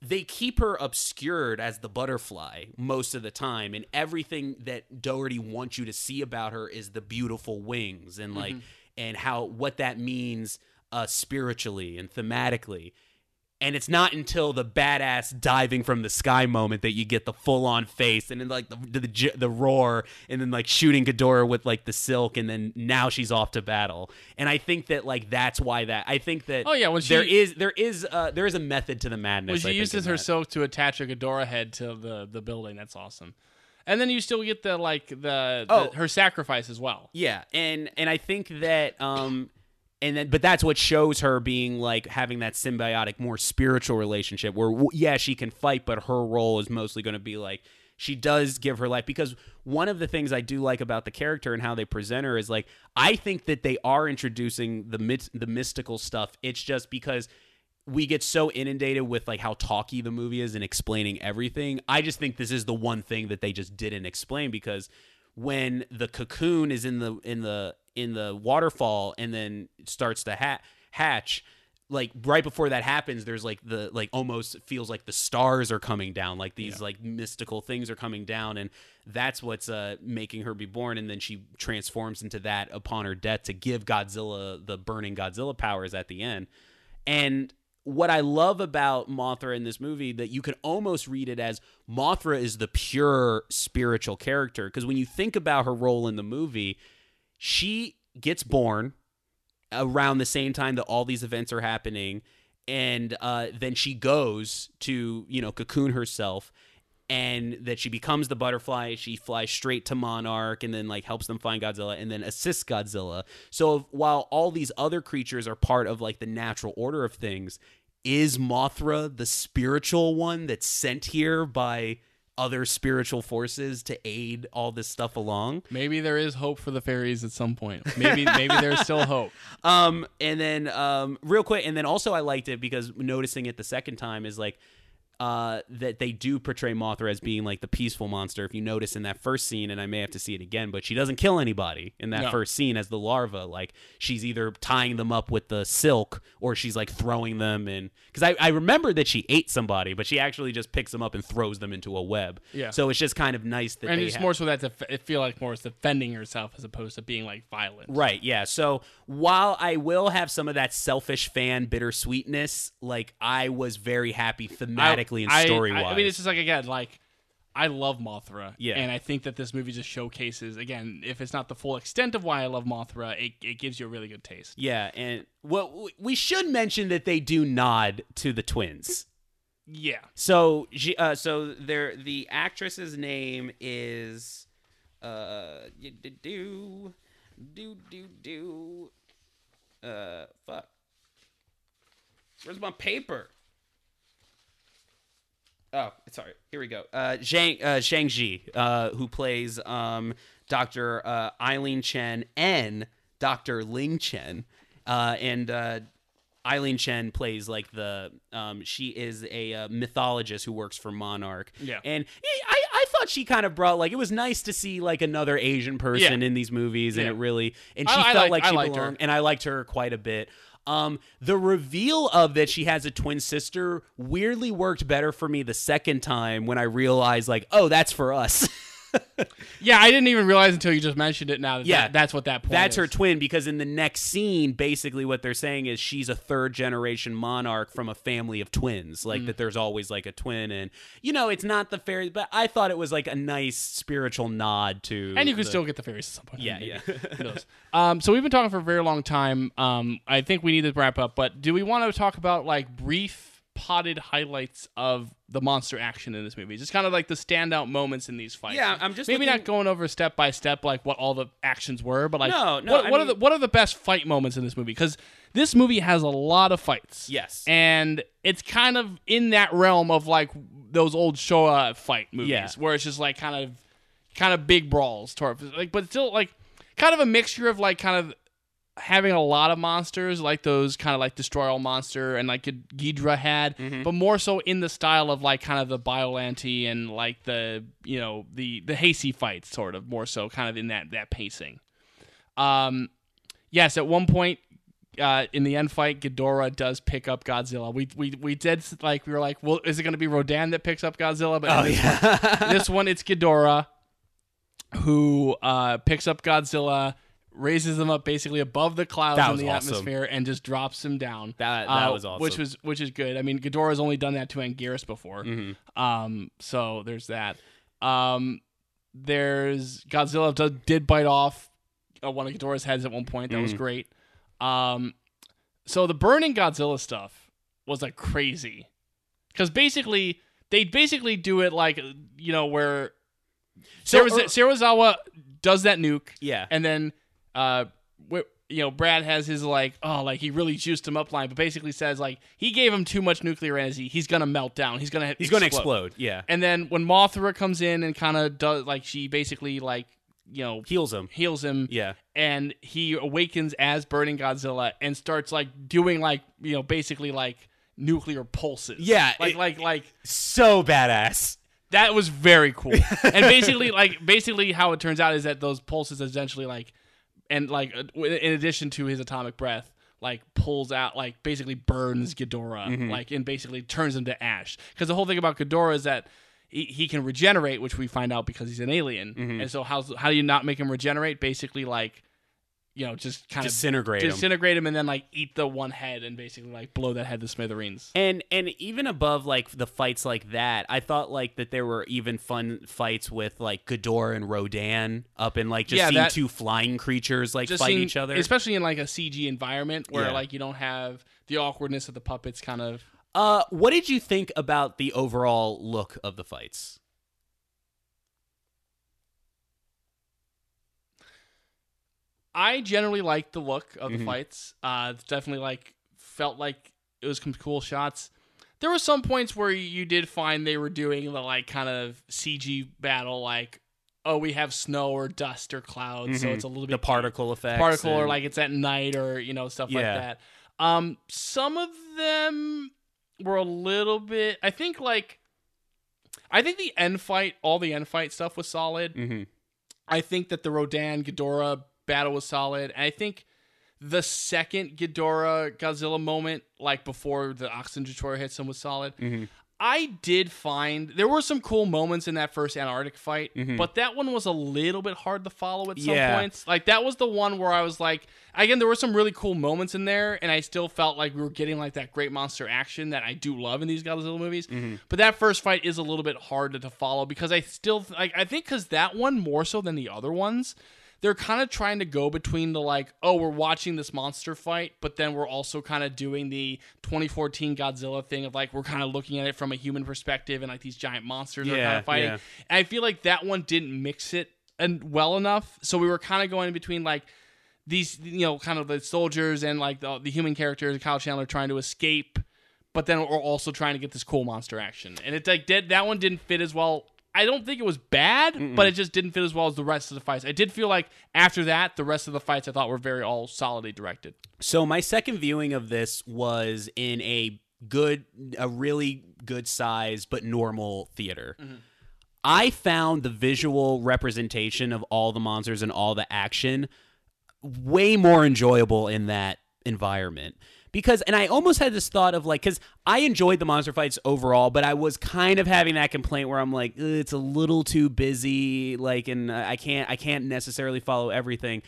they keep her obscured as the butterfly most of the time and everything that Dougherty wants you to see about her is the beautiful wings and like mm-hmm. And how what that means uh spiritually and thematically and it's not until the badass diving from the sky moment that you get the full on face and then like the, the the the roar and then like shooting Ghidorah with like the silk and then now she's off to battle and I think that like that's why that I think that Oh, yeah, when she- is there is uh there is a method to the madness When she think, uses her that. silk to attach a Ghidorah head to the, the building, that's awesome. And then you still get the like the, the Oh. her sacrifice as well. Yeah, and and I think that um and then but that's what shows her being like having that symbiotic more spiritual relationship where yeah, she can fight but her role is mostly going to be like she does give her life because one of the things I do like about the character and how they present her is like I think that they are introducing the the mystical stuff. It's just because we get so inundated with like how talky the movie is and explaining everything. I just think this is the one thing that they just didn't explain because when the cocoon is in the in the in the waterfall and then starts to ha- hatch like right before that happens there's like the like almost feels like the stars are coming down like these like mystical things are coming down and that's what's uh making her be born and then she transforms into that upon her death to give Godzilla the burning Godzilla powers at the end and what I love about Mothra in this movie that you can almost read it as Mothra is the pure spiritual character. Because when you think about her role in the movie, she gets born around the same time that all these events are happening and uh, then she goes to you know cocoon herself and that she becomes the butterfly. She flies straight to monarch and then like helps them find godzilla and then assists godzilla. So while all these other creatures are part of like the natural order of things is mothra the spiritual one that's sent here by other spiritual forces to aid all this stuff along Maybe there is hope for the fairies at some point. Maybe maybe there's still hope. Um, and then um, real quick, and then also I liked it because noticing it the second time is like uh, that they do portray Mothra as being like the peaceful monster. If you notice in that first scene, and I may have to see it again, but she doesn't kill anybody in that No. first scene as the larva. Like she's either tying them up with the silk or she's like throwing them in. Because I, I remember that she ate somebody, but she actually just picks them up and throws them into a web. Yeah. So it's just kind of nice that And it's have- more so that def- it feel like more is defending herself as opposed to being like violent. Right, yeah. So while I will have some of that selfish fan bittersweetness, like I was very happy thematically and I- story I, wise. I mean, it's just like again, like I love Mothra. Yeah. And I think that this movie just showcases again, if it's not the full extent of why I love Mothra, it, it gives you a really good taste. yeah, and well, we should mention that they do nod to the twins. Yeah. So, uh, so there, the actress's name is, uh, do do do do, uh, fuck. Where's my paper? Oh, sorry. Here we go. Uh, Zhang uh, Zhang Ziyi, uh, who plays um, Doctor uh, Ilene Chen and Doctor Ling Chen, uh, and uh, Ilene Chen plays like the um, she is a uh, mythologist who works for Monarch. Yeah. and I, I thought she kind of brought like it was nice to see like another Asian person Yeah. in these movies, and Yeah. it really and she I felt liked- like I she liked her. belonged, and I liked her quite a bit. Um, the reveal of that she has a twin sister weirdly worked better for me the second time when I realized like, oh, that's for us. Yeah, I didn't even realize until you just mentioned it now that, Yeah. that- that's what that point That's her twin because in the next scene, basically what they're saying is she's a third generation monarch from a family of twins. Mm. Like that there's always like a twin and you know, it's not the fairies, but I thought it was like a nice spiritual nod to and you can the- still get the fairies at some point. Yeah, yeah. Who knows? Um, so we've been talking for a very long time. Um, I think we need to wrap up, but do we want to talk about like brief potted highlights of the monster action in this movie? Just kind of like the standout moments in these fights. Yeah, I'm just maybe looking- not going over step by step like what all the actions were, but like No, no, what, what are mean- the what are the best fight moments in this movie? Because this movie has a lot of fights. Yes. and it's kind of in that realm of like those old Showa fight movies, Yeah. where it's just like kind of kind of big brawls, toward, like but still like kind of a mixture of like kind of having a lot of monsters like those kind of like destroy all monster and like Ghidra had, but more so in the style of like kind of the Biollante and like the you know the the Heisei fights sort of more so kind of in that that pacing. Um, yes, at one point uh, in the end fight, Ghidorah does pick up Godzilla. We we we did like we were like, well, is it going to be Rodan that picks up Godzilla? But Oh, this, one, this one, it's Ghidorah who uh, picks up Godzilla, raises them up basically above the clouds in the awesome. atmosphere, and just drops them down. That- that Uh, was awesome. Which was which is good. I mean, Ghidorah's only done that to Anguirus before. Mm-hmm. Um, so there's that. Um, there's Godzilla does, did bite off uh, one of Ghidorah's heads at one point. That was Mm. great. Um, so the burning Godzilla stuff was like crazy because basically they basically do it like you know where So, uh, does that nuke Yeah. and then uh wh- you know Brad has his like oh like he really juiced him up line but basically says like he gave him too much nuclear energy he's gonna melt down he's gonna He's going to explode. Yeah. and then when Mothra comes in and kind of does like she basically like you know Heals him. heals him Yeah. and he awakens as burning Godzilla and starts like doing like you know basically like nuclear pulses Yeah, like it- like like So badass. that was very cool. and basically, like basically, how it turns out is that those pulses essentially like, and like uh, in addition to his atomic breath, like pulls out like basically burns Ghidorah, like and basically turns him to ash. Because the whole thing about Ghidorah is that. He, he can regenerate, which we find out because he's an alien. And so, how how do you not make him regenerate? Basically, like, you know, just kind of Disintegrate him. disintegrate him, and then like eat the one head, and basically like blow that head to smithereens. And and even above like the fights like that, I thought like that there were even fun fights with like Ghidorah and Rodan up in like just Yeah, seeing that- two flying creatures like just fight seeing- each other. especially in like a CG environment where Yeah. like you don't have the awkwardness of the puppets. Kind of, Uh, what did you think about the overall look of the fights? I generally liked the look of Mm-hmm. the fights. Uh, definitely like felt like it was some cool shots. There were some points where you did find they were doing the like kind of CG battle, like oh we have snow or dust or clouds, so it's a little bit Mm-hmm. The particle effect. particle or like it's at night or you know stuff like that. Um, some of them were a little bit. I think like, I think the end fight, all the end fight stuff was solid. hmm I think that the Rodan Ghidorah battle was solid. And I think the second Ghidorah Godzilla moment, like before the oxygen destroyer hits him, was solid. Mm-hmm. I did find there were some cool moments in that first Antarctic fight, but that one was a little bit hard to follow at some Mm-hmm. Yeah. points. Like that was the one where I was like, again, there were some really cool moments in there, and I still felt like we were getting like that great monster action that I do love in these Godzilla movies. Mm-hmm. But that first fight is a little bit hard to, to follow because I still like I think because that one more so than the other ones they're kind of trying to go between the like, oh, we're watching this monster fight, but then we're also kind of doing the 2014 Godzilla thing of like we're kind of looking at it from a human perspective and like these giant monsters are kind of fighting. yeah. And I feel like that one didn't mix it and well enough, so we were kind of going between like these, you know, kind of the soldiers and like the, the human characters, Kyle Chandler trying to escape, but then we're also trying to get this cool monster action, and it's like did, that one didn't fit as well. I don't think it was bad, but it just didn't fit as well as the rest of the fights. I did feel like after that, the rest of the fights I thought were very all solidly directed. So my second viewing of this was in a good, a really good size but normal theater. Mm-hmm. I found the visual representation of all the monsters and all the action way more enjoyable in that environment. Because, and I almost had this thought of like, because I enjoyed the monster fights overall, but I was kind of having that complaint where I'm like, it's a little too busy, like, and I can't, I can't necessarily follow everything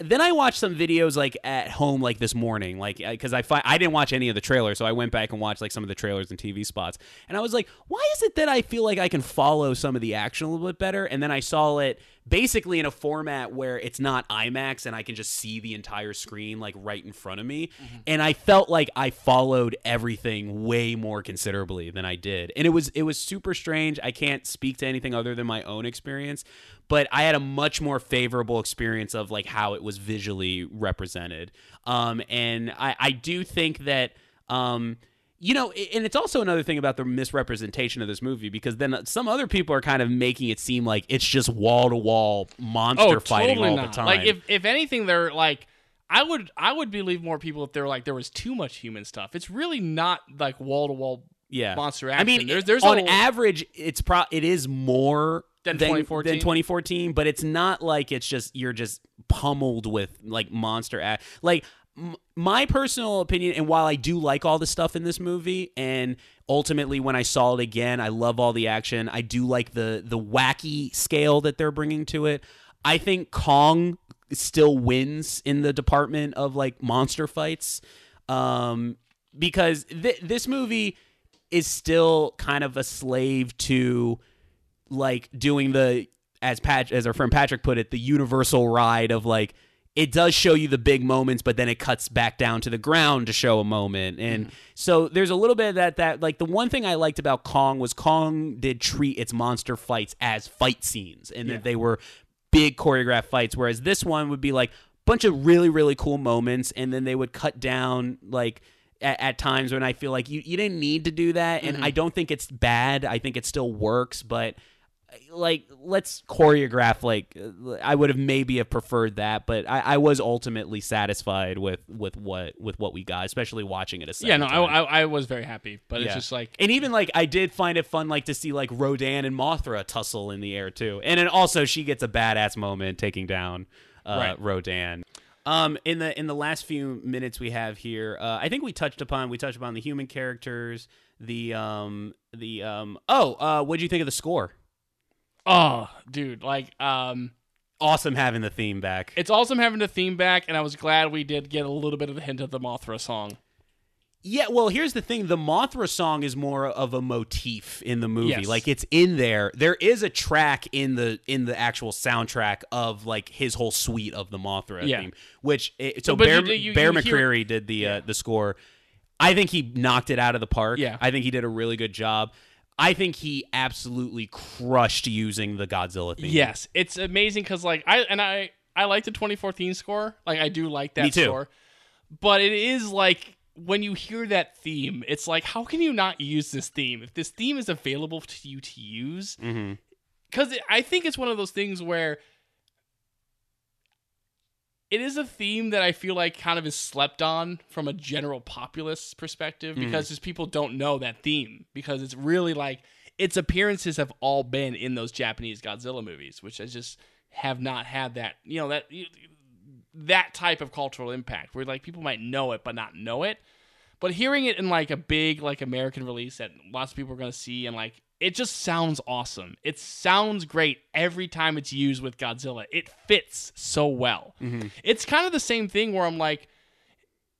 then I watched some videos like at home like this morning, like because I fi- I didn't watch any of the trailers, so I went back and watched like some of the trailers and TV spots, and I was like, why is it that I feel like I can follow some of the action a little bit better? And then I saw it basically in a format where it's not IMAX and I can just see the entire screen like right in front of me, and I felt like I followed everything way more considerably than I did, and it was it was super strange. I can't speak to anything other than my own experience, but I had a much more favorable experience of like how it was visually represented. Um, and I, I do think that, um, you know, and it's also another thing about the misrepresentation of this movie because then uh, some other people are kind of making it seem like it's just wall to wall monster oh, fighting all the time. Oh, Like if if anything, they're like. I would I would believe more people if they're like there was too much human stuff. It's really not like wall to wall yeah, monster action. I mean. There's- there's on average, it's pro it is more Than than 2014? than 2014, but it's not like it's just you're just pummeled with like monster act. Like my personal opinion, and while I do like all the stuff in this movie, and ultimately when I saw it again, I love all the action. I do like the the wacky scale that they're bringing to it. I think Kong still wins in the department of like monster fights, um, because th- this movie is still kind of a slave to like doing the as Pat as our friend Patrick put it, the universal ride of like it does show you the big moments, but then it cuts back down to the ground to show a moment. And Mm-hmm. so there's a little bit of that that like the one thing I liked about Kong was Kong did treat its monster fights as fight scenes and that they were big choreographed fights, whereas this one would be like a bunch of really, really cool moments, and then they would cut down like at, at times when I feel like you, you didn't need to do that, and I don't think it's bad. I think it still works, but like let's choreograph like I would have maybe have preferred that, but I, I was ultimately satisfied with with what with what we got, especially watching it a second Yeah, no, I. I, I was very happy, but it's just like and even like I did find it fun like to see like Rodan and Mothra tussle in the air too, and then also she gets a badass moment taking down uh, Right. Rodan. Um, in the in the last few minutes we have here, uh, I think we touched upon we touched upon the human characters, the um the um oh uh what do you think of the score? Oh, dude, like um. Awesome having the theme back. It's awesome having the theme back, and I was glad we did get a little bit of the hint of the Mothra song. Yeah, well, here's the thing: the Mothra song is more of a motif in the movie. Yes. Like it's in there. There is a track in the in the actual soundtrack of like his whole suite of the Mothra Yeah. theme. Which it, so But Bear, you- you- Bear you hear- McCreary did the uh, the score. I think he knocked it out of the park. Yeah. I think he did a really good job. I think he absolutely crushed using the Godzilla theme. Yes, it's amazing because like I and I I like the 2014 score. Like I do like that Me too. score, but it is like when you hear that theme, it's like how can you not use this theme if this theme is available to you to use? mm-hmm Because I think it's one of those things where it is a theme that I feel like kind of is slept on from a general populace perspective mm-hmm. because just people don't know that theme because it's really like its appearances have all been in those Japanese Godzilla movies, which I just have not had that you know that that type of cultural impact where like people might know it but not know it. But hearing it in like a big like American release that lots of people are gonna see and like it just sounds awesome. It sounds great every time it's used with Godzilla. It fits so well. It's kind of the same thing where I'm like,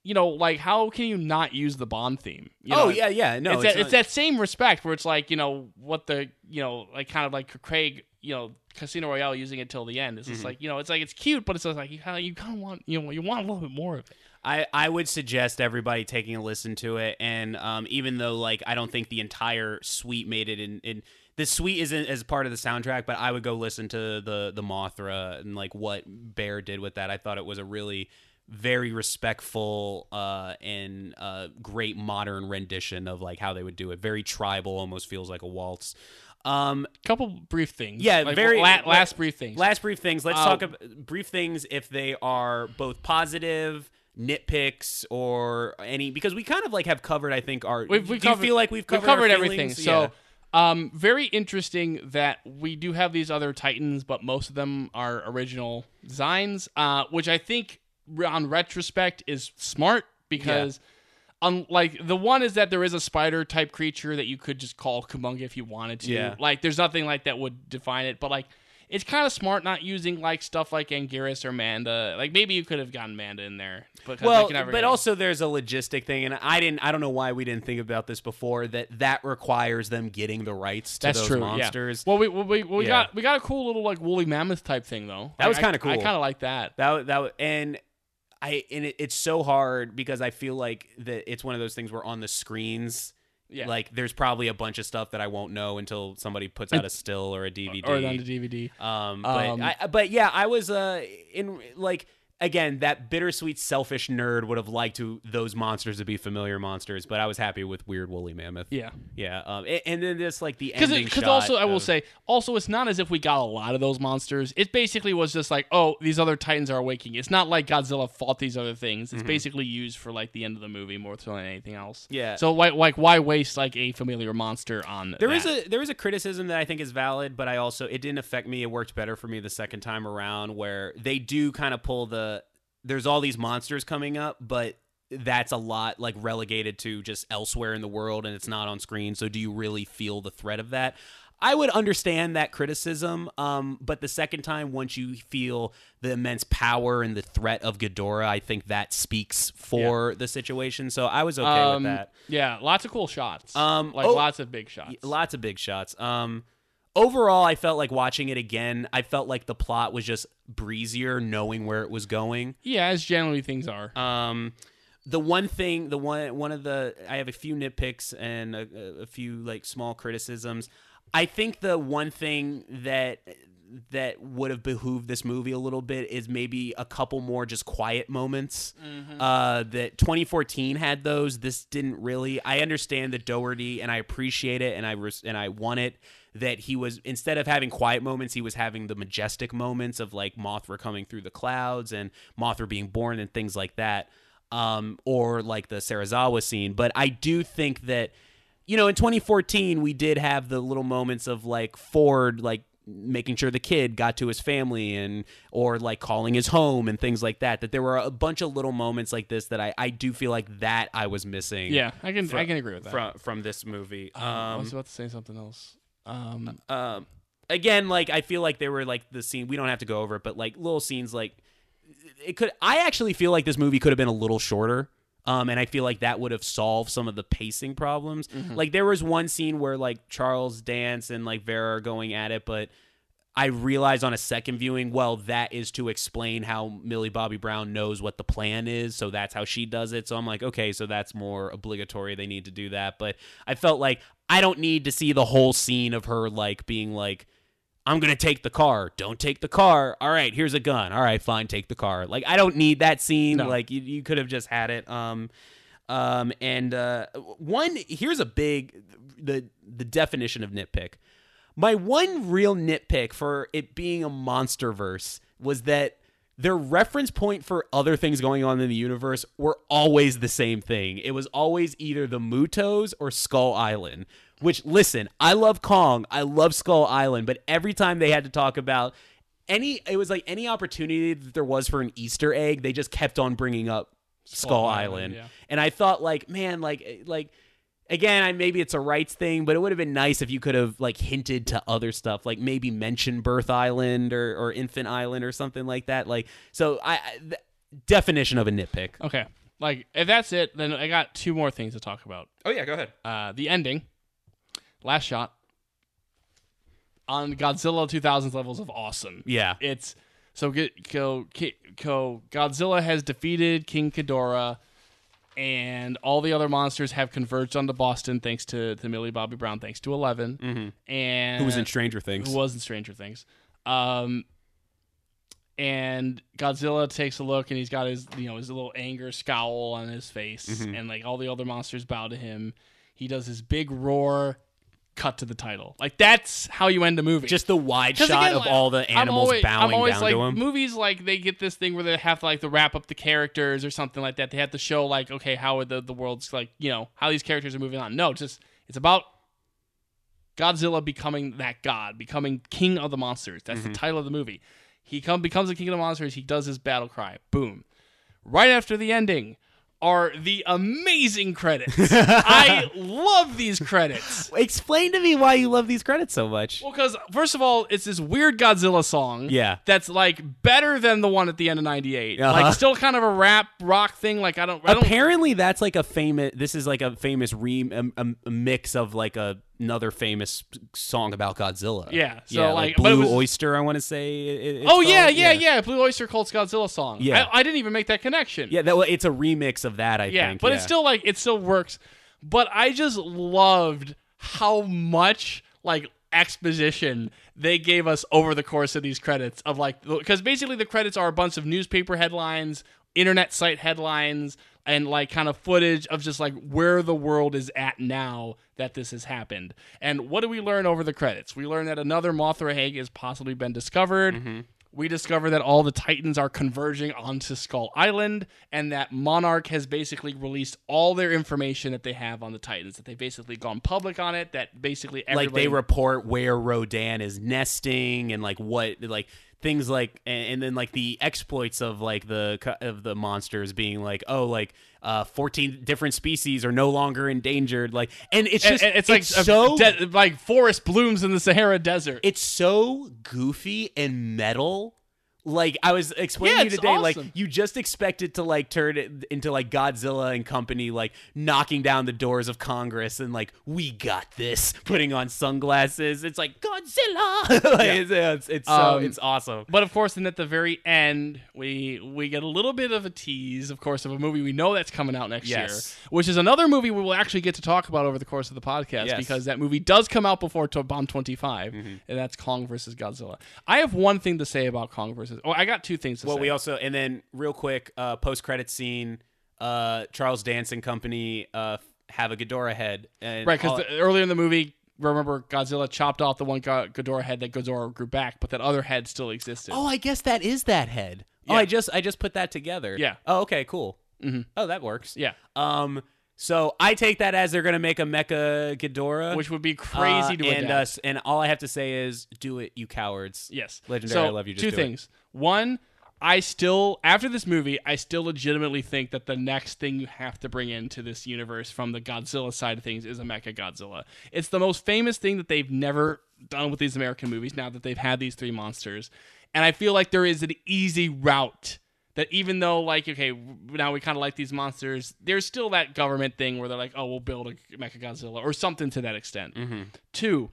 you know, like how can you not use the Bond theme? You Oh yeah, yeah. No, it's, that, not- it's that same respect where it's like you know what the you know like kind of like Craig you know Casino Royale using it till the end. It's Mm-hmm. just like you know it's like it's cute, but it's just like you kind of you kind of want you know you want a little bit more of it. I, I would suggest everybody taking a listen to it and um, even though like I don't think the entire suite made it in, in the suite isn't as part of the soundtrack but I would go listen to the the Mothra and like what Bear did with that I thought it was a really very respectful uh, and uh, great modern rendition of like how they would do it very tribal almost feels like a waltz um, Couple brief things. Yeah, Like, very- la- last brief things. Last brief things. Let's Uh, talk about brief things if they are both positive nitpicks or any because we kind of like have covered. I think our. We've, we've do covered, you feel like we've covered, we've covered everything. So, Yeah. um, very interesting that we do have these other Titans, but most of them are original designs, uh, which I think, on retrospect, is smart because. Um, like the one is that there is a spider type creature that you could just call Kumonga if you wanted to. Yeah. Like there's nothing like that would define it, but like it's kind of smart not using like stuff like Anguirus or Manda. Like maybe you could have gotten Manda in there. Well, they can never but get- also there's a logistic thing, and I didn't. I don't know why we didn't think about this before. That that requires them getting the rights to That's those true. monsters. Yeah. Well, we we, we, we Yeah. got we got a cool little like woolly mammoth type thing though. That Like, was kinda cool. I kind of like that. That that and I and it, it's so hard because I feel like that it's one of those things where on the screens. Yeah. Like there's probably a bunch of stuff that I won't know until somebody puts out a still or a DVD. or on the DVD. Um, but Um, I, but yeah, I was uh in like again that bittersweet selfish nerd would have liked to those monsters to be familiar monsters, but I was happy with weird woolly mammoth. Yeah. yeah. Um, a- and, then this like the ending because also I will say also it's not as if we got a lot of those monsters. It basically was just like oh these other titans are awaking. It's not like Godzilla fought these other things. It's basically used for like the end of the movie more so than anything else. Mm-hmm. Yeah. So like like why waste like a familiar monster on There is that? a there is a criticism that I think is valid, but I also it didn't affect me. It worked better for me the second time around, where they do kind of pull the there's all these monsters coming up, but that's a lot like relegated to just elsewhere in the world and it's not on screen. So do you really feel the threat of that? I would understand that criticism, um, but the second time, once you feel the immense power and the threat of Ghidorah, I think that speaks for the situation. So I was okay Um, with that. Yeah, lots of cool shots. Um, like oh- lots of big shots. Lots of big shots. Um, overall, I felt like watching it again. I felt like the plot was just breezier, knowing where it was going. yeah, as generally things are. Um, the one thing, the one, one of the, I have a few nitpicks and a, a few like small criticisms. I think the one thing that that would have behooved this movie a little bit is maybe a couple more just quiet moments. Uh, that 2014 had those. This didn't really. I understand the Dougherty, and I appreciate it, and I res- and I want it that he was instead of having quiet moments, he was having the majestic moments of like Mothra coming through the clouds and Mothra being born and things like that, um, or like the Serizawa scene. But I do think that you know in 2014 we did have the little moments of like Ford like making sure the kid got to his family and or like calling his home and things like that that there were a bunch of little moments like this that I, I do feel like that I was missing yeah, I can fro- I can agree with that. from from this movie I um was about to say something else. Um, um again like i feel like there were like the scene we don't have to go over it but like little scenes like it could i actually feel like this movie could have been a little shorter um, and I feel like that would have solved some of the pacing problems. Like there was one scene where like Charles Dance and like Vera are going at it, but I realize on a second viewing, well, that is to explain how Millie Bobby Brown knows what the plan is, so that's how she does it. So I'm like, okay, so that's more obligatory. They need to do that. But I felt like I don't need to see the whole scene of her like being like, I'm gonna take the car. Don't take the car. All right, here's a gun. All right, fine, take the car. Like I don't need that scene. No. Like you, you could have just had it. Um, um, and uh, one here's a big the the definition of nitpick. My one real nitpick for it being a monster verse was that their reference point for other things going on in the universe were always the same thing. It was always either the Mutos or Skull Island. Which, listen, I love Kong, I love Skull Island, but every time they had to talk about any, it was like any opportunity that there was for an Easter egg, they just kept on bringing up Skull, Island, Island. yeah. And I thought, like, man, like, eh, like again, I maybe it's a rights thing, but it would have been nice if you could have like hinted to other stuff, like maybe mention Birth Island or, or Infant Island or something like that. Like, so I, I th- definition of a nitpick. okay, like if that's it, then I got two more things to talk about. Oh yeah, go ahead. Uh, the ending, last shot on Godzilla 2000's levels of awesome. Yeah, It's so get go, go Godzilla has defeated King Ghidorah, and all the other monsters have converged onto Boston thanks to, to Millie Bobby Brown, thanks to 11 mm-hmm. and who was in Stranger Things? who was in Stranger Things. Um, and Godzilla takes a look, and he's got his you know his little anger scowl on his face, Mhm. and like all the other monsters bow to him. He does his big roar. Cut to the title. Like that's how you end a movie. Just the wide shot again, of like, all the I'm animals always, bowing I'm always down like to him. movies like they get this thing where they have to like to wrap up the characters or something like that. They have to show like okay how are the the world's like you know how these characters are moving on. No, it's just it's about Godzilla becoming that god, becoming king of the monsters. That's Mm-hmm. the title of the movie. He come becomes the king of the monsters. He does his battle cry. Boom. Right after the ending are the amazing credits. I love these credits. Explain to me why you love these credits so much. Well, because first of all, it's this weird Godzilla song. Yeah. That's like better than the one at the end of '98. Uh-huh. Like still kind of a rap rock thing. Like I don't. I don't. Apparently, that's like a famous. This is like a famous re a, a, a mix of like a, another famous song about Godzilla. Yeah, so, yeah, like, like, Blue was- Oyster. I want to say. it- oh yeah, called. yeah, yeah, Blue Oyster Cult's Godzilla song. Yeah. I, I didn't even make that connection. Yeah, that well, it's a remix of that. I yeah, think. but yeah. it's still like it still works. But I just loved how much like exposition they gave us over the course of these credits of like because basically the credits are a bunch of newspaper headlines, internet site headlines, and like kind of footage of just like where the world is at now that this has happened. And what do we learn over the credits? We learn that another Mothra egg has possibly been discovered. Mm-hmm. We discover that all the Titans are converging onto Skull Island, and that Monarch has basically released all their information that they have on the Titans. That they've basically gone public on it. That basically like they report where Rodan is nesting and like what like things like and, and then like the exploits of like the of the monsters being like oh like uh 14 different species are no longer endangered like and it's just and it's like so de- like forest blooms in the Sahara Desert. it's so goofy and metal. Like I was explaining Yeah, to you today, like you just expect it to like turn it into like Godzilla and company, like knocking down the doors of Congress and like we got this, putting on sunglasses. It's like Godzilla. like, it's, it's, it's so Um, it's awesome. But of course, then at the very end, we we get a little bit of a tease, of course, of a movie we know that's coming out next Yes. year, which is another movie we will actually get to talk about over the course of the podcast Yes. because that movie does come out before Bond 25, Mm-hmm. and that's Kong versus Godzilla. I have one thing to say about Kong versus. Oh, I got two things to say. Well, say. we also and then real quick, uh, post credit scene, uh, Charles Dance and company uh, have a Ghidorah head, and right, because earlier in the movie. Remember, Godzilla chopped off the one Ghidorah head that Ghidorah grew back, but that other head still existed. Oh, I guess that is that head. Oh, I just I just put that together. Yeah. Oh, okay, cool. Mm-hmm. Oh, that works. Yeah, Um. So I take that as they're gonna make a Mecha Ghidorah, which would be crazy uh, to and adapt. us. And all I have to say is, do it, you cowards. Yes. Legendary, So, I love you. Just two things. One, I still after this movie, I still legitimately think that the next thing you have to bring into this universe from the Godzilla side of things is a Mecha Godzilla. It's the most famous thing that they've never done with these American movies now that they've had these three monsters. And I feel like there is an easy route that even though like okay now we kind of like these monsters there's still that government thing where they're like oh we'll build a mecha godzilla or something to that extent mm-hmm. two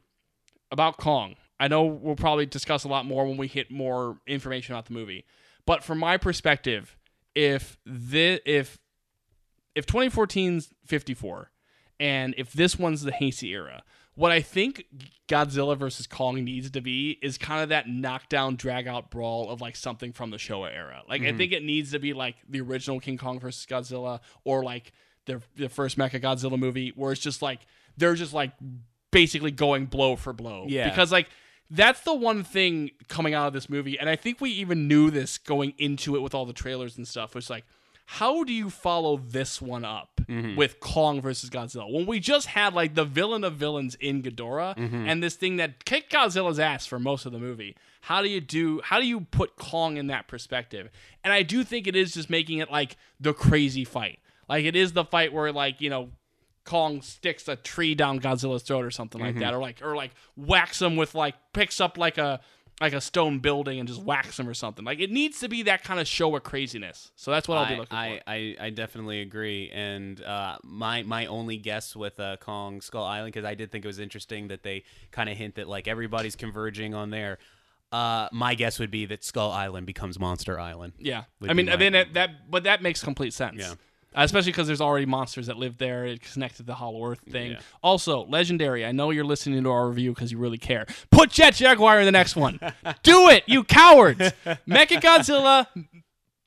about Kong. I know we'll probably discuss a lot more when we hit more information about the movie. But from my perspective, if the if if 2014's 54 and if this one's the Heisei era, what I think Godzilla versus Kong needs to be is kind of that knockdown drag out brawl of like something from the Showa era. Like I mm-hmm. think it needs to be like the original King Kong versus Godzilla or like the the first Mecha Godzilla movie where it's just like they're just like basically going blow for blow. Yeah. Because like that's the one thing coming out of this movie, and I think we even knew this going into it with all the trailers and stuff. Was like, how do you follow this one up mm-hmm. with Kong versus Godzilla when we just had like the villain of villains in Ghidorah mm-hmm. and this thing that kicked Godzilla's ass for most of the movie? How do you do? How do you put Kong in that perspective? And I do think it is just making it like the crazy fight. Like it is the fight where like you know Kong sticks a tree down Godzilla's throat or something like that, or like or like whacks him with like picks up like a like a stone building and just whacks him or something. Like it needs to be that kind of show of craziness. So that's what I'll be looking I, for. I, I definitely agree. And uh, my my only guess with uh, Kong Skull Island, because I did think it was interesting that they kind of hint that like everybody's converging on there. Uh, my guess would be that Skull Island becomes Monster Island. Yeah, I mean, my- then that, that but that makes complete sense. Yeah. Uh, especially because there's already monsters that live there. It's connected to the Hollow Earth thing. Yeah. Also, legendary. I know you're listening to our review because you really care. Put Jet Jaguar in the next one. Do it, you cowards! Mecha Godzilla,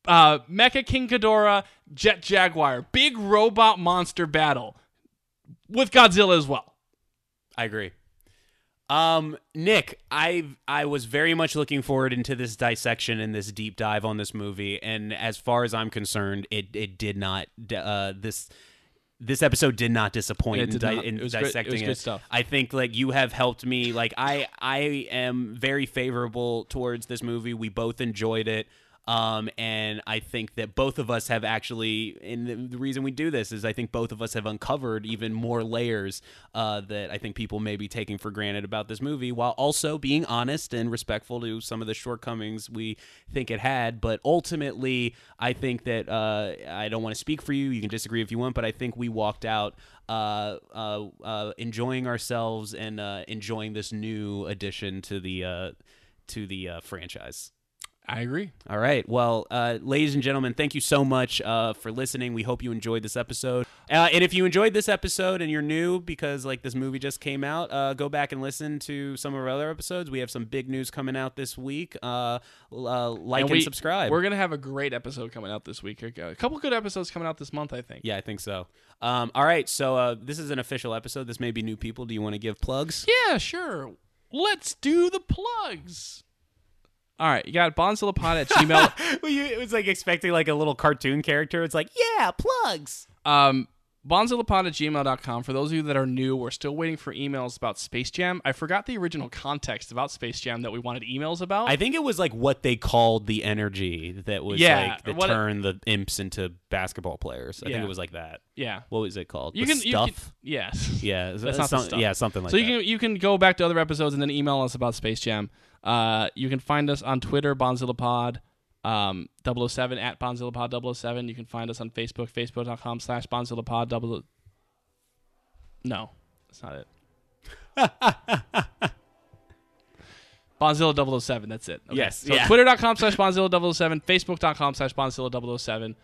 uh, Mecha King Ghidorah, Jet Jaguar, big robot monster battle with Godzilla as well. I agree. Um, Nick, I I was very much looking forward into this dissection and this deep dive on this movie, and as far as I'm concerned, it it did not. Uh, this this episode did not disappoint It in, did di- not. in It was great- it dissecting was good stuff. I think like you have helped me. Like I I am very favorable towards this movie. We both enjoyed it. Um, and I think that both of us have actually, and the, the reason we do this is I think both of us have uncovered even more layers uh, that I think people may be taking for granted about this movie, while also being honest and respectful to some of the shortcomings we think it had. But ultimately, I think that uh, I don't want to speak for you. You can disagree if you want, but I think we walked out uh, uh, uh, enjoying ourselves and uh, enjoying this new addition to the uh, to the uh, franchise. I agree. All right. Well, uh, ladies and gentlemen, thank you so much uh, for listening. We hope you enjoyed this episode. Uh, and if you enjoyed this episode and you're new because like this movie just came out, uh, go back and listen to some of our other episodes. We have some big news coming out this week. Uh, uh, like and, we- subscribe. We're gonna have a great episode coming out this week. A couple good episodes coming out this month, I think. yeah, I think so. Um, all right. So uh, this is an official episode. This may be new people. Do you want to give plugs? Yeah, sure. Let's do the plugs. All right, you got bondzillapod at gmail. well, you, it was like expecting like a little cartoon character. It's like, yeah, plugs. um, bondzillapod at gmail.com. For those of you that are new, we're still waiting for emails about Space Jam. I forgot the original context about Space Jam that we wanted emails about. I think it was like what they called the energy that was Yeah, like that what it- turned the imps into basketball players. I think it was like that. yeah. What was it called? You The can you stuff. can- yes. yeah, That's not some- stuff. yeah, something like so that. you can you can go back to other episodes and then email us about Space Jam. Uh, you can find us on Twitter, BondzillaPod, um, 007 at BondzillaPod 007. You can find us on Facebook, Facebook.com slash BondzillaPod double. No, that's not it. Bondzilla 007, that's it. Okay. Yes, So yeah. twitter.com slash Bondzilla 007, Facebook.com slash Bondzilla 007.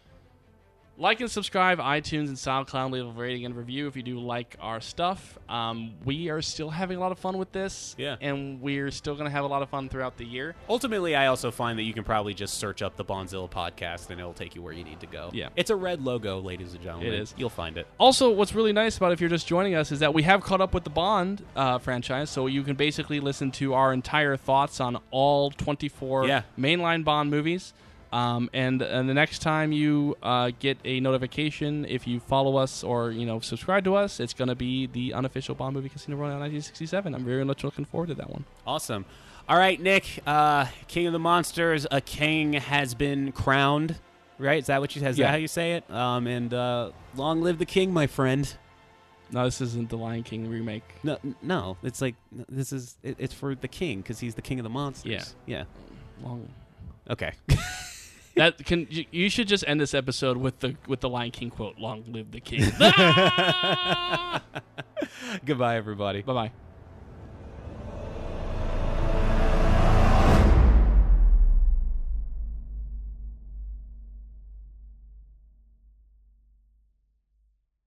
Like and subscribe, iTunes and SoundCloud. Leave a rating and review if you do like our stuff. Um, we are still having a lot of fun with this, Yeah. and we're still going to have a lot of fun throughout the year. Ultimately, I also find that you can probably just search up the Bondzilla podcast and it'll take you where you need to go. Yeah. It's a red logo, ladies and gentlemen. It is. You'll find it. Also, what's really nice about if you're just joining us is that we have caught up with the Bond uh, franchise, so you can basically listen to our entire thoughts on all 24 Yeah. mainline Bond movies. Um, and, and the next time you uh, get a notification, if you follow us or you know subscribe to us, it's going to be the unofficial Bond movie Casino Royale 1967. I'm very much looking forward to that one. Awesome. All right, Nick, uh, King of the Monsters, a king has been crowned. Right? Is that what you? Is Yeah. that how you say it? Um, and uh, long live the king, my friend. No, this isn't the Lion King remake. No, no, it's like this is it, it's for the king because he's the king of the monsters. Yeah. yeah. Long. Okay. That can you, you should just end this episode with the with the Lion King quote: "Long live the king." Goodbye, everybody. bye bye.